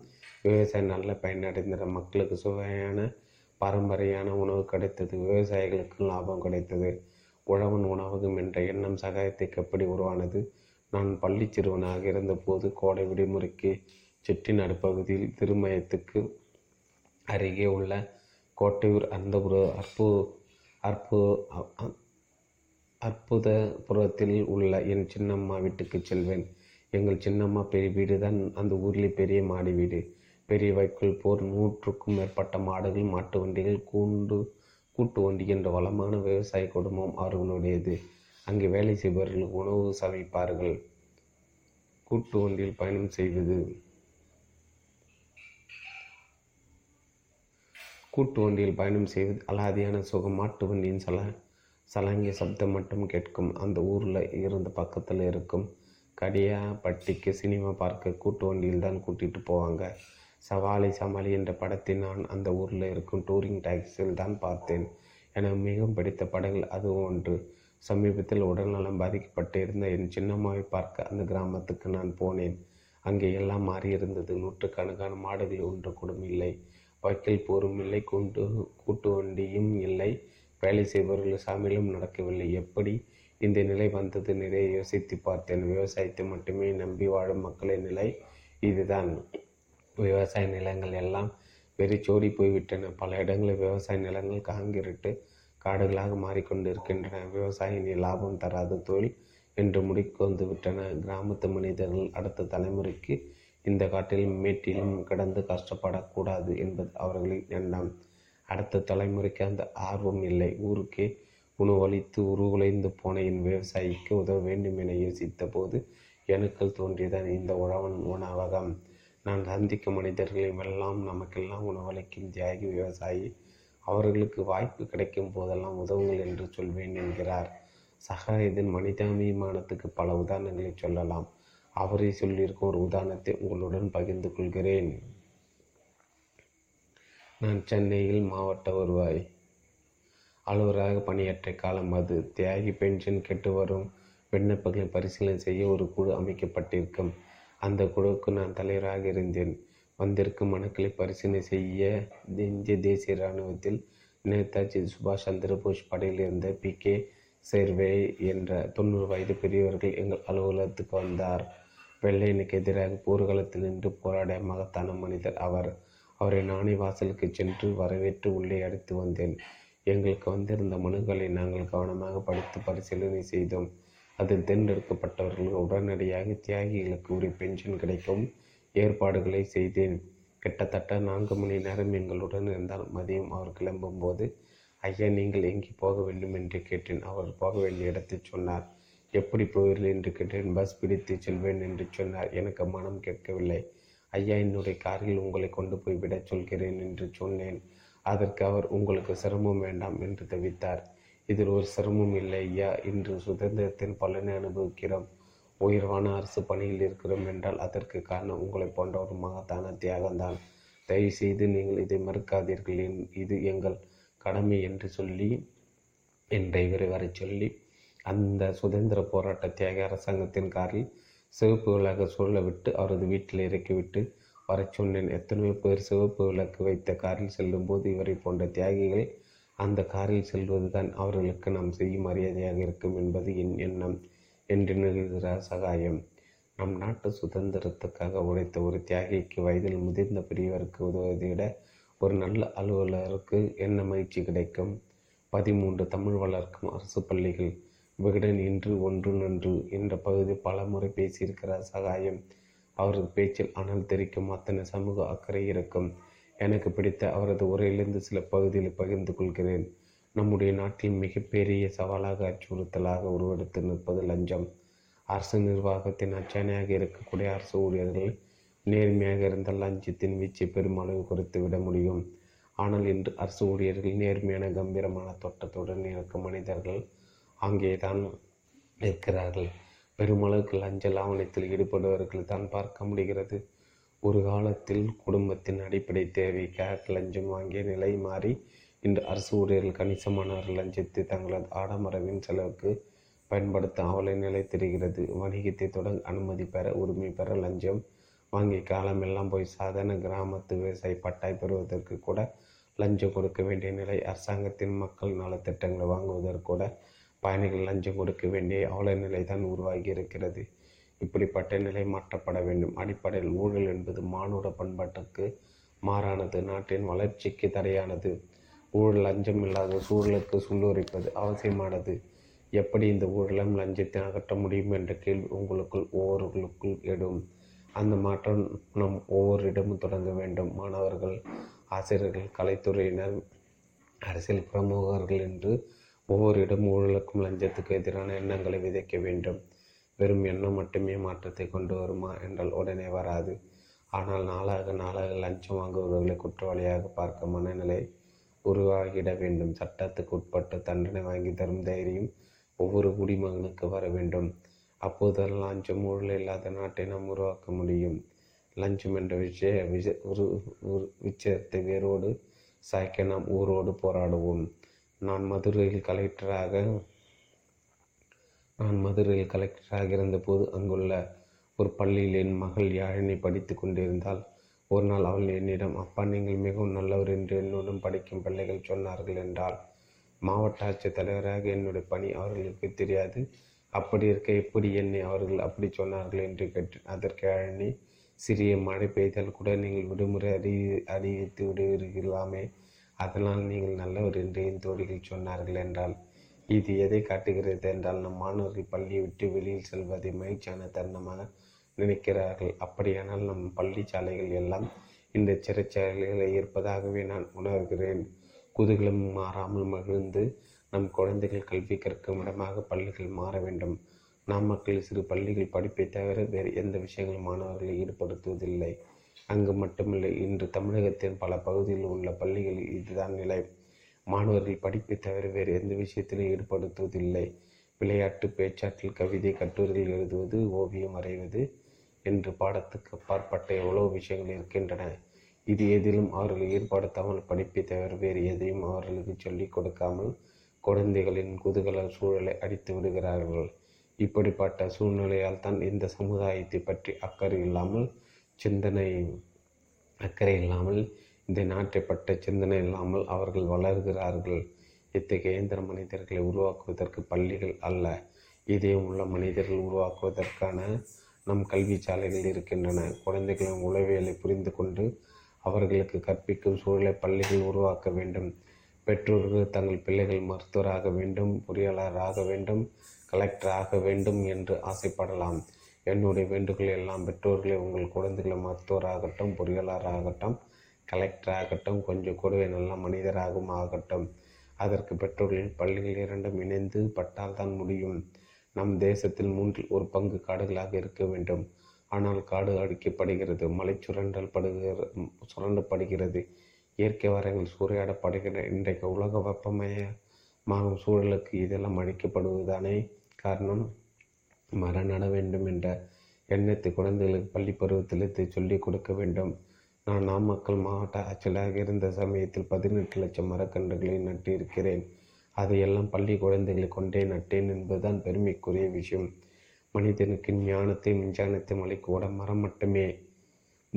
விவசாயம் நல்ல பயனடைந்த மக்களுக்கு சுவையான பாரம்பரியான உணவு கிடைத்தது. விவசாயிகளுக்கு லாபம் கிடைத்தது. உழவன் உணவகம் என்ற எண்ணம் சகாயத்துக்கு எப்படி உருவானது? நான் பள்ளி சிறுவனாக இருந்தபோது கோடை விடுமுறைக்கு செட்டிநாடு பகுதியில் திருமயத்துக்கு அருகே உள்ள கோட்டையூர் அந்தபுர அற்பு அற்பு அற்புதபுரத்தில் உள்ள என் சின்னம்மா வீட்டுக்கு செல்வேன். எங்கள் சின்னம்மா பெரிய வீடு தான். அந்த ஊரில் பெரிய மாடி வீடு. பெரிய வைக்குள் போர் நூற்றுக்கும் மேற்பட்ட மாடுகள் மாட்டு வண்டிகள் கூண்டு கூட்டு வண்டி என்ற வளமான விவசாய குடும்பம் அவர்களுடையது அங்கே வேலை செய்பவர்கள் உணவு சமைப்பார்கள். கூட்டு வண்டியில் பயணம் செய்வது கூட்டு வண்டியில் பயணம் செய்வது அலாதியான சுகம் மாட்டு வண்டியின் சல சலங்கிய சப்தம் மட்டும் கேட்கும். அந்த ஊரில் இருந்த பக்கத்தில் இருக்கும் கடியா பட்டிக்கு சினிமா பார்க்க கூட்டு வண்டியில் தான் கூட்டிகிட்டு போவாங்க. சவாலி சமாளி என்ற படத்தை நான் அந்த ஊரில் இருக்கும் டூரிங் டாக்ஸியில் தான் பார்த்தேன். எனக்கு மிகவும் பிடித்த படங்கள் அதுவும் ஒன்று. சமீபத்தில் உடல்நலம் பாதிக்கப்பட்டு இருந்த என் சின்னம்மாவை பார்க்க அந்த கிராமத்துக்கு நான் போனேன். அங்கே எல்லாம் மாறியிருந்தது. நூற்றுக்கணக்கான மாடுகள் ஒன்று கூட இல்லை. வைக்கல் போரும் இல்லை கூட்டு கூட்டு வண்டியும் இல்லை. வேலை செய்பவர்கள் சாமியிலும் நடக்கவில்லை. எப்படி இந்த நிலை வந்தது? நிறைய யோசித்து பார்த்தேன். விவசாயத்தை மட்டுமே நம்பி வாழும் மக்களின் நிலை இதுதான். விவசாய நிலங்கள் எல்லாம் வெறிச்சோடி போய்விட்டன. பல இடங்களில் விவசாய நிலங்கள் காங்கிரட்டு காடுகளாக மாறிக்கொண்டு இருக்கின்றன விவசாயினி லாபம் தராத தொழில் என்று முடிக்கு வந்து விட்டன கிராமத்து மனிதர்கள் அடுத்த தலைமுறைக்கு இந்த காட்டிலும் மேட்டிலும் கிடந்து கஷ்டப்படக்கூடாது என்பது அவர்களின் எண்ணம். அடுத்த தலைமுறைக்கு அந்த ஆர்வம் இல்லை. ஊருக்கே உணவளித்து உருகுலைந்து போன என் விவசாயிக்கு உதவ வேண்டும் என யோசித்த போது எனக்குள் தோன்றியதான் இந்த உழவன் உணவகம். நான் சந்திக்கும் மனிதர்களையும் எல்லாம் நமக்கெல்லாம் உணவளிக்கும் தியாகி விவசாயி. அவர்களுக்கு வாய்ப்பு கிடைக்கும் போதெல்லாம் உதவுங்கள் என்று சொல்வேன் என்கிறார். சகாயத்தின் மனிதாபிமானத்துக்கு பல உதாரணங்களை சொல்லலாம். அவரே சொல்லியிருக்கும் ஒரு உதாரணத்தை உங்களுடன் பகிர்ந்து கொள்கிறேன். நான் சென்னையில் மாவட்ட வருவாய் அலுவலராக பணியாற்ற காலம் அது. தியாகி பென்ஷன் கெட்டு வரும் விண்ணப்பங்களை பரிசீலனை செய்ய ஒரு குழு அமைக்கப்பட்டிருக்கும். அந்த குழுவுக்கு நான் தலைவராக இருந்தேன். வந்திருக்கும் மனுக்களை பரிசீலனை செய்ய இந்திய தேசிய இராணுவத்தில் நேதாஜி சுபாஷ் சந்திர போஸ் படையில் இருந்த பி கே சேர்வே என்ற தொண்ணூறு வயது பெரியவர்கள் எங்கள் அலுவலகத்துக்கு வந்தார். வெள்ளையனுக்கு எதிராக போர்க்களத்தில் நின்று போராடிய மகத்தான மனிதர் அவர். அவரை நானே வாசலுக்கு சென்று வரவேற்று உள்ளே அழைத்து வந்தேன். எங்களுக்கு வந்திருந்த மனுக்களை நாங்கள் கவனமாக படித்து பரிசீலனை செய்தோம். அதில் தேர்ந்தெடுக்கப்பட்டவர்கள் உடனடியாக தியாகிகளுக்கு ஒரு பென்ஷன் கிடைக்கும் ஏற்பாடுகளை செய்தேன். கிட்டத்தட்ட நான்கு மணி நேரம் எங்களுடன் இருந்தால் மதியம் அவர் கிளம்பும்போது ஐயா நீங்கள் எங்கே போக வேண்டும்? என்று கேட்டேன். அவர் போக வேண்டிய இடத்தை சொன்னார். எப்படி போவீர்கள் என்று கேட்டேன். பஸ் பிடித்து செல்வேன் என்று சொன்னார். எனக்கு மனம் கேட்கவில்லை. ஐயா என்னுடைய காரில் உங்களை கொண்டு போய் விடச் சொல்கிறேன் என்று சொன்னேன். அதற்கு அவர் உங்களுக்கு சிரமம் வேண்டாம் என்று தவித்தார். இதில் ஒரு சிரமம் இல்லை ஐயா. இன்று சுதந்திரத்தின் பலனை அனுபவிக்கிறோம். உயர்வான அரசு பணியில் இருக்கிறோம் என்றால் அதற்கு காரணம் உங்களை போன்ற ஒரு மகத்தான தியாகம்தான். தயவு செய்து நீங்கள் இதை மறுக்காதீர்கள். இது எங்கள் கடமை என்று சொல்லி என் டிரைவரை வரை சொல்லி அந்த சுதந்திர போராட்ட தியாக அரசாங்கத்தின் காரில் சிவப்பு விளக்கு சூழல விட்டு அவரது வீட்டில் இறக்கிவிட்டு வரச் சொன்னேன். எத்தனையோ பேர் சிவப்பு விளக்கு வைத்த காரில் செல்லும்போது இவரை போன்ற தியாகிகள் அந்த காரில் செல்வதுதான் அவர்களுக்கு நாம் செய்யும் மரியாதையாக இருக்கும் என்பது என் எண்ணம் என்று நிகழ்கிறார் சகாயம். நம் நாட்டு சுதந்திரத்துக்காக உழைத்த ஒரு தியாகிக்கு வயதில் முதிர்ந்த பெரியவருக்கு உதவுவதை விட ஒரு நல்ல அலுவலருக்கு என்ன மகிழ்ச்சி கிடைக்கும்? பதிமூன்று தமிழ் வளர்க்கும் அரசு பள்ளிகள் விகடன் இன்று ஒன்று நன்று என்ற பகுதி பல முறை பேசியிருக்கிறார். சகாயம் அவரது பேச்சில் அனல் தெரிக்கும் அத்தனை சமூக அக்கறை இருக்கும். எனக்கு பிடித்த அவரது உரையிலிருந்து சில பகுதிகளை பகிர்ந்து கொள்கிறேன். நம்முடைய நாட்டில் மிகப்பெரிய சவாலாக அச்சுறுத்தலாக உருவெடுத்து நிற்பது லஞ்சம். அரசு நிர்வாகத்தின் அச்சாணையாக இருக்கக்கூடிய அரசு ஊழியர்கள் நேர்மையாக இருந்தால் லஞ்சத்தின் வீச்சை பெருமளவு குறைத்து விட முடியும். ஆனால் இன்று அரசு ஊழியர்கள் நேர்மையான கம்பீரமான தோட்டத்துடன் இருக்கும் மனிதர்கள் அங்கேதான் இருக்கிறார்கள் பெருமளவுக்கு லஞ்ச லாவணத்தில் ஈடுபடுபவர்கள் தான் பார்க்க முடிகிறது. ஒரு காலத்தில் குடும்பத்தின் அடிப்படை தேவைக்காக லஞ்சம் வாங்கிய நிலை மாறி இன்று அரசு ஊழியர்கள் கணிசமானவர்கள் லஞ்சத்தை தங்களது ஆடம்பரவின் செலவுக்கு பயன்படுத்த அவலை நிலை தெரிகிறது வணிகத்தை தொடங்க அனுமதி பெற உரிமை பெற லஞ்சம் வாங்கி காலமெல்லாம் போய் சாதாரண கிராமத்து விவசாய பட்டாய் பெறுவதற்கு கூட லஞ்சம் கொடுக்க வேண்டிய நிலை அரசாங்கத்தின் மக்கள் நலத்திட்டங்களை வாங்குவதற்கு கூட பயணிகள் லஞ்சம் கொடுக்க வேண்டிய அவல நிலை தான் உருவாகி இருக்கிறது இப்படிப்பட்ட நிலை மாற்றப்பட வேண்டும். அடிப்படையில் ஊழல் என்பது மானுட பண்பாட்டுக்கு மாறானது. நாட்டின் வளர்ச்சிக்கு தடையானது. ஊழல் லஞ்சம் இல்லாத சூழலுக்கு சுள்ளுரைப்பது அவசியமானது. எப்படி இந்த ஊழலம் லஞ்சத்தை அகற்ற முடியும் என்ற கேள்வி உங்களுக்குள் ஒவ்வொருவர்களுக்குள் எடும் அந்த மாற்றம் நம் ஒவ்வொருடமும் தொடங்க வேண்டும். மாணவர்கள் ஆசிரியர்கள் கலைத்துறையினர் அரசியல் பிரமுகர்கள் என்று ஒவ்வொரு இடம் ஊழலுக்கும் லஞ்சத்துக்கு எதிரான எண்ணங்களை விதைக்க வேண்டும். வெறும் எண்ணம் மட்டுமே மாற்றத்தை கொண்டு வருமா என்றால் உடனே வராது. ஆனால் நாளாக நாளாக லஞ்சம் வாங்குபவர்களை குற்றவாளியாக பார்க்க மனநிலை உருவாகிட வேண்டும். சட்டத்துக்கு உட்பட்டு தண்டனை வாங்கி தரும் தைரியம் ஒவ்வொரு குடிமகனுக்கு வர வேண்டும். அப்போதுதான் லஞ்சம் ஊழல் இல்லாத நாட்டை நாம் உருவாக்க முடியும். லஞ்சம் என்ற விஷய விஷ உரு உரு விஷயத்தை வேரோடு சாய்க்க நாம் ஊரோடு போராடுவோம். நான் மதுரையில் கலெக்டராக நான் மதுரையில் கலெக்டராக இருந்தபோது அங்குள்ள ஒரு பள்ளியில் என் மகள் யாழினி படித்து கொண்டிருந்தால் ஒரு நாள் அவள் என்னிடம் அப்பா நீங்கள் மிகவும் நல்லவர் என்று என்னுடன் படிக்கும் பிள்ளைகள் சொன்னார்கள் என்றால் மாவட்ட ஆட்சித் தலைவராக என்னுடைய பணி அவர்களுக்கு தெரியாது. அப்படி இருக்க எப்படி என்னை அவர்கள் அப்படி சொன்னார்கள் என்று கேட்டேன். அதற்கு யாழினி சிறிய மழை பெய்தால் கூட நீங்கள் விடுமுறை அறி அறிவித்து விடுவீர்களாமே. அதனால் நீங்கள் நல்லவர் என்று என் தோழிகள் சொன்னார்கள் என்றால் இது எதை காட்டுகிறது என்றால் நம் மாணவர்கள் பள்ளியை விட்டு வெளியில் செல்வதை மகிழ்ச்சியான தருணமாக நினைக்கிறார்கள். அப்படியானால் நம் பள்ளி சாலைகள் எல்லாம் இந்த சிறைச்சாலைகளை இருப்பதாகவே நான் உணர்கிறேன். குதூகலம் மாறாமல் மகிழ்ந்து நம் குழந்தைகள் கல்வி கற்கும் இடமாக பள்ளிகள் மாற வேண்டும். நாமக்கல் சிறு பள்ளிகள் படிப்பை தவிர வேறு எந்த விஷயங்களும் மாணவர்களை ஈடுபடுத்துவதில்லை. அங்கு மட்டுமில்லை இன்று தமிழகத்தின் பல பகுதியில் உள்ள பள்ளிகளில் இதுதான் நிலை. மாணவர்கள் படிப்பை தவிர வேறு எந்த விஷயத்திலும் ஈடுபடுத்துவதில்லை. விளையாட்டு பேச்சாற்றில் கவிதை கட்டுரைகள் எழுதுவது ஓவியம் வரைவது என்று பாடத்துக்கு அப்பாற்பட்ட எவ்வளோ விஷயங்கள் இருக்கின்றன. இது எதிலும் அவர்கள் ஈடுபடுத்தாமல் படிப்பை தவிர வேறு எதையும் அவர்களுக்கு சொல்லிக் கொடுக்காமல் குழந்தைகளின் குதூகல சூழலை அடித்து விடுகிறார்கள். இப்படிப்பட்ட சூழ்நிலையால் தான் இந்த சமுதாயத்தை பற்றி அக்கறை இல்லாமல் சிந்தனை அக்கறை இல்லாமல் இந்த நாட்டை பட்ட சிந்தனை இல்லாமல் அவர்கள் வளர்கிறார்கள். இத்தகைய இயந்திர மனிதர்களை உருவாக்குவதற்கு பள்ளிகள் அல்ல. இதயம் உள்ள மனிதர்கள் உருவாக்குவதற்கான நம் கல்வி சாலைகள் இருக்கின்றன. குழந்தைகளின் உளவியலை புரிந்து கொண்டு அவர்களுக்கு கற்பிக்கும் சூழலை பள்ளிகள் உருவாக்க வேண்டும். பெற்றோர்கள் தங்கள் பிள்ளைகள் மருத்துவராக வேண்டும் பொறியாளராக வேண்டும் கலெக்டர் ஆக வேண்டும் என்று ஆசைப்படலாம். என்னுடைய வேண்டுகோள் எல்லாம் பெற்றோர்களே உங்கள் குழந்தைகளை மருத்துவராகட்டும் பொறியாளராகட்டும் கலெக்டர் ஆகட்டும் கொஞ்சம் கூடவே நல்ல மனிதராகவும் ஆகட்டும். அதற்கு பெற்றோர்கள் பள்ளிகள் இரண்டும் இணைந்து பட்டால் தான் முடியும். நம் தேசத்தில் மூன்றில் ஒரு பங்கு காடுகளாக இருக்க வேண்டும். ஆனால் காடு அடிக்கப்படுகிறது மலை சுரண்டல் படுகிற சுரண்டப்படுகிறது. இயற்கை வரங்கள் சூறையாடப்படுகிற இன்றைக்கு உலக வெப்பமயமாகும் சூழலுக்கு இதெல்லாம் அழிக்கப்படுவதுதானே காரணம்? மரம் நட வேண்டும் என்ற எண்ணத்தை குழந்தைகளுக்கு பள்ளி பருவத்திலிருந்து சொல்லிக் கொடுக்க வேண்டும். நான் நாமக்கல் மாவட்ட ஆட்சியராக இருந்த சமயத்தில் பதினெட்டு லட்சம் மரக்கன்றுகளை நட்டிருக்கிறேன். அதையெல்லாம் பள்ளி குழந்தைகளை கொண்டே நட்டேன் என்பதுதான் பெருமைக்குரிய விஷயம். மனிதனுக்கு ஞானத்தை விஞ்ஞானத்தையும் மலைக்கூட மரம் மட்டுமே.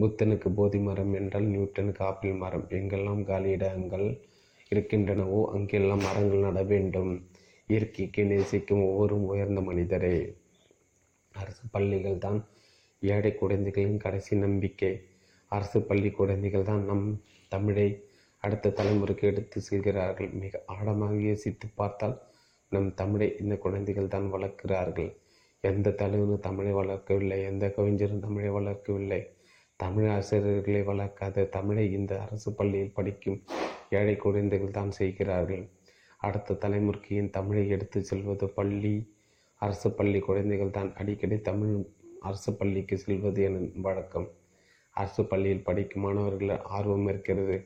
புத்தனுக்கு போதி மரம் என்றால் நியூட்டனுக்கு ஆப்பிள் மரம். எங்கெல்லாம் காலியிடங்கள் இருக்கின்றனவோ அங்கெல்லாம் மரங்கள் நட வேண்டும். இயற்கைக்கு நேசிக்கும் ஒவ்வொரு உயர்ந்த மனிதரே. அரசு பள்ளிகள் தான் ஏழை குழந்தைகளின் கடைசி நம்பிக்கை. அரசு பள்ளி குழந்தைகள் தான் நம் தமிழை அடுத்த தலைமுறைக்கு எடுத்து செல்கிறார்கள். மிக ஆழமாக யோசித்து பார்த்தால் நம் தமிழை இந்த குழந்தைகள் தான் வளர்க்கிறார்கள். எந்த தலைவரும் தமிழை வளர்க்கவில்லை எந்த கவிஞரும் தமிழை வளர்க்கவில்லை. தமிழ் ஆசிரியர்களை வளர்க்காத தமிழை இந்த அரசு பள்ளியில் படிக்கும் ஏழை குழந்தைகள் தான் செய்கிறார்கள். அடுத்த தலைமுறைக்கு என் தமிழை எடுத்து செல்வது? பள்ளி அரசு பள்ளி குழந்தைகள் தான் அடிக்கடி தமிழ் அரசு பள்ளிக்கு செல்வது என வழக்கம். அரசு பள்ளியில் படிக்கும் மாணவர்கள் ஆர்வம் இருக்கிறது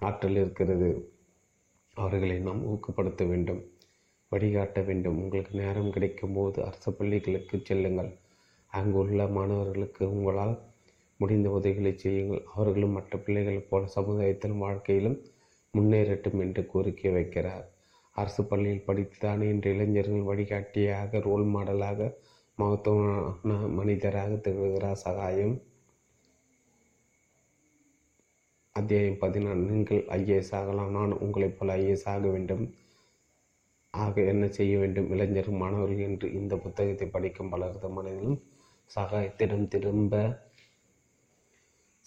ஆற்றல் இருக்கிறது. அவர்களை நாம் ஊக்கப்படுத்த வேண்டும் வழிகாட்ட வேண்டும். உங்களுக்கு நேரம் கிடைக்கும் போது அரசு பள்ளிகளுக்கு செல்லுங்கள். அங்கு உள்ள மாணவர்களுக்கு உங்களால் முடிந்த உதவிகளை செய்யுங்கள். அவர்களும் மற்ற பிள்ளைகளைப் போல சமுதாயத்திலும் வாழ்க்கையிலும் முன்னேறட்டும் என்று கோரிக்கை வைக்கிறார். அரசு பள்ளியில் படித்துதான் இன்று இளைஞர்கள் வழிகாட்டியாக ரோல் மாடலாக மகத்துவமான மனிதராக திகழ்கிறார் சகாயம். அத்தியாயம் பதினாறு நீங்கள் ஐஏஎஸ் ஆகலாம். நான் உங்களைப் போல ஐஏஎஸ் ஆக வேண்டும். ஆக என்ன செய்ய வேண்டும்? இளைஞர் மாணவர்கள் என்று இந்த புத்தகத்தை படிக்கும் பலரது மனதிலும் சகாயத்திடம் திரும்ப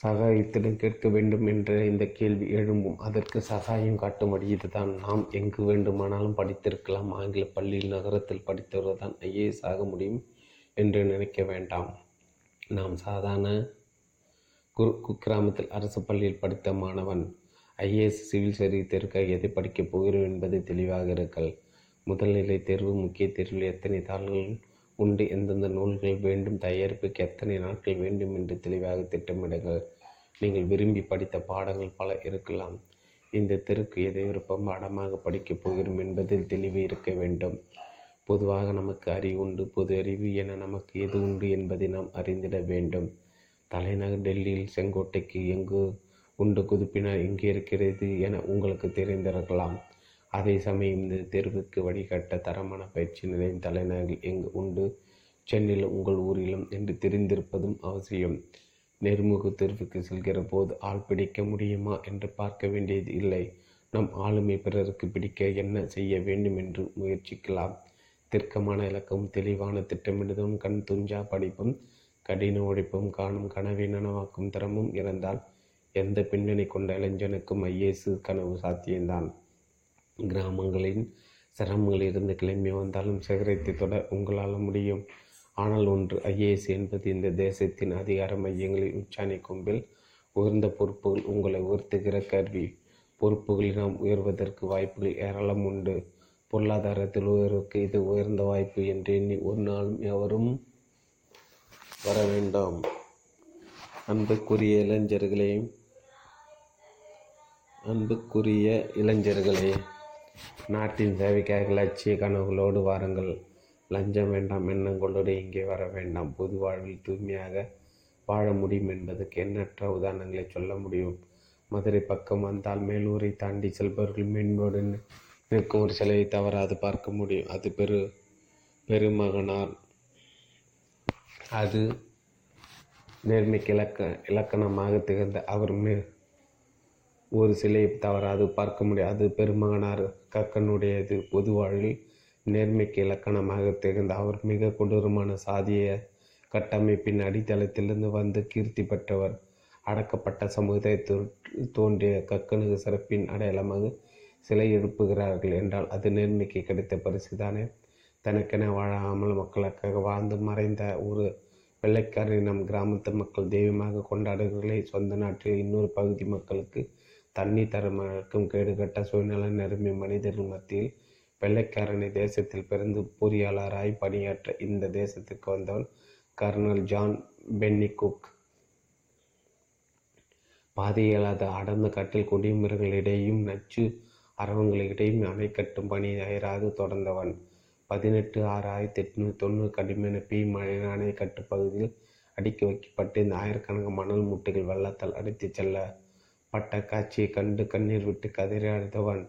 சகாயத்திடம் கேட்க வேண்டும் என்ற இந்த கேள்வி எழும்பும். அதற்கு சகாயம் காட்டும்படி இதுதான். நாம் எங்கு வேண்டுமானாலும் படித்திருக்கலாம். ஆங்கில பள்ளியில் நகரத்தில் படித்தவர் தான் ஐஏஎஸ் ஆக முடியும் என்று நினைக்க வேண்டாம். நாம் சாதாரண குரு குக்கிராமத்தில் அரசு பள்ளியில் படித்த மாணவன் ஐஏஎஸ் சிவில் சர்வீஸ் தேர்வுக்காக எதை படிக்கப் போகிறோம் என்பது தெளிவாக இருக்கல் முதல்நிலை தேர்வு முக்கிய தேர்வில் எத்தனை தாள்கள் உண்டு. எந்தெந்த நூல்கள் வேண்டும் தயாரிப்புக்கு எத்தனை நாட்கள் வேண்டும் என்று தெளிவாக திட்டமிடுங்கள். நீங்கள் விரும்பி படித்த பாடங்கள் பல இருக்கலாம். இந்த தெருக்கு எதை விருப்பம் பாடமாக படிக்கப் போகிறோம் என்பதில் தெளிவு இருக்க வேண்டும். பொதுவாக நமக்கு அறிவு உண்டு. பொது அறிவு என நமக்கு எது உண்டு என்பதை நாம் அறிந்திட வேண்டும். தலைநகர் டெல்லியில் செங்கோட்டைக்கு எங்கு உண்டு? குதிப்பினர் எங்கே இருக்கிறது என உங்களுக்கு தெரிந்திருக்கலாம். அதே சமயம் இந்த தேர்வுக்கு வழிகாட்ட தரமான பயிற்சி நிலையம் தலைநகரில் எங்கு உண்டு? சென்னையில் உங்கள் ஊரிலும் என்று தெரிந்திருப்பதும் அவசியம். நேர்முக தேர்வுக்கு செல்கிற போது ஆள் பிடிக்க முடியுமா என்று பார்க்க வேண்டியது இல்லை. நம் ஆளுமை பிறருக்கு பிடிக்க என்ன செய்ய வேண்டும் என்று முயற்சிக்கலாம். திர்க்கமான இலக்கம் தெளிவான திட்டமிடுதலும் கண் துஞ்சா படிப்பும் கடின உழைப்பும் காணும் கனவை நனவாக்கும் திறமும் இருந்தால் எந்த பின்னணி கொண்ட இளைஞனுக்கும் ஐஏசு கனவு சாத்தியம்தான். கிராமங்களின் சிரமங்களிலிருந்து கிளம்பி வந்தாலும் சிகரத்தை தொட உங்களால் முடியும். ஆனால் ஒன்று ஐஏஎஸ் என்பது இந்த தேசத்தின் அதிகார மையங்களில் உச்சாணி கொம்பில் உயர்ந்த பொறுப்புகள் உங்களை உயர்த்துகிற கருவி. பொறுப்புகளில் நாம் உயர்வதற்கு வாய்ப்புகள் ஏராளம் உண்டு. பொருளாதாரத்தில் உயர்வுக்கு இது உயர்ந்த வாய்ப்பு என்று எண்ணி ஒரு நாளும் எவரும் வர வேண்டாம். அன்புக்குரிய இளைஞர்களே அன்புக்குரிய இளைஞர்களே நாட்டின் சேவைக்காக லட்சிய கனவுகளோடு வாருங்கள். லஞ்சம் வேண்டாம் எண்ணங்களோடு இங்கே வர வேண்டாம். பொது வாழ்வில் தூய்மையாக வாழ முடியும் என்பதற்கு எண்ணற்ற உதாரணங்களை சொல்ல முடியும். மதுரை பக்கம் வந்தால் மேலூரை தாண்டி செல்பவர்கள் மீன்போடு நிற்கும். ஒரு சிலையை தவறாது பார்க்க முடியும். அது பெரு பெருமகனார். அது நேர்மைக்கு இலக்க இலக்கணமாக திகழ்ந்த. அவர் மே ஒரு சிலையை தவறாது பார்க்க முடியும். அது பெருமகனார் கக்கனுடையது பொது வாழ்வில் நேர்மைக்கு இலக்கணமாக திகழ்ந்த அவர் மிக கொடூரமான சாதிய கட்டமைப்பின் அடித்தளத்திலிருந்து வந்து கீர்த்தி பெற்றவர். அடக்கப்பட்ட சமுதாயத்தில் தோன்றிய கக்கனுக்கு சிறப்பின் அடையாளமாக சிலை எழுப்புகிறார்கள் என்றால் அது நேர்மைக்கு கிடைத்த பரிசுதானே தனக்கென வாழாமல் மக்களுக்காக வாழ்ந்து மறைந்த ஒரு வெள்ளைக்காரரை நம் கிராமத்து மக்கள் தெய்வமாக கொண்டாடுகிறீர்களே சொந்த நாட்டில் இன்னொரு பகுதி மக்களுக்கு தண்ணி தர மறுக்கும் கேடுகட்ட சூழ்நிலை நிரம்பிய மனிதர்கள் மத்தியில் வெள்ளைக்காரனை தேசத்தில் பிறந்து பொறியாளராய் பணியாற்ற இந்த தேசத்துக்கு வந்தவன் கர்னல் ஜான் பென்னி குக் பாதையில்லாத அடர்ந்த கட்டில் குடிமரங்களிடையும் நச்சு அரவங்களிடையும் அணை கட்டும் பணி அயராது தொடர்ந்தவன். பதினெட்டு ஆறு ஆயிரத்தி எட்நூற்றி தொண்ணூறு கடுமையான பி மழை அணை கட்டுப்பகுதியில் அடுக்கி வைக்கப்பட்டு இந்த ஆயிரக்கணக்கான மணல் மூட்டைகள் வெள்ளத்தால் அடித்துச் பட்ட காட்சியை கண்டு கண்ணீர் விட்டு கதறி அழுதவன்.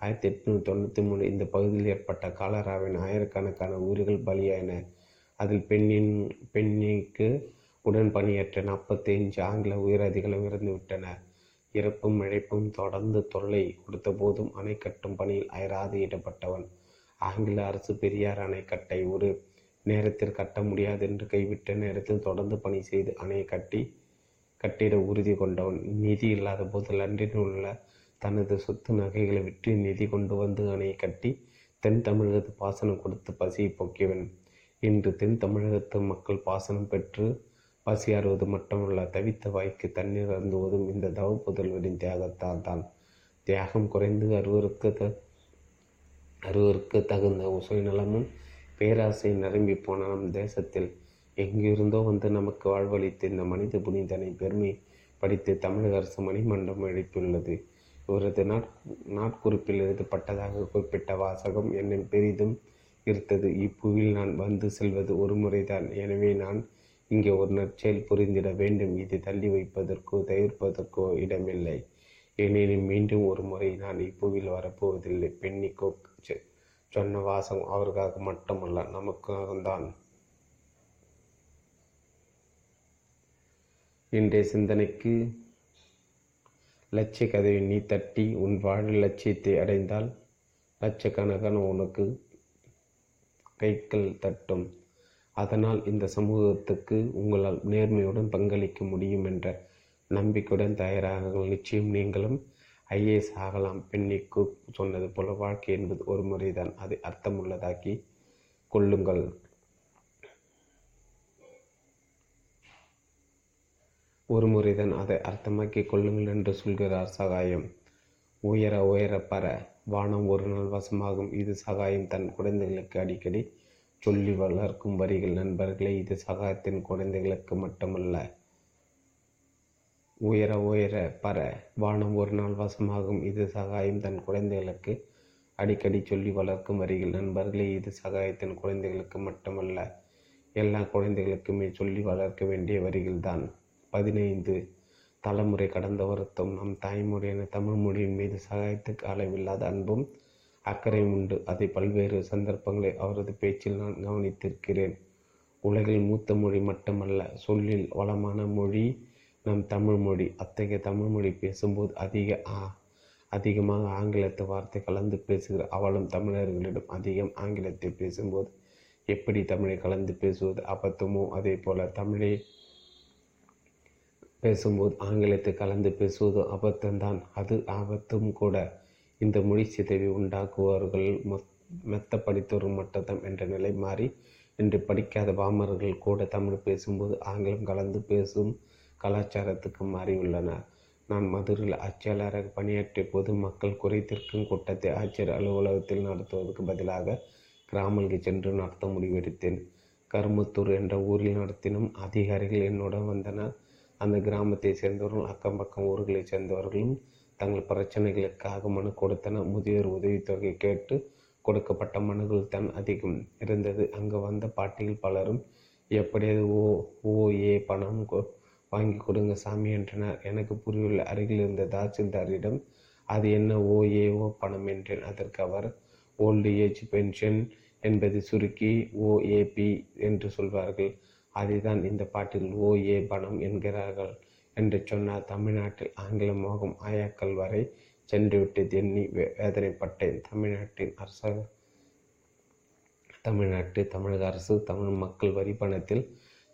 ஆயிரத்தி எட்நூற்றி தொண்ணூற்றி மூணு இந்த பகுதியில் ஏற்பட்ட காலராவின் ஆயிரக்கணக்கான உயிர்கள் பலியாயின. அதில் பெண்ணின் பெண்ணிற்கு உடன் பணியாற்ற நாற்பத்தைந்து ஆங்கில உயரதிகளும் இறந்துவிட்டனர் இறப்பும் இழைப்பும் தொடர்ந்து தொல்லை கொடுத்த போதும் அணை கட்டும் பணியில் அயராது ஈடுபட்டவன். ஆங்கில அரசு பெரியார் அணைக்கட்டை ஒரு நேரத்தில் கட்ட முடியாது என்று கைவிட்ட நேரத்தில் தொடர்ந்து பணி செய்து அணையை கட்டி கட்டிட உறுதி கொண்டவன். நிதி இல்லாத போது லண்டனில் உள்ள தனது சொத்து நகைகளை விற்று நிதி கொண்டு வந்து அணையை கட்டி தென் தமிழகத்து பாசனம் கொடுத்து பசியை போக்கியவன். இன்று தென் தமிழகத்து மக்கள் பாசனம் பெற்று பசியாறுவது மட்டுமல்ல தவித்த வாய்க்கு தண்ணீர் அருந்துவதும் இந்த தவ புதல்வரின் தியாகத்தால் தான். தியாகம் குறைந்து அறுவருக்கு த அறுவருக்கு தகுந்த சுயநலமும் பேராசை நிரம்பி போன நம் தேசத்தில் எங்கிருந்தோ வந்து நமக்கு வாழ்வளித்த இந்த மனித புனிதனை பெருமை படித்து தமிழக அரசு மணிமண்டம் எழுப்பியுள்ளது. இவரது நாட் நாட்குறிப்பில் எழுதப்பட்டதாக குறிப்பிட்ட வாசகம் என்னை பெரிதும் இருந்தது. இப்புவில் நான் வந்து செல்வது ஒரு முறைதான். எனவே நான் இங்கே ஒரு நற்செயல் புரிந்திட வேண்டும். இது தள்ளி வைப்பதற்கோ தவிர்ப்பதற்கோ இடமில்லை. எனினும் மீண்டும் ஒரு முறை நான் இப்புவில் வரப்போவதில்லை. பெண்ணி சொன்ன வாசகம் அவருக்காக மட்டுமல்ல நமக்காகத்தான் இன்றைய சிந்தனைக்கு லட்சிய கதவை நீ தட்டி உன் வாழ்வில் லட்சியத்தை அடைந்தால் லட்சக்கணக்கான உனக்கு கைக்கள் தட்டும். அதனால் இந்த சமூகத்துக்கு உங்களால் நேர்மையுடன் பங்களிக்க முடியும் என்ற நம்பிக்கையுடன் தயாராக நிச்சயம் நீங்களும் ஐஏஎஸ் ஆகலாம். பெண்ணிக்கு சொன்னது போல வாழ்க்கை என்பது ஒரு முறைதான். அதை அர்த்தமுள்ளதாக்கி கொள்ளுங்கள். ஒரு முறைதான் அதை அர்த்தமாக்கி கொள்ளுங்கள் என்று சொல்கிறார் சகாயம். உயர உயர பர வானம் ஒரு நாள் வசமாகும். இது சகாயம் தன் குழந்தைகளுக்கு அடிக்கடி சொல்லி வளர்க்கும் வரிகள். நண்பர்களே இது சகாயத்தின் குழந்தைகளுக்கு மட்டுமல்ல. உயர உயர பர வானம் ஒரு நாள் வசமாகும். இது சகாயம் தன் குழந்தைகளுக்கு அடிக்கடி சொல்லி வளர்க்கும் வரிகள். நண்பர்களே இது சகாயத்தின் குழந்தைகளுக்கு மட்டுமல்ல. எல்லா குழந்தைகளுக்குமே சொல்லி வளர்க்க வேண்டிய வரிகள் தான். பதினைந்து. தலைமுறை கடந்த வருத்தம். நம் தாய்மொழியான தமிழ் மொழியின் மீது சகாயத்துக்கு அளவில்லாத அன்பும் அக்கறையும் உண்டு. அதை பல்வேறு சந்தர்ப்பங்களை அவரது பேச்சில் நான் கவனித்திருக்கிறேன். உலகில் மூத்த மொழி மட்டுமல்ல சொல்லில் வளமான மொழி நம் தமிழ் மொழி. அத்தகைய தமிழ் மொழி பேசும்போது அதிக ஆ அதிகமாக ஆங்கிலத்து வார்த்தை கலந்து பேசுகிற அவளும் தமிழர்களிடம் அதிகம் ஆங்கிலத்தை பேசும்போது எப்படி தமிழை கலந்து பேசுவது அபத்தமோ? அதே போல தமிழை பேசும்போது ஆங்கிலத்தை கலந்து பேசுவதும் அபத்தம்தான். அது ஆபத்தும் கூட. இந்த மொழி சிதைவை உண்டாக்குவார்கள். மெத்த படித்தோரும் மட்டதம் என்ற நிலை மாறி இன்று படிக்காத பாமர்கள் கூட தமிழ் பேசும்போது ஆங்கிலம் கலந்து பேசும் கலாச்சாரத்துக்கு மாறியுள்ளனர். நான் மதுரையில் ஆட்சியாளராக பணியாற்றிய போது மக்கள் குறைத்திருக்கும் கூட்டத்தை ஆட்சியர் அலுவலகத்தில் நடத்துவதற்கு பதிலாக கிராமங்களுக்கு சென்று நடத்த முடிவெடுத்தேன். கரும்புத்தூர் என்ற ஊரில் நடத்தினும். அதிகாரிகள் என்னுடன் வந்தனர். அந்த கிராமத்தை சேர்ந்தவர்கள் அக்கம் பக்கம் ஊர்களைச் சேர்ந்தவர்களும் தங்கள் பிரச்சனைகளுக்காக மனு கொடுத்தன முதியோர் உதவித்தொகை கேட்டு கொடுக்கப்பட்ட மனுகள் தான் அதிகம் இருந்தது. அங்கு வந்த பாட்டியில் பலரும் எப்படியாவது ஓ ஓ ஏ பணம் வாங்கி கொடுங்க சாமி என்றனர். எனக்கு புரியவில்லை. அருகில் இருந்த தாசில்தாரிடம் அது என்ன ஓ ஏ ஓ பணம்? என்றேன். அதற்கு அவர் ஓல்டு ஏஜ் பென்ஷன் என்பதை சுருக்கி ஓஏபி என்று சொல்வார்கள். அதைதான் இந்த பாட்டில் ஓ ஏ பணம் என்கிறார்கள் என்று சொன்னார் தமிழ்நாட்டில் ஆங்கில மோகம் ஆயாக்கள் வரை சென்றுவிட்டு எண்ணி வேதனைப்பட்டேன். தமிழ்நாட்டின் அரச தமிழ்நாட்டு தமிழக அரசு தமிழ் மக்கள் வரி பணத்தில்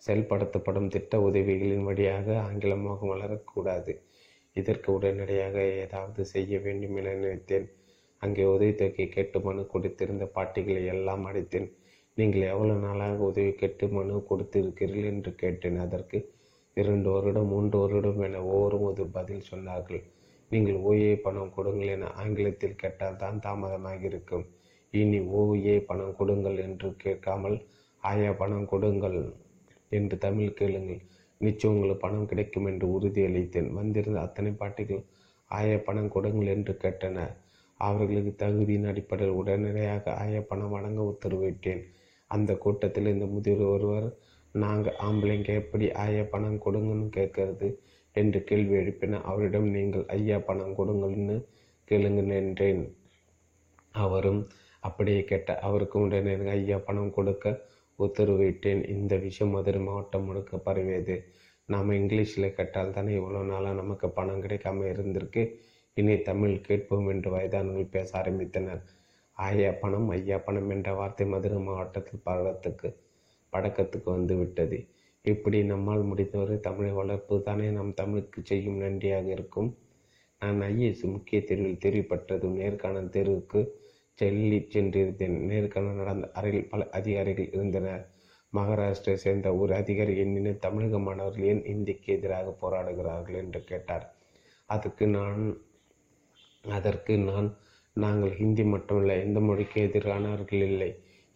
செயல்படுத்தப்படும் திட்ட உதவிகளின் வழியாக ஆங்கிலமாக வளரக்கூடாது. இதற்கு உடனடியாக ஏதாவது செய்ய வேண்டும் என நினைத்தேன். அங்கே உதவித்தொகை கேட்டு மனு கொடுத்திருந்த பாட்டிகளை எல்லாம் அடைத்தேன். நீங்கள் எவ்வளவு நாளாக உதவி கேட்டு மனு கொடுத்திருக்கிறீர்கள் என்று கேட்டேன். அதற்கு இரண்டு வருடம் மூன்று வருடம் என ஒவ்வொருவரும் ஒரு பதில் சொன்னார்கள். நீங்கள் ஓஏ பணம் கொடுங்கள் என ஆங்கிலத்தில் கேட்டால் தான் தாமதமாக இருக்கும். இனி ஓஏ பணம் கொடுங்கள் என்று கேட்காமல் ஆயா பணம் கொடுங்கள் என்று தமிழ் கேளுங்கள். நிச்சயம் உங்களுக்கு பணம் கிடைக்கும் என்று உறுதியளித்தேன் வந்திருந்த அத்தனை பாட்டிகள் ஆய பணம் கொடுங்கள் என்று கேட்டன அவர்களுக்கு தகுதியின் அடிப்படையில் உடனடியாக ஆய பணம் வழங்க உத்தரவிட்டேன். அந்த கூட்டத்தில் இந்த முதியோர் ஒருவர் நாங்கள் ஆம்பளைங்க எப்படி ஆயா பணம் கொடுங்கன்னு கேட்கறது? என்று கேள்வி எழுப்பின அவரிடம் நீங்கள் ஐயா பணம் கொடுங்கள்னு கேளுங்க நின்றேன் அவரும் அப்படியே கேட்ட அவருக்கும் உடனே ஐயா பணம் கொடுக்க உத்தரவிட்டேன். இந்த விஷயம் மதுரை மாவட்டம் முழுக்க பரவியது. நாம் இங்கிலீஷில் கேட்டால் தானே இவ்வளோ நாளாக நமக்கு பணம் கிடைக்காம இருந்திருக்கு. இனி தமிழ் கேட்போம் என்று வயதானவர்கள் பேச ஆரம்பித்தனர். ஆயா பணம் ஐயா பணம் என்ற வார்த்தை மதுரை மாவட்டத்தில் பழக்கத்துக்கு பழக்கத்துக்கு வந்து விட்டது. இப்படி நம்மால் முடிந்தவரை தமிழை வளர்ப்பு தானே நம் தமிழுக்கு செய்யும் நன்றியாக இருக்கும். நான் ஐஏஎஸ் முக்கிய தேர்வில் தெரிவிப்பட்டதும் நேர்காணல் தேர்வுக்கு செல்லி சென்றிருந்தேன். நேர்காணல் நடந்த அறையில் பல அதிகாரிகள் இருந்தனர். மகாராஷ்டிரை சேர்ந்த ஒரு அதிகாரி என்னின தமிழக மாணவர்கள் ஏன் இந்திக்கு எதிராக போராடுகிறார்கள்? என்று கேட்டார். அதற்கு நான் அதற்கு நான் நாங்கள் ஹிந்தி மட்டுமல்ல எந்த மொழிக்கு எதிரானவர்கள் இல்லை.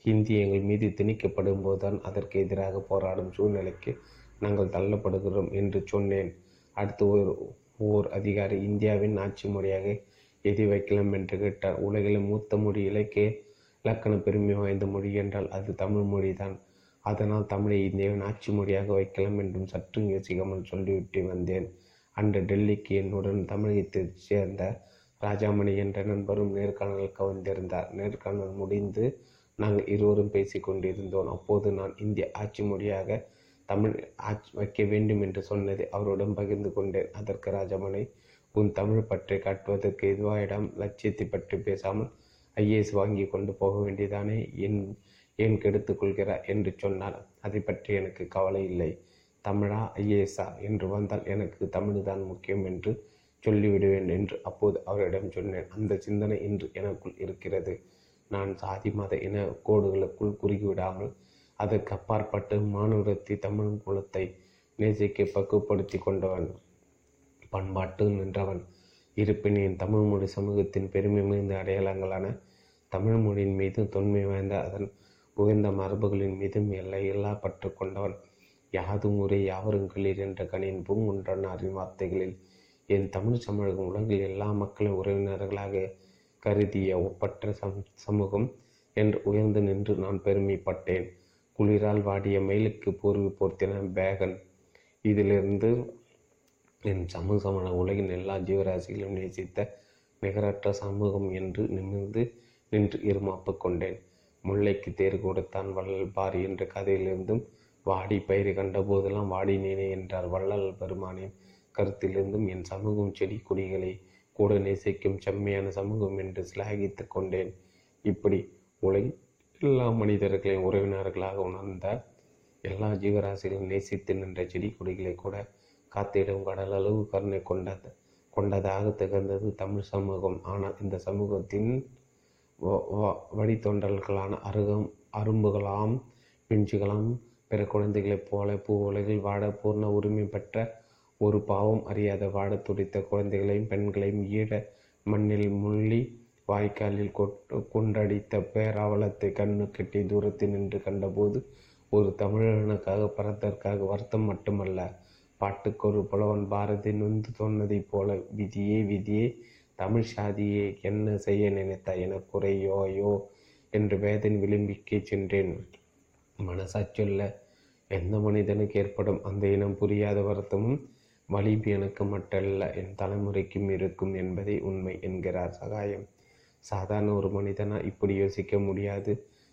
ஹிந்தி எங்கள் மீது திணிக்கப்படும் போதுதான் அதற்கு எதிராக போராடும் சூழ்நிலைக்கு நாங்கள் தள்ளப்படுகிறோம் என்று சொன்னேன். அடுத்து ஒரு ஓர் அதிகாரி இந்தியாவின் ஆட்சி மொழியாக எதி வைக்கலாம் என்று கேட்டார். உலகில் மூத்த மொழி இலக்கிய இலக்கண பெருமை வாய்ந்த மொழி என்றால் அது தமிழ் மொழிதான். அதனால் தமிழை இந்தியாவின் ஆட்சி மொழியாக வைக்கலாம் என்றும் சற்று யோசிக்காமல் சொல்லிவிட்டு வந்தேன். அன்று டெல்லிக்கு என்னுடன் தமிழகத்தைச் சேர்ந்த ராஜாமணி என்ற நண்பரும் நேர்காணலுக்கு வந்திருந்தார் நேர்காணல் முடிந்து நாங்கள் இருவரும் பேசி கொண்டிருந்தோம். அப்போது நான் இந்திய ஆட்சி மொழியாக தமிழ் ஆட்சி வைக்க வேண்டும் என்று சொன்னதை அவருடன் பகிர்ந்து கொண்டேன். அதற்கு ராஜாமணி உன் தமிழ் பற்றி காட்டுவதற்கு இதுவாயிடம் லட்சியத்தை பற்றி பேசாமல் ஐஏஎஸ் வாங்கி கொண்டு போக வேண்டியதானே? என் ஏன் கெடுத்து கொள்கிறார் என்று சொன்னார். அதை பற்றி எனக்கு கவலை இல்லை. தமிழா ஐஏஎஸ்ஆ? என்று வந்தால் எனக்கு தமிழ் தான் முக்கியம் என்று சொல்லிவிடுவேன் என்று அப்போது அவரிடம் சொன்னேன். அந்த சிந்தனை இன்று எனக்குள் இருக்கிறது. நான் சாதி மத இன கோடுகளுக்குள் குறுகிவிடாமல் அதற்கு அப்பாற்பட்டு மானுடத்தை தமிழ் குலத்தை நேசிக்க பக்குவப்படுத்தி கொண்டவன் பண்பாட்டு நின்றவன். இருப்பினும் என் தமிழ்மொழி சமூகத்தின் பெருமை மிகுந்த அடையாளங்களான தமிழ்மொழியின் மீதும் மீது தொன்மை வாய்ந்த அதன் உயர்ந்த மரபுகளின் மீதும் எல்லை எல்லா பற்று கொண்டவன். யாதும் ஊரே யாவருங்களில் என்ற கணியின் பூங்குன்றனாரின் வார்த்தைகளில் என் தமிழ் சமூகம் உலகில் எல்லா மக்களும் உறவினர்களாக கருதிய ஒப்பற்ற சம் சமூகம் என்று உயர்ந்து நின்று நான் பெருமைப்பட்டேன். குளிரால் வாடிய மயிலுக்கு போர்வை போர்த்தின பேகன். இதிலிருந்து என் சமூகமான உலகின் எல்லா ஜீவராசிகளையும் நேசித்த நிகரற்ற சமூகம் என்று நிமிர்ந்து நின்று இருமாப்பு கொண்டேன். முல்லைக்கு தேர் கொடுத்தான் வள்ளல்பார் என்ற கதையிலிருந்தும் வாடி பயிர் கண்ட போதெல்லாம் வாடினேனே என்றார் வள்ளல் பெருமானேன் கருத்திலிருந்தும் என் சமூகம் செடி கொடிகளை கூட நேசிக்கும் செம்மையான சமூகம் என்று சிலாகித்து கொண்டேன். இப்படி உலகில் எல்லா மனிதர்களையும் உறவினர்களாக உணர்ந்த எல்லா ஜீவராசிகளும் நேசித்து நின்ற செடி கொடிகளை கூட காத்திடும் கடல் அளவு கருணை கொண்ட கொண்டதாக திகழ்ந்தது தமிழ் சமூகம். ஆனால் இந்த சமூகத்தின் வழித்தொண்டல்களான அருகம் அரும்புகளாம் பிஞ்சுகளாம் பிற குழந்தைகளைப் போல பூ உலகில் வாட பூர்ண உரிமை பெற்ற ஒரு பாவம் அறியாத வாட துடித்த குழந்தைகளையும் பெண்களையும் ஈழ மண்ணில் முள்ளி வாய்க்காலில் குண்டடித்த பேராவலத்தை கண்ணு கட்டி தூரத்தில் நின்று கண்டபோது ஒரு தமிழனுக்காக பிறந்ததற்காக வருத்தம் மட்டுமல்ல பாட்டுக்கொரு புலவன் பாரதி நொந்து சொன்னதைப் போல விதியே விதியே தமிழ் சாதியே என்ன செய்ய நினைத்தாய் என குறையோ யோ என்று வேதன் விளிம்பிக்கே சென்றேன். மனசாச்சொல்ல எந்த மனிதனுக்கு ஏற்படும் அந்த இனம் புரியாத வருத்தமும் வலிப்பு எனக்கு மட்டல்ல என் தலைமுறைக்கும் இருக்கும் என்பதை உண்மை என்கிறார் சகாயம். சாதாரண ஒரு மனிதனா இப்படி யோசிக்க முடியாது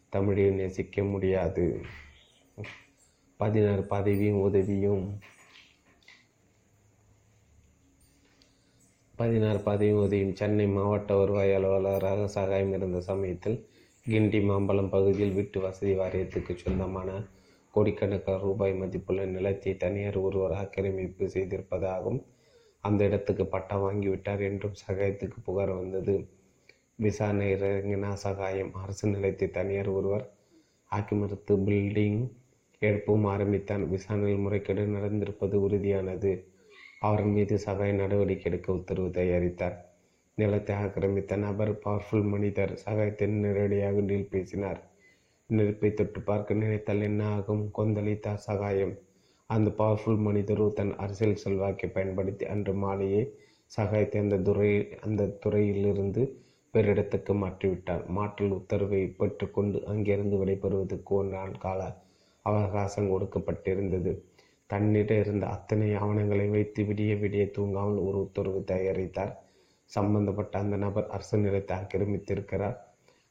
தமிழில் நேசிக்க முடியாது. பதினாறு பதவியும் உதவியும். பதினாறு பதவியும் உதவியும். சென்னை மாவட்ட வருவாய் அலுவலராக சகாயம் இருந்த சமயத்தில் கிண்டி மாம்பலம் பகுதியில் வீட்டு வசதி வாரியத்துக்கு சொந்தமான கோடிக்கணக்கான ரூபாய் மதிப்புள்ள நிலத்தை தனியார் ஒருவர் ஆக்கிரமிப்பு செய்திருப்பதாகவும் அந்த இடத்துக்கு பட்டா வாங்கிவிட்டார் என்றும் சகாயத்துக்கு புகார் வந்தது. விசாரணை இறங்கினா சகாயம். அரசு நிலத்தை தனியார் ஒருவர் ஆக்கிமறுத்து பில்டிங் எடுப்பும் ஆரம்பித்தான். விசாரணையில் முறைகேடு நடந்திருப்பது உறுதியானது. அவர் மீது சகாய நடவடிக்கை எடுக்க உத்தரவு தயாரித்தார். நிலத்தை ஆக்கிரமித்த நபர் பவர்ஃபுல் மனிதர். சகாயத்தின் நேரடியாக டீல் பேசினார். நெருப்பை தொட்டு பார்க்க நினைத்தால் என்ன ஆகும் கொந்தளித்தார் சகாயம். அந்த பவர்ஃபுல் மனிதரோ தன் அரசியல் செல்வாக்கை பயன்படுத்தி அன்று மாலையே சகாயத்தை அந்த துறை அந்த துறையிலிருந்து வேறு இடத்துக்கு மாற்றிவிட்டார். மாற்றல் உத்தரவை பெற்றுக்கொண்டு அங்கிருந்து விடைபெறுவதற்கு ஒரு நாள் கால அவகாசம் கொடுக்கப்பட்டிருந்தது. தன்னிடம் இருந்த அத்தனை ஆவணங்களை வைத்து விடிய விடிய தூங்காமல் ஒரு உத்தரவு தயாரித்தார். சம்பந்தப்பட்ட அந்த நபர் அரசு நிலத்தை ஆக்கிரமித்திருக்கிறார்.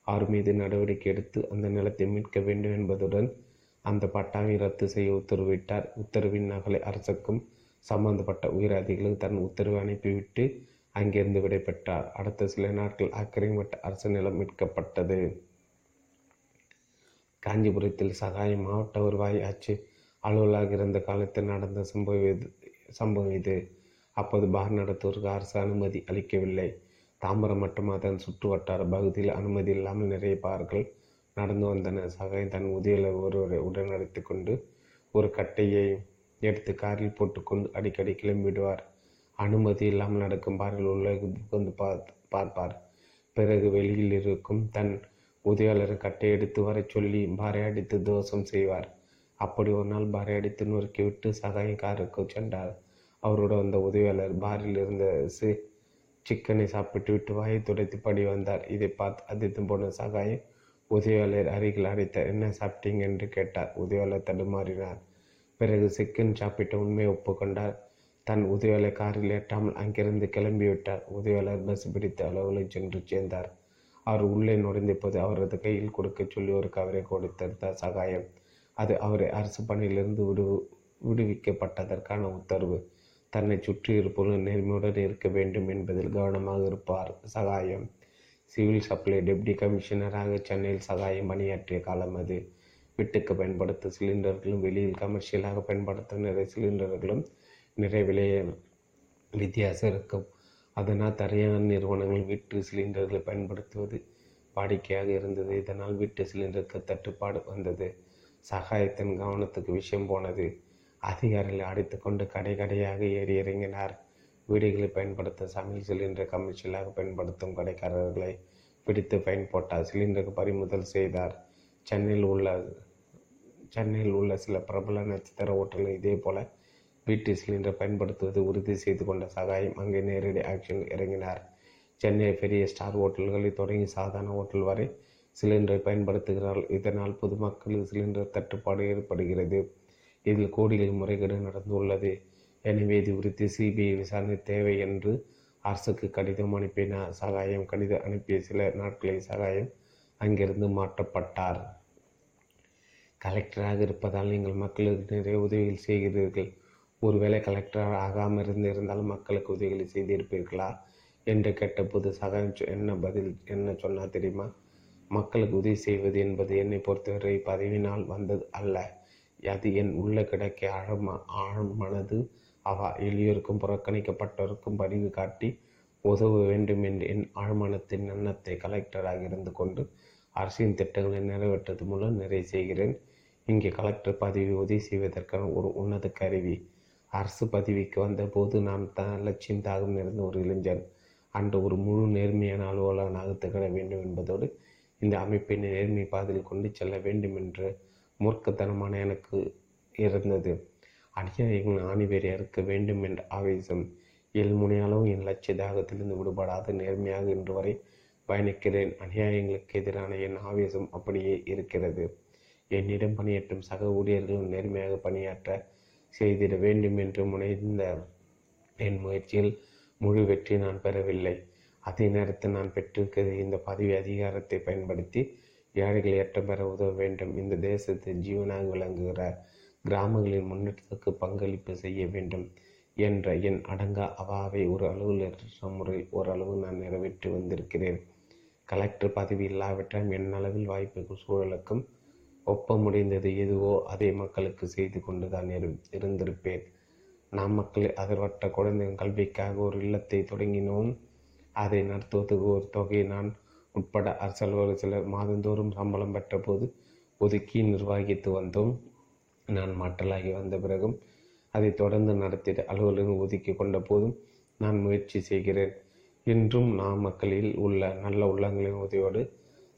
அவர் மீது நடவடிக்கை எடுத்து அந்த நிலத்தை மீட்க வேண்டும் என்பதுடன் அந்த பட்டாவை ரத்து செய்ய உத்தரவிட்டார். உத்தரவின் நகலை அரசுக்கும் சம்பந்தப்பட்ட உயரதிகளுக்கு தன் உத்தரவை அனுப்பிவிட்டு அங்கிருந்து விடைபெற்றார். அடுத்த சில நாட்கள் ஆக்கிரமிப்பட்ட அரசு நிலம் மீட்கப்பட்டது. காஞ்சிபுரத்தில் சகாய மாவட்ட வருவாய் ஆட்சி அலுவலாக இருந்த காலத்தில் நடந்த சம்பவம் இது சம்பவம் இது. அப்போது பார் நடத்துவதற்கு அரசு அனுமதி அளிக்கவில்லை. தாம்பரம் மற்றும் அதன் சுற்று வட்டார பகுதியில் அனுமதி இல்லாமல் நிறைய பார்கள் நடந்து வந்தன. சகாயம் தன் உதவியில் ஒருவரை உடனடித்து கொண்டு ஒரு கட்டையை எடுத்து காரில் போட்டுக்கொண்டு அடிக்கடி கிளம்பிடுவார். அனுமதி இல்லாமல் நடக்கும் பாரில் உள்ள புகுந்து பார்ப்பார். பிறகு வெளியில் இருக்கும் தன் உதவியாளர் கட்டை எடுத்து வர சொல்லி பாரை அடித்து தோஷம் செய்வார். அப்படி ஒரு நாள் பாரை அடித்து நொறுக்கிவிட்டு சகாயம் காருக்கு சென்றார். அவரோட வந்த உதவியாளர் பாரில் இருந்த சி சிக்கனை சாப்பிட்டு விட்டு வாயை துடைத்து படி வந்தார். இதை பார்த்து அதிர்த்து போன சகாயம் உதவியாளர் அருகில் அடைத்தார் என்ன சாப்பிட்டீங்க? என்று கேட்டார். உதவியாளர் தடுமாறினார். பிறகு சிக்கன் சாப்பிட்ட உண்மையை ஒப்புக்கொண்டார் தன் உதவியாளர் காரில் ஏற்றாமல் அங்கிருந்து கிளம்பிவிட்டார் உதவியாளர் பஸ் பிடித்து அலுவலகம் சென்று சேர்ந்தார். அவர் உள்ளே நுழைந்தபோது அவரது கையில் கொடுக்க சொல்லி ஒரு கவரை கொடுத்திருந்தார் சகாயம்? அது அவரை அரசு பணியிலிருந்து விடு விடுவிக்கப்பட்டதற்கான உத்தரவு. தன்னை சுற்றி இருப்பவர்கள் நேர்மையுடன் இருக்க வேண்டும் என்பதில் கவனமாக இருப்பார். சகாயம். சிவில் சப்ளை டெப்டி கமிஷனராக சென்னையில் சகாயம் பணியாற்றிய காலம் அது. வீட்டுக்கு பயன்படுத்த சிலிண்டர்களும் வெளியில் கமர்ஷியலாக பயன்படுத்தும் நிறைய சிலிண்டர்களும் நிறைய விலைய வித்தியாசம் இருக்கும். அதனால் தனியார் நிறுவனங்கள் வீட்டு சிலிண்டர்களை பயன்படுத்துவது வாடிக்கையாக இருந்தது. இதனால் வீட்டு சிலிண்டருக்கு தட்டுப்பாடு வந்தது. சகாயத்தின் கவனத்துக்கு விஷயம் போனது. அதிகாரிகள் அடித்து கொண்டு கடை கடையாக ஏறி இறங்கினார். வீடுகளில் பயன்படுத்த சமையல் சிலிண்டர் கமர்ஷியலாக பயன்படுத்தும் கடைக்காரர்களை பிடித்து பயன் போட்டார். சிலிண்டருக்கு பறிமுதல் செய்தார். சென்னையில் உள்ள சென்னையில் உள்ள சில பிரபல நட்சத்திர ஓட்டல்கள் இதே போல வீட்டு சிலிண்டர் பயன்படுத்துவது உறுதி செய்து கொண்ட சகாயம் அங்கே நேரடி ஆக்ஷன் இறங்கினார். சென்னை பெரிய ஸ்டார் ஹோட்டல்களில் தொடங்கி சாதாரண ஓட்டல் வரை சிலிண்டரை பயன்படுத்துகிறார்கள். இதனால் பொதுமக்களுக்கு சிலிண்டர் தட்டுப்பாடு ஏற்படுகிறது. இதில் கோடிகள் முறைகேடு நடந்துள்ளது. எனவே இது குறித்து சிபிஐ விசாரணை தேவை என்று அரசுக்கு கடிதம் அனுப்பினார் சகாயம் கடிதம் அனுப்பிய சில நாட்களில் சகாயம் அங்கிருந்து மாற்றப்பட்டார். கலெக்டராக இருப்பதால் நீங்கள் மக்களுக்கு நிறைய உதவிகள் செய்கிறீர்கள். ஒருவேளை கலெக்டர் ஆகாமல் இருந்து இருந்தால் மக்களுக்கு உதவிகளை செய்திருப்பீர்களா? என்று கேட்டபோது சகாயம் என்ன பதில் என்ன சொன்னால் தெரியுமா? மக்களுக்கு உதவி செய்வது என்பது என்னை பொறுத்தவரை பதவினால் வந்தது அல்ல. அது என் உள்ள கிடைக்க ஆழம ஆழ்மனது அவா எளியோருக்கும் புறக்கணிக்கப்பட்டோருக்கும் பரிவு காட்டி உதவ வேண்டும் என்று என் ஆழ்மனத்தின் எண்ணத்தை கலெக்டராக இருந்து கொண்டு அரசின் திட்டங்களை நிறைவேற்றுவது மூலம் நிறைவு செய்கிறேன். இங்கே கலெக்டர் பதவி உதவி செய்வதற்கான ஒரு உன்னத கருவி. அரசு பதவிக்கு வந்தபோது நான் த லட்சியம் தாகம் இருந்த ஒரு இளைஞன். அன்று ஒரு முழு நேர்மையான அலுவலகனாக திகழ வேண்டும் என்பதோடு இந்த அமைப்பை நேர்மை பாதையில் கொண்டு செல்ல வேண்டும் என்று மூர்க்கத்தனமான எனக்கு இருந்தது. அநியாயங்கள் வேறு அறுக்க வேண்டும் என்ற ஆவேசம். எல்முனையாலும் என் லட்சிய தாகத்திலிருந்து விடுபடாத நேர்மையாக இன்று வரை பயணிக்கிறேன். அநியாயங்களுக்கு எதிரான என் ஆவேசம் அப்படியே இருக்கிறது. என்னிடம் பணியாற்றும் சக ஊழியர்களும் நேர்மையாக பணியாற்ற செய்திட வேண்டும் என்று முனைந்த என் முயற்சியில் முழு வெற்றி நான் பெறவில்லை. அதே நேரத்தில் நான் பெற்றிருக்கிற இந்த பதவி அதிகாரத்தை பயன்படுத்தி ஏழைகள் ஏற்றம் பெற உதவ வேண்டும். இந்த தேசத்தின் ஜீவனாக விளங்குகிற கிராமங்களின் முன்னேற்றத்துக்கு பங்களிப்பு செய்ய வேண்டும் என்ற என் அடங்கா அவாவை ஒரு அலுவலர் முறையில் ஓரளவு நான் நிறைவேற்றி வந்திருக்கிறேன். கலெக்டர் பதவி இல்லாவிட்டால் என் அளவில் வாய்ப்புக்கும் சூழலுக்கும் ஒப்ப முடிந்தது எதுவோ அதை மக்களுக்கு செய்து கொண்டு தான் இருந்திருப்பேன். நாம் மக்கள் அதர்வட்ட குழந்தைகள் கல்விக்காக ஒரு இல்லத்தை தொடங்கினோம். அதை நடத்துவதற்கு ஒரு தொகையை நான் உட்பட அரசல் ஒரு சிலர் மாதந்தோறும் சம்பளம் பெற்றபோது ஒதுக்கி நிர்வகித்து வந்தோம். நான் மாற்றலாகி வந்த பிறகும் அதை தொடர்ந்து நடத்திட அலுவலகம் ஒதுக்கி கொண்ட போதும் நான் முயற்சி செய்கிறேன். இன்றும் நாம் மக்களில் உள்ள நல்ல உள்ளங்களின் உதவியோடு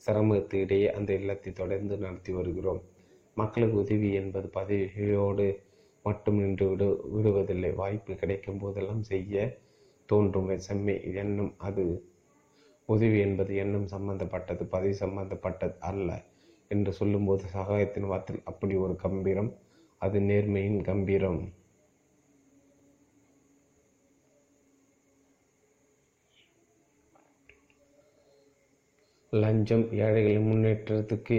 சிரமத்து இடையே அந்த இல்லத்தை தொடர்ந்து நடத்தி வருகிறோம். மக்களுக்கு உதவி என்பது பதவியோடு மட்டும் நின்று விடு விடுவதில்லை. வாய்ப்பு கிடைக்கும் போதெல்லாம் செய்ய தோன்றும். செம்மை எண்ணம் அது உதவி என்பது எண்ணம் சம்பந்தப்பட்டது பதவி சம்பந்தப்பட்டது அல்ல என்று சொல்லும்போது சகாயத்தின் வார்த்தையில் அப்படி ஒரு கம்பீரம் அது நேர்மையின் கம்பீரம். லஞ்சம் ஏழைகளின் முன்னேற்றத்துக்கு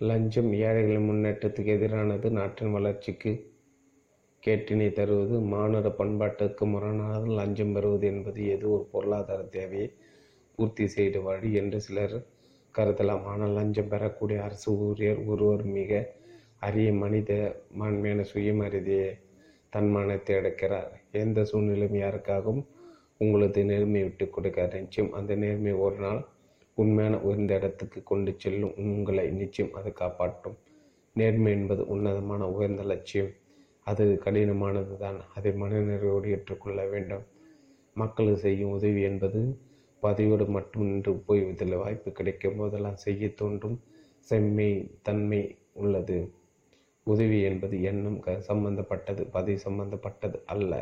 லஞ்சம் ஏழைகளின் முன்னேற்றத்துக்கு எதிரானது நாட்டின் வளர்ச்சிக்கு கேட்டினை தருவது மானுட பண்பாட்டுக்கு முரணாக லஞ்சம் பெறுவது என்பது ஏதோ ஒரு பொருளாதார தேவையை பூர்த்தி செய்த வழி என்று சிலர் கருதலாம். ஆனால் லஞ்சம் பெறக்கூடிய அரசு ஊழியர் ஒருவர் மிக அரிய மனித மாண்மையான சுயமரிதியை தன்மானத்தை அடைக்கிறார் எந்த சூழ்நிலையும் யாருக்காகவும் உங்களது நேர்மையை விட்டு கொடுக்க நிச்சயம் அந்த நேர்மை ஒரு நாள் உண்மையான உயர்ந்த இடத்துக்கு கொண்டு செல்லும். உங்களை நிச்சயம் அது காப்பாற்றும். நேர்மை என்பது உன்னதமான உயர்ந்த லட்சியம். அது கடினமானது தான் அதை மனநிறைவோடு ஏற்றுக்கொள்ள வேண்டும். மக்களுக்கு செய்யும் உதவி என்பது பதவியோடு மட்டும் நின்று போய்வதில்லை வாய்ப்பு கிடைக்கும் போதெல்லாம் செய்ய தோன்றும் செம்மை தன்மை உள்ளது. உதவி என்பது எண்ணம் க சம்பந்தப்பட்டது பதவி சம்பந்தப்பட்டது அல்ல.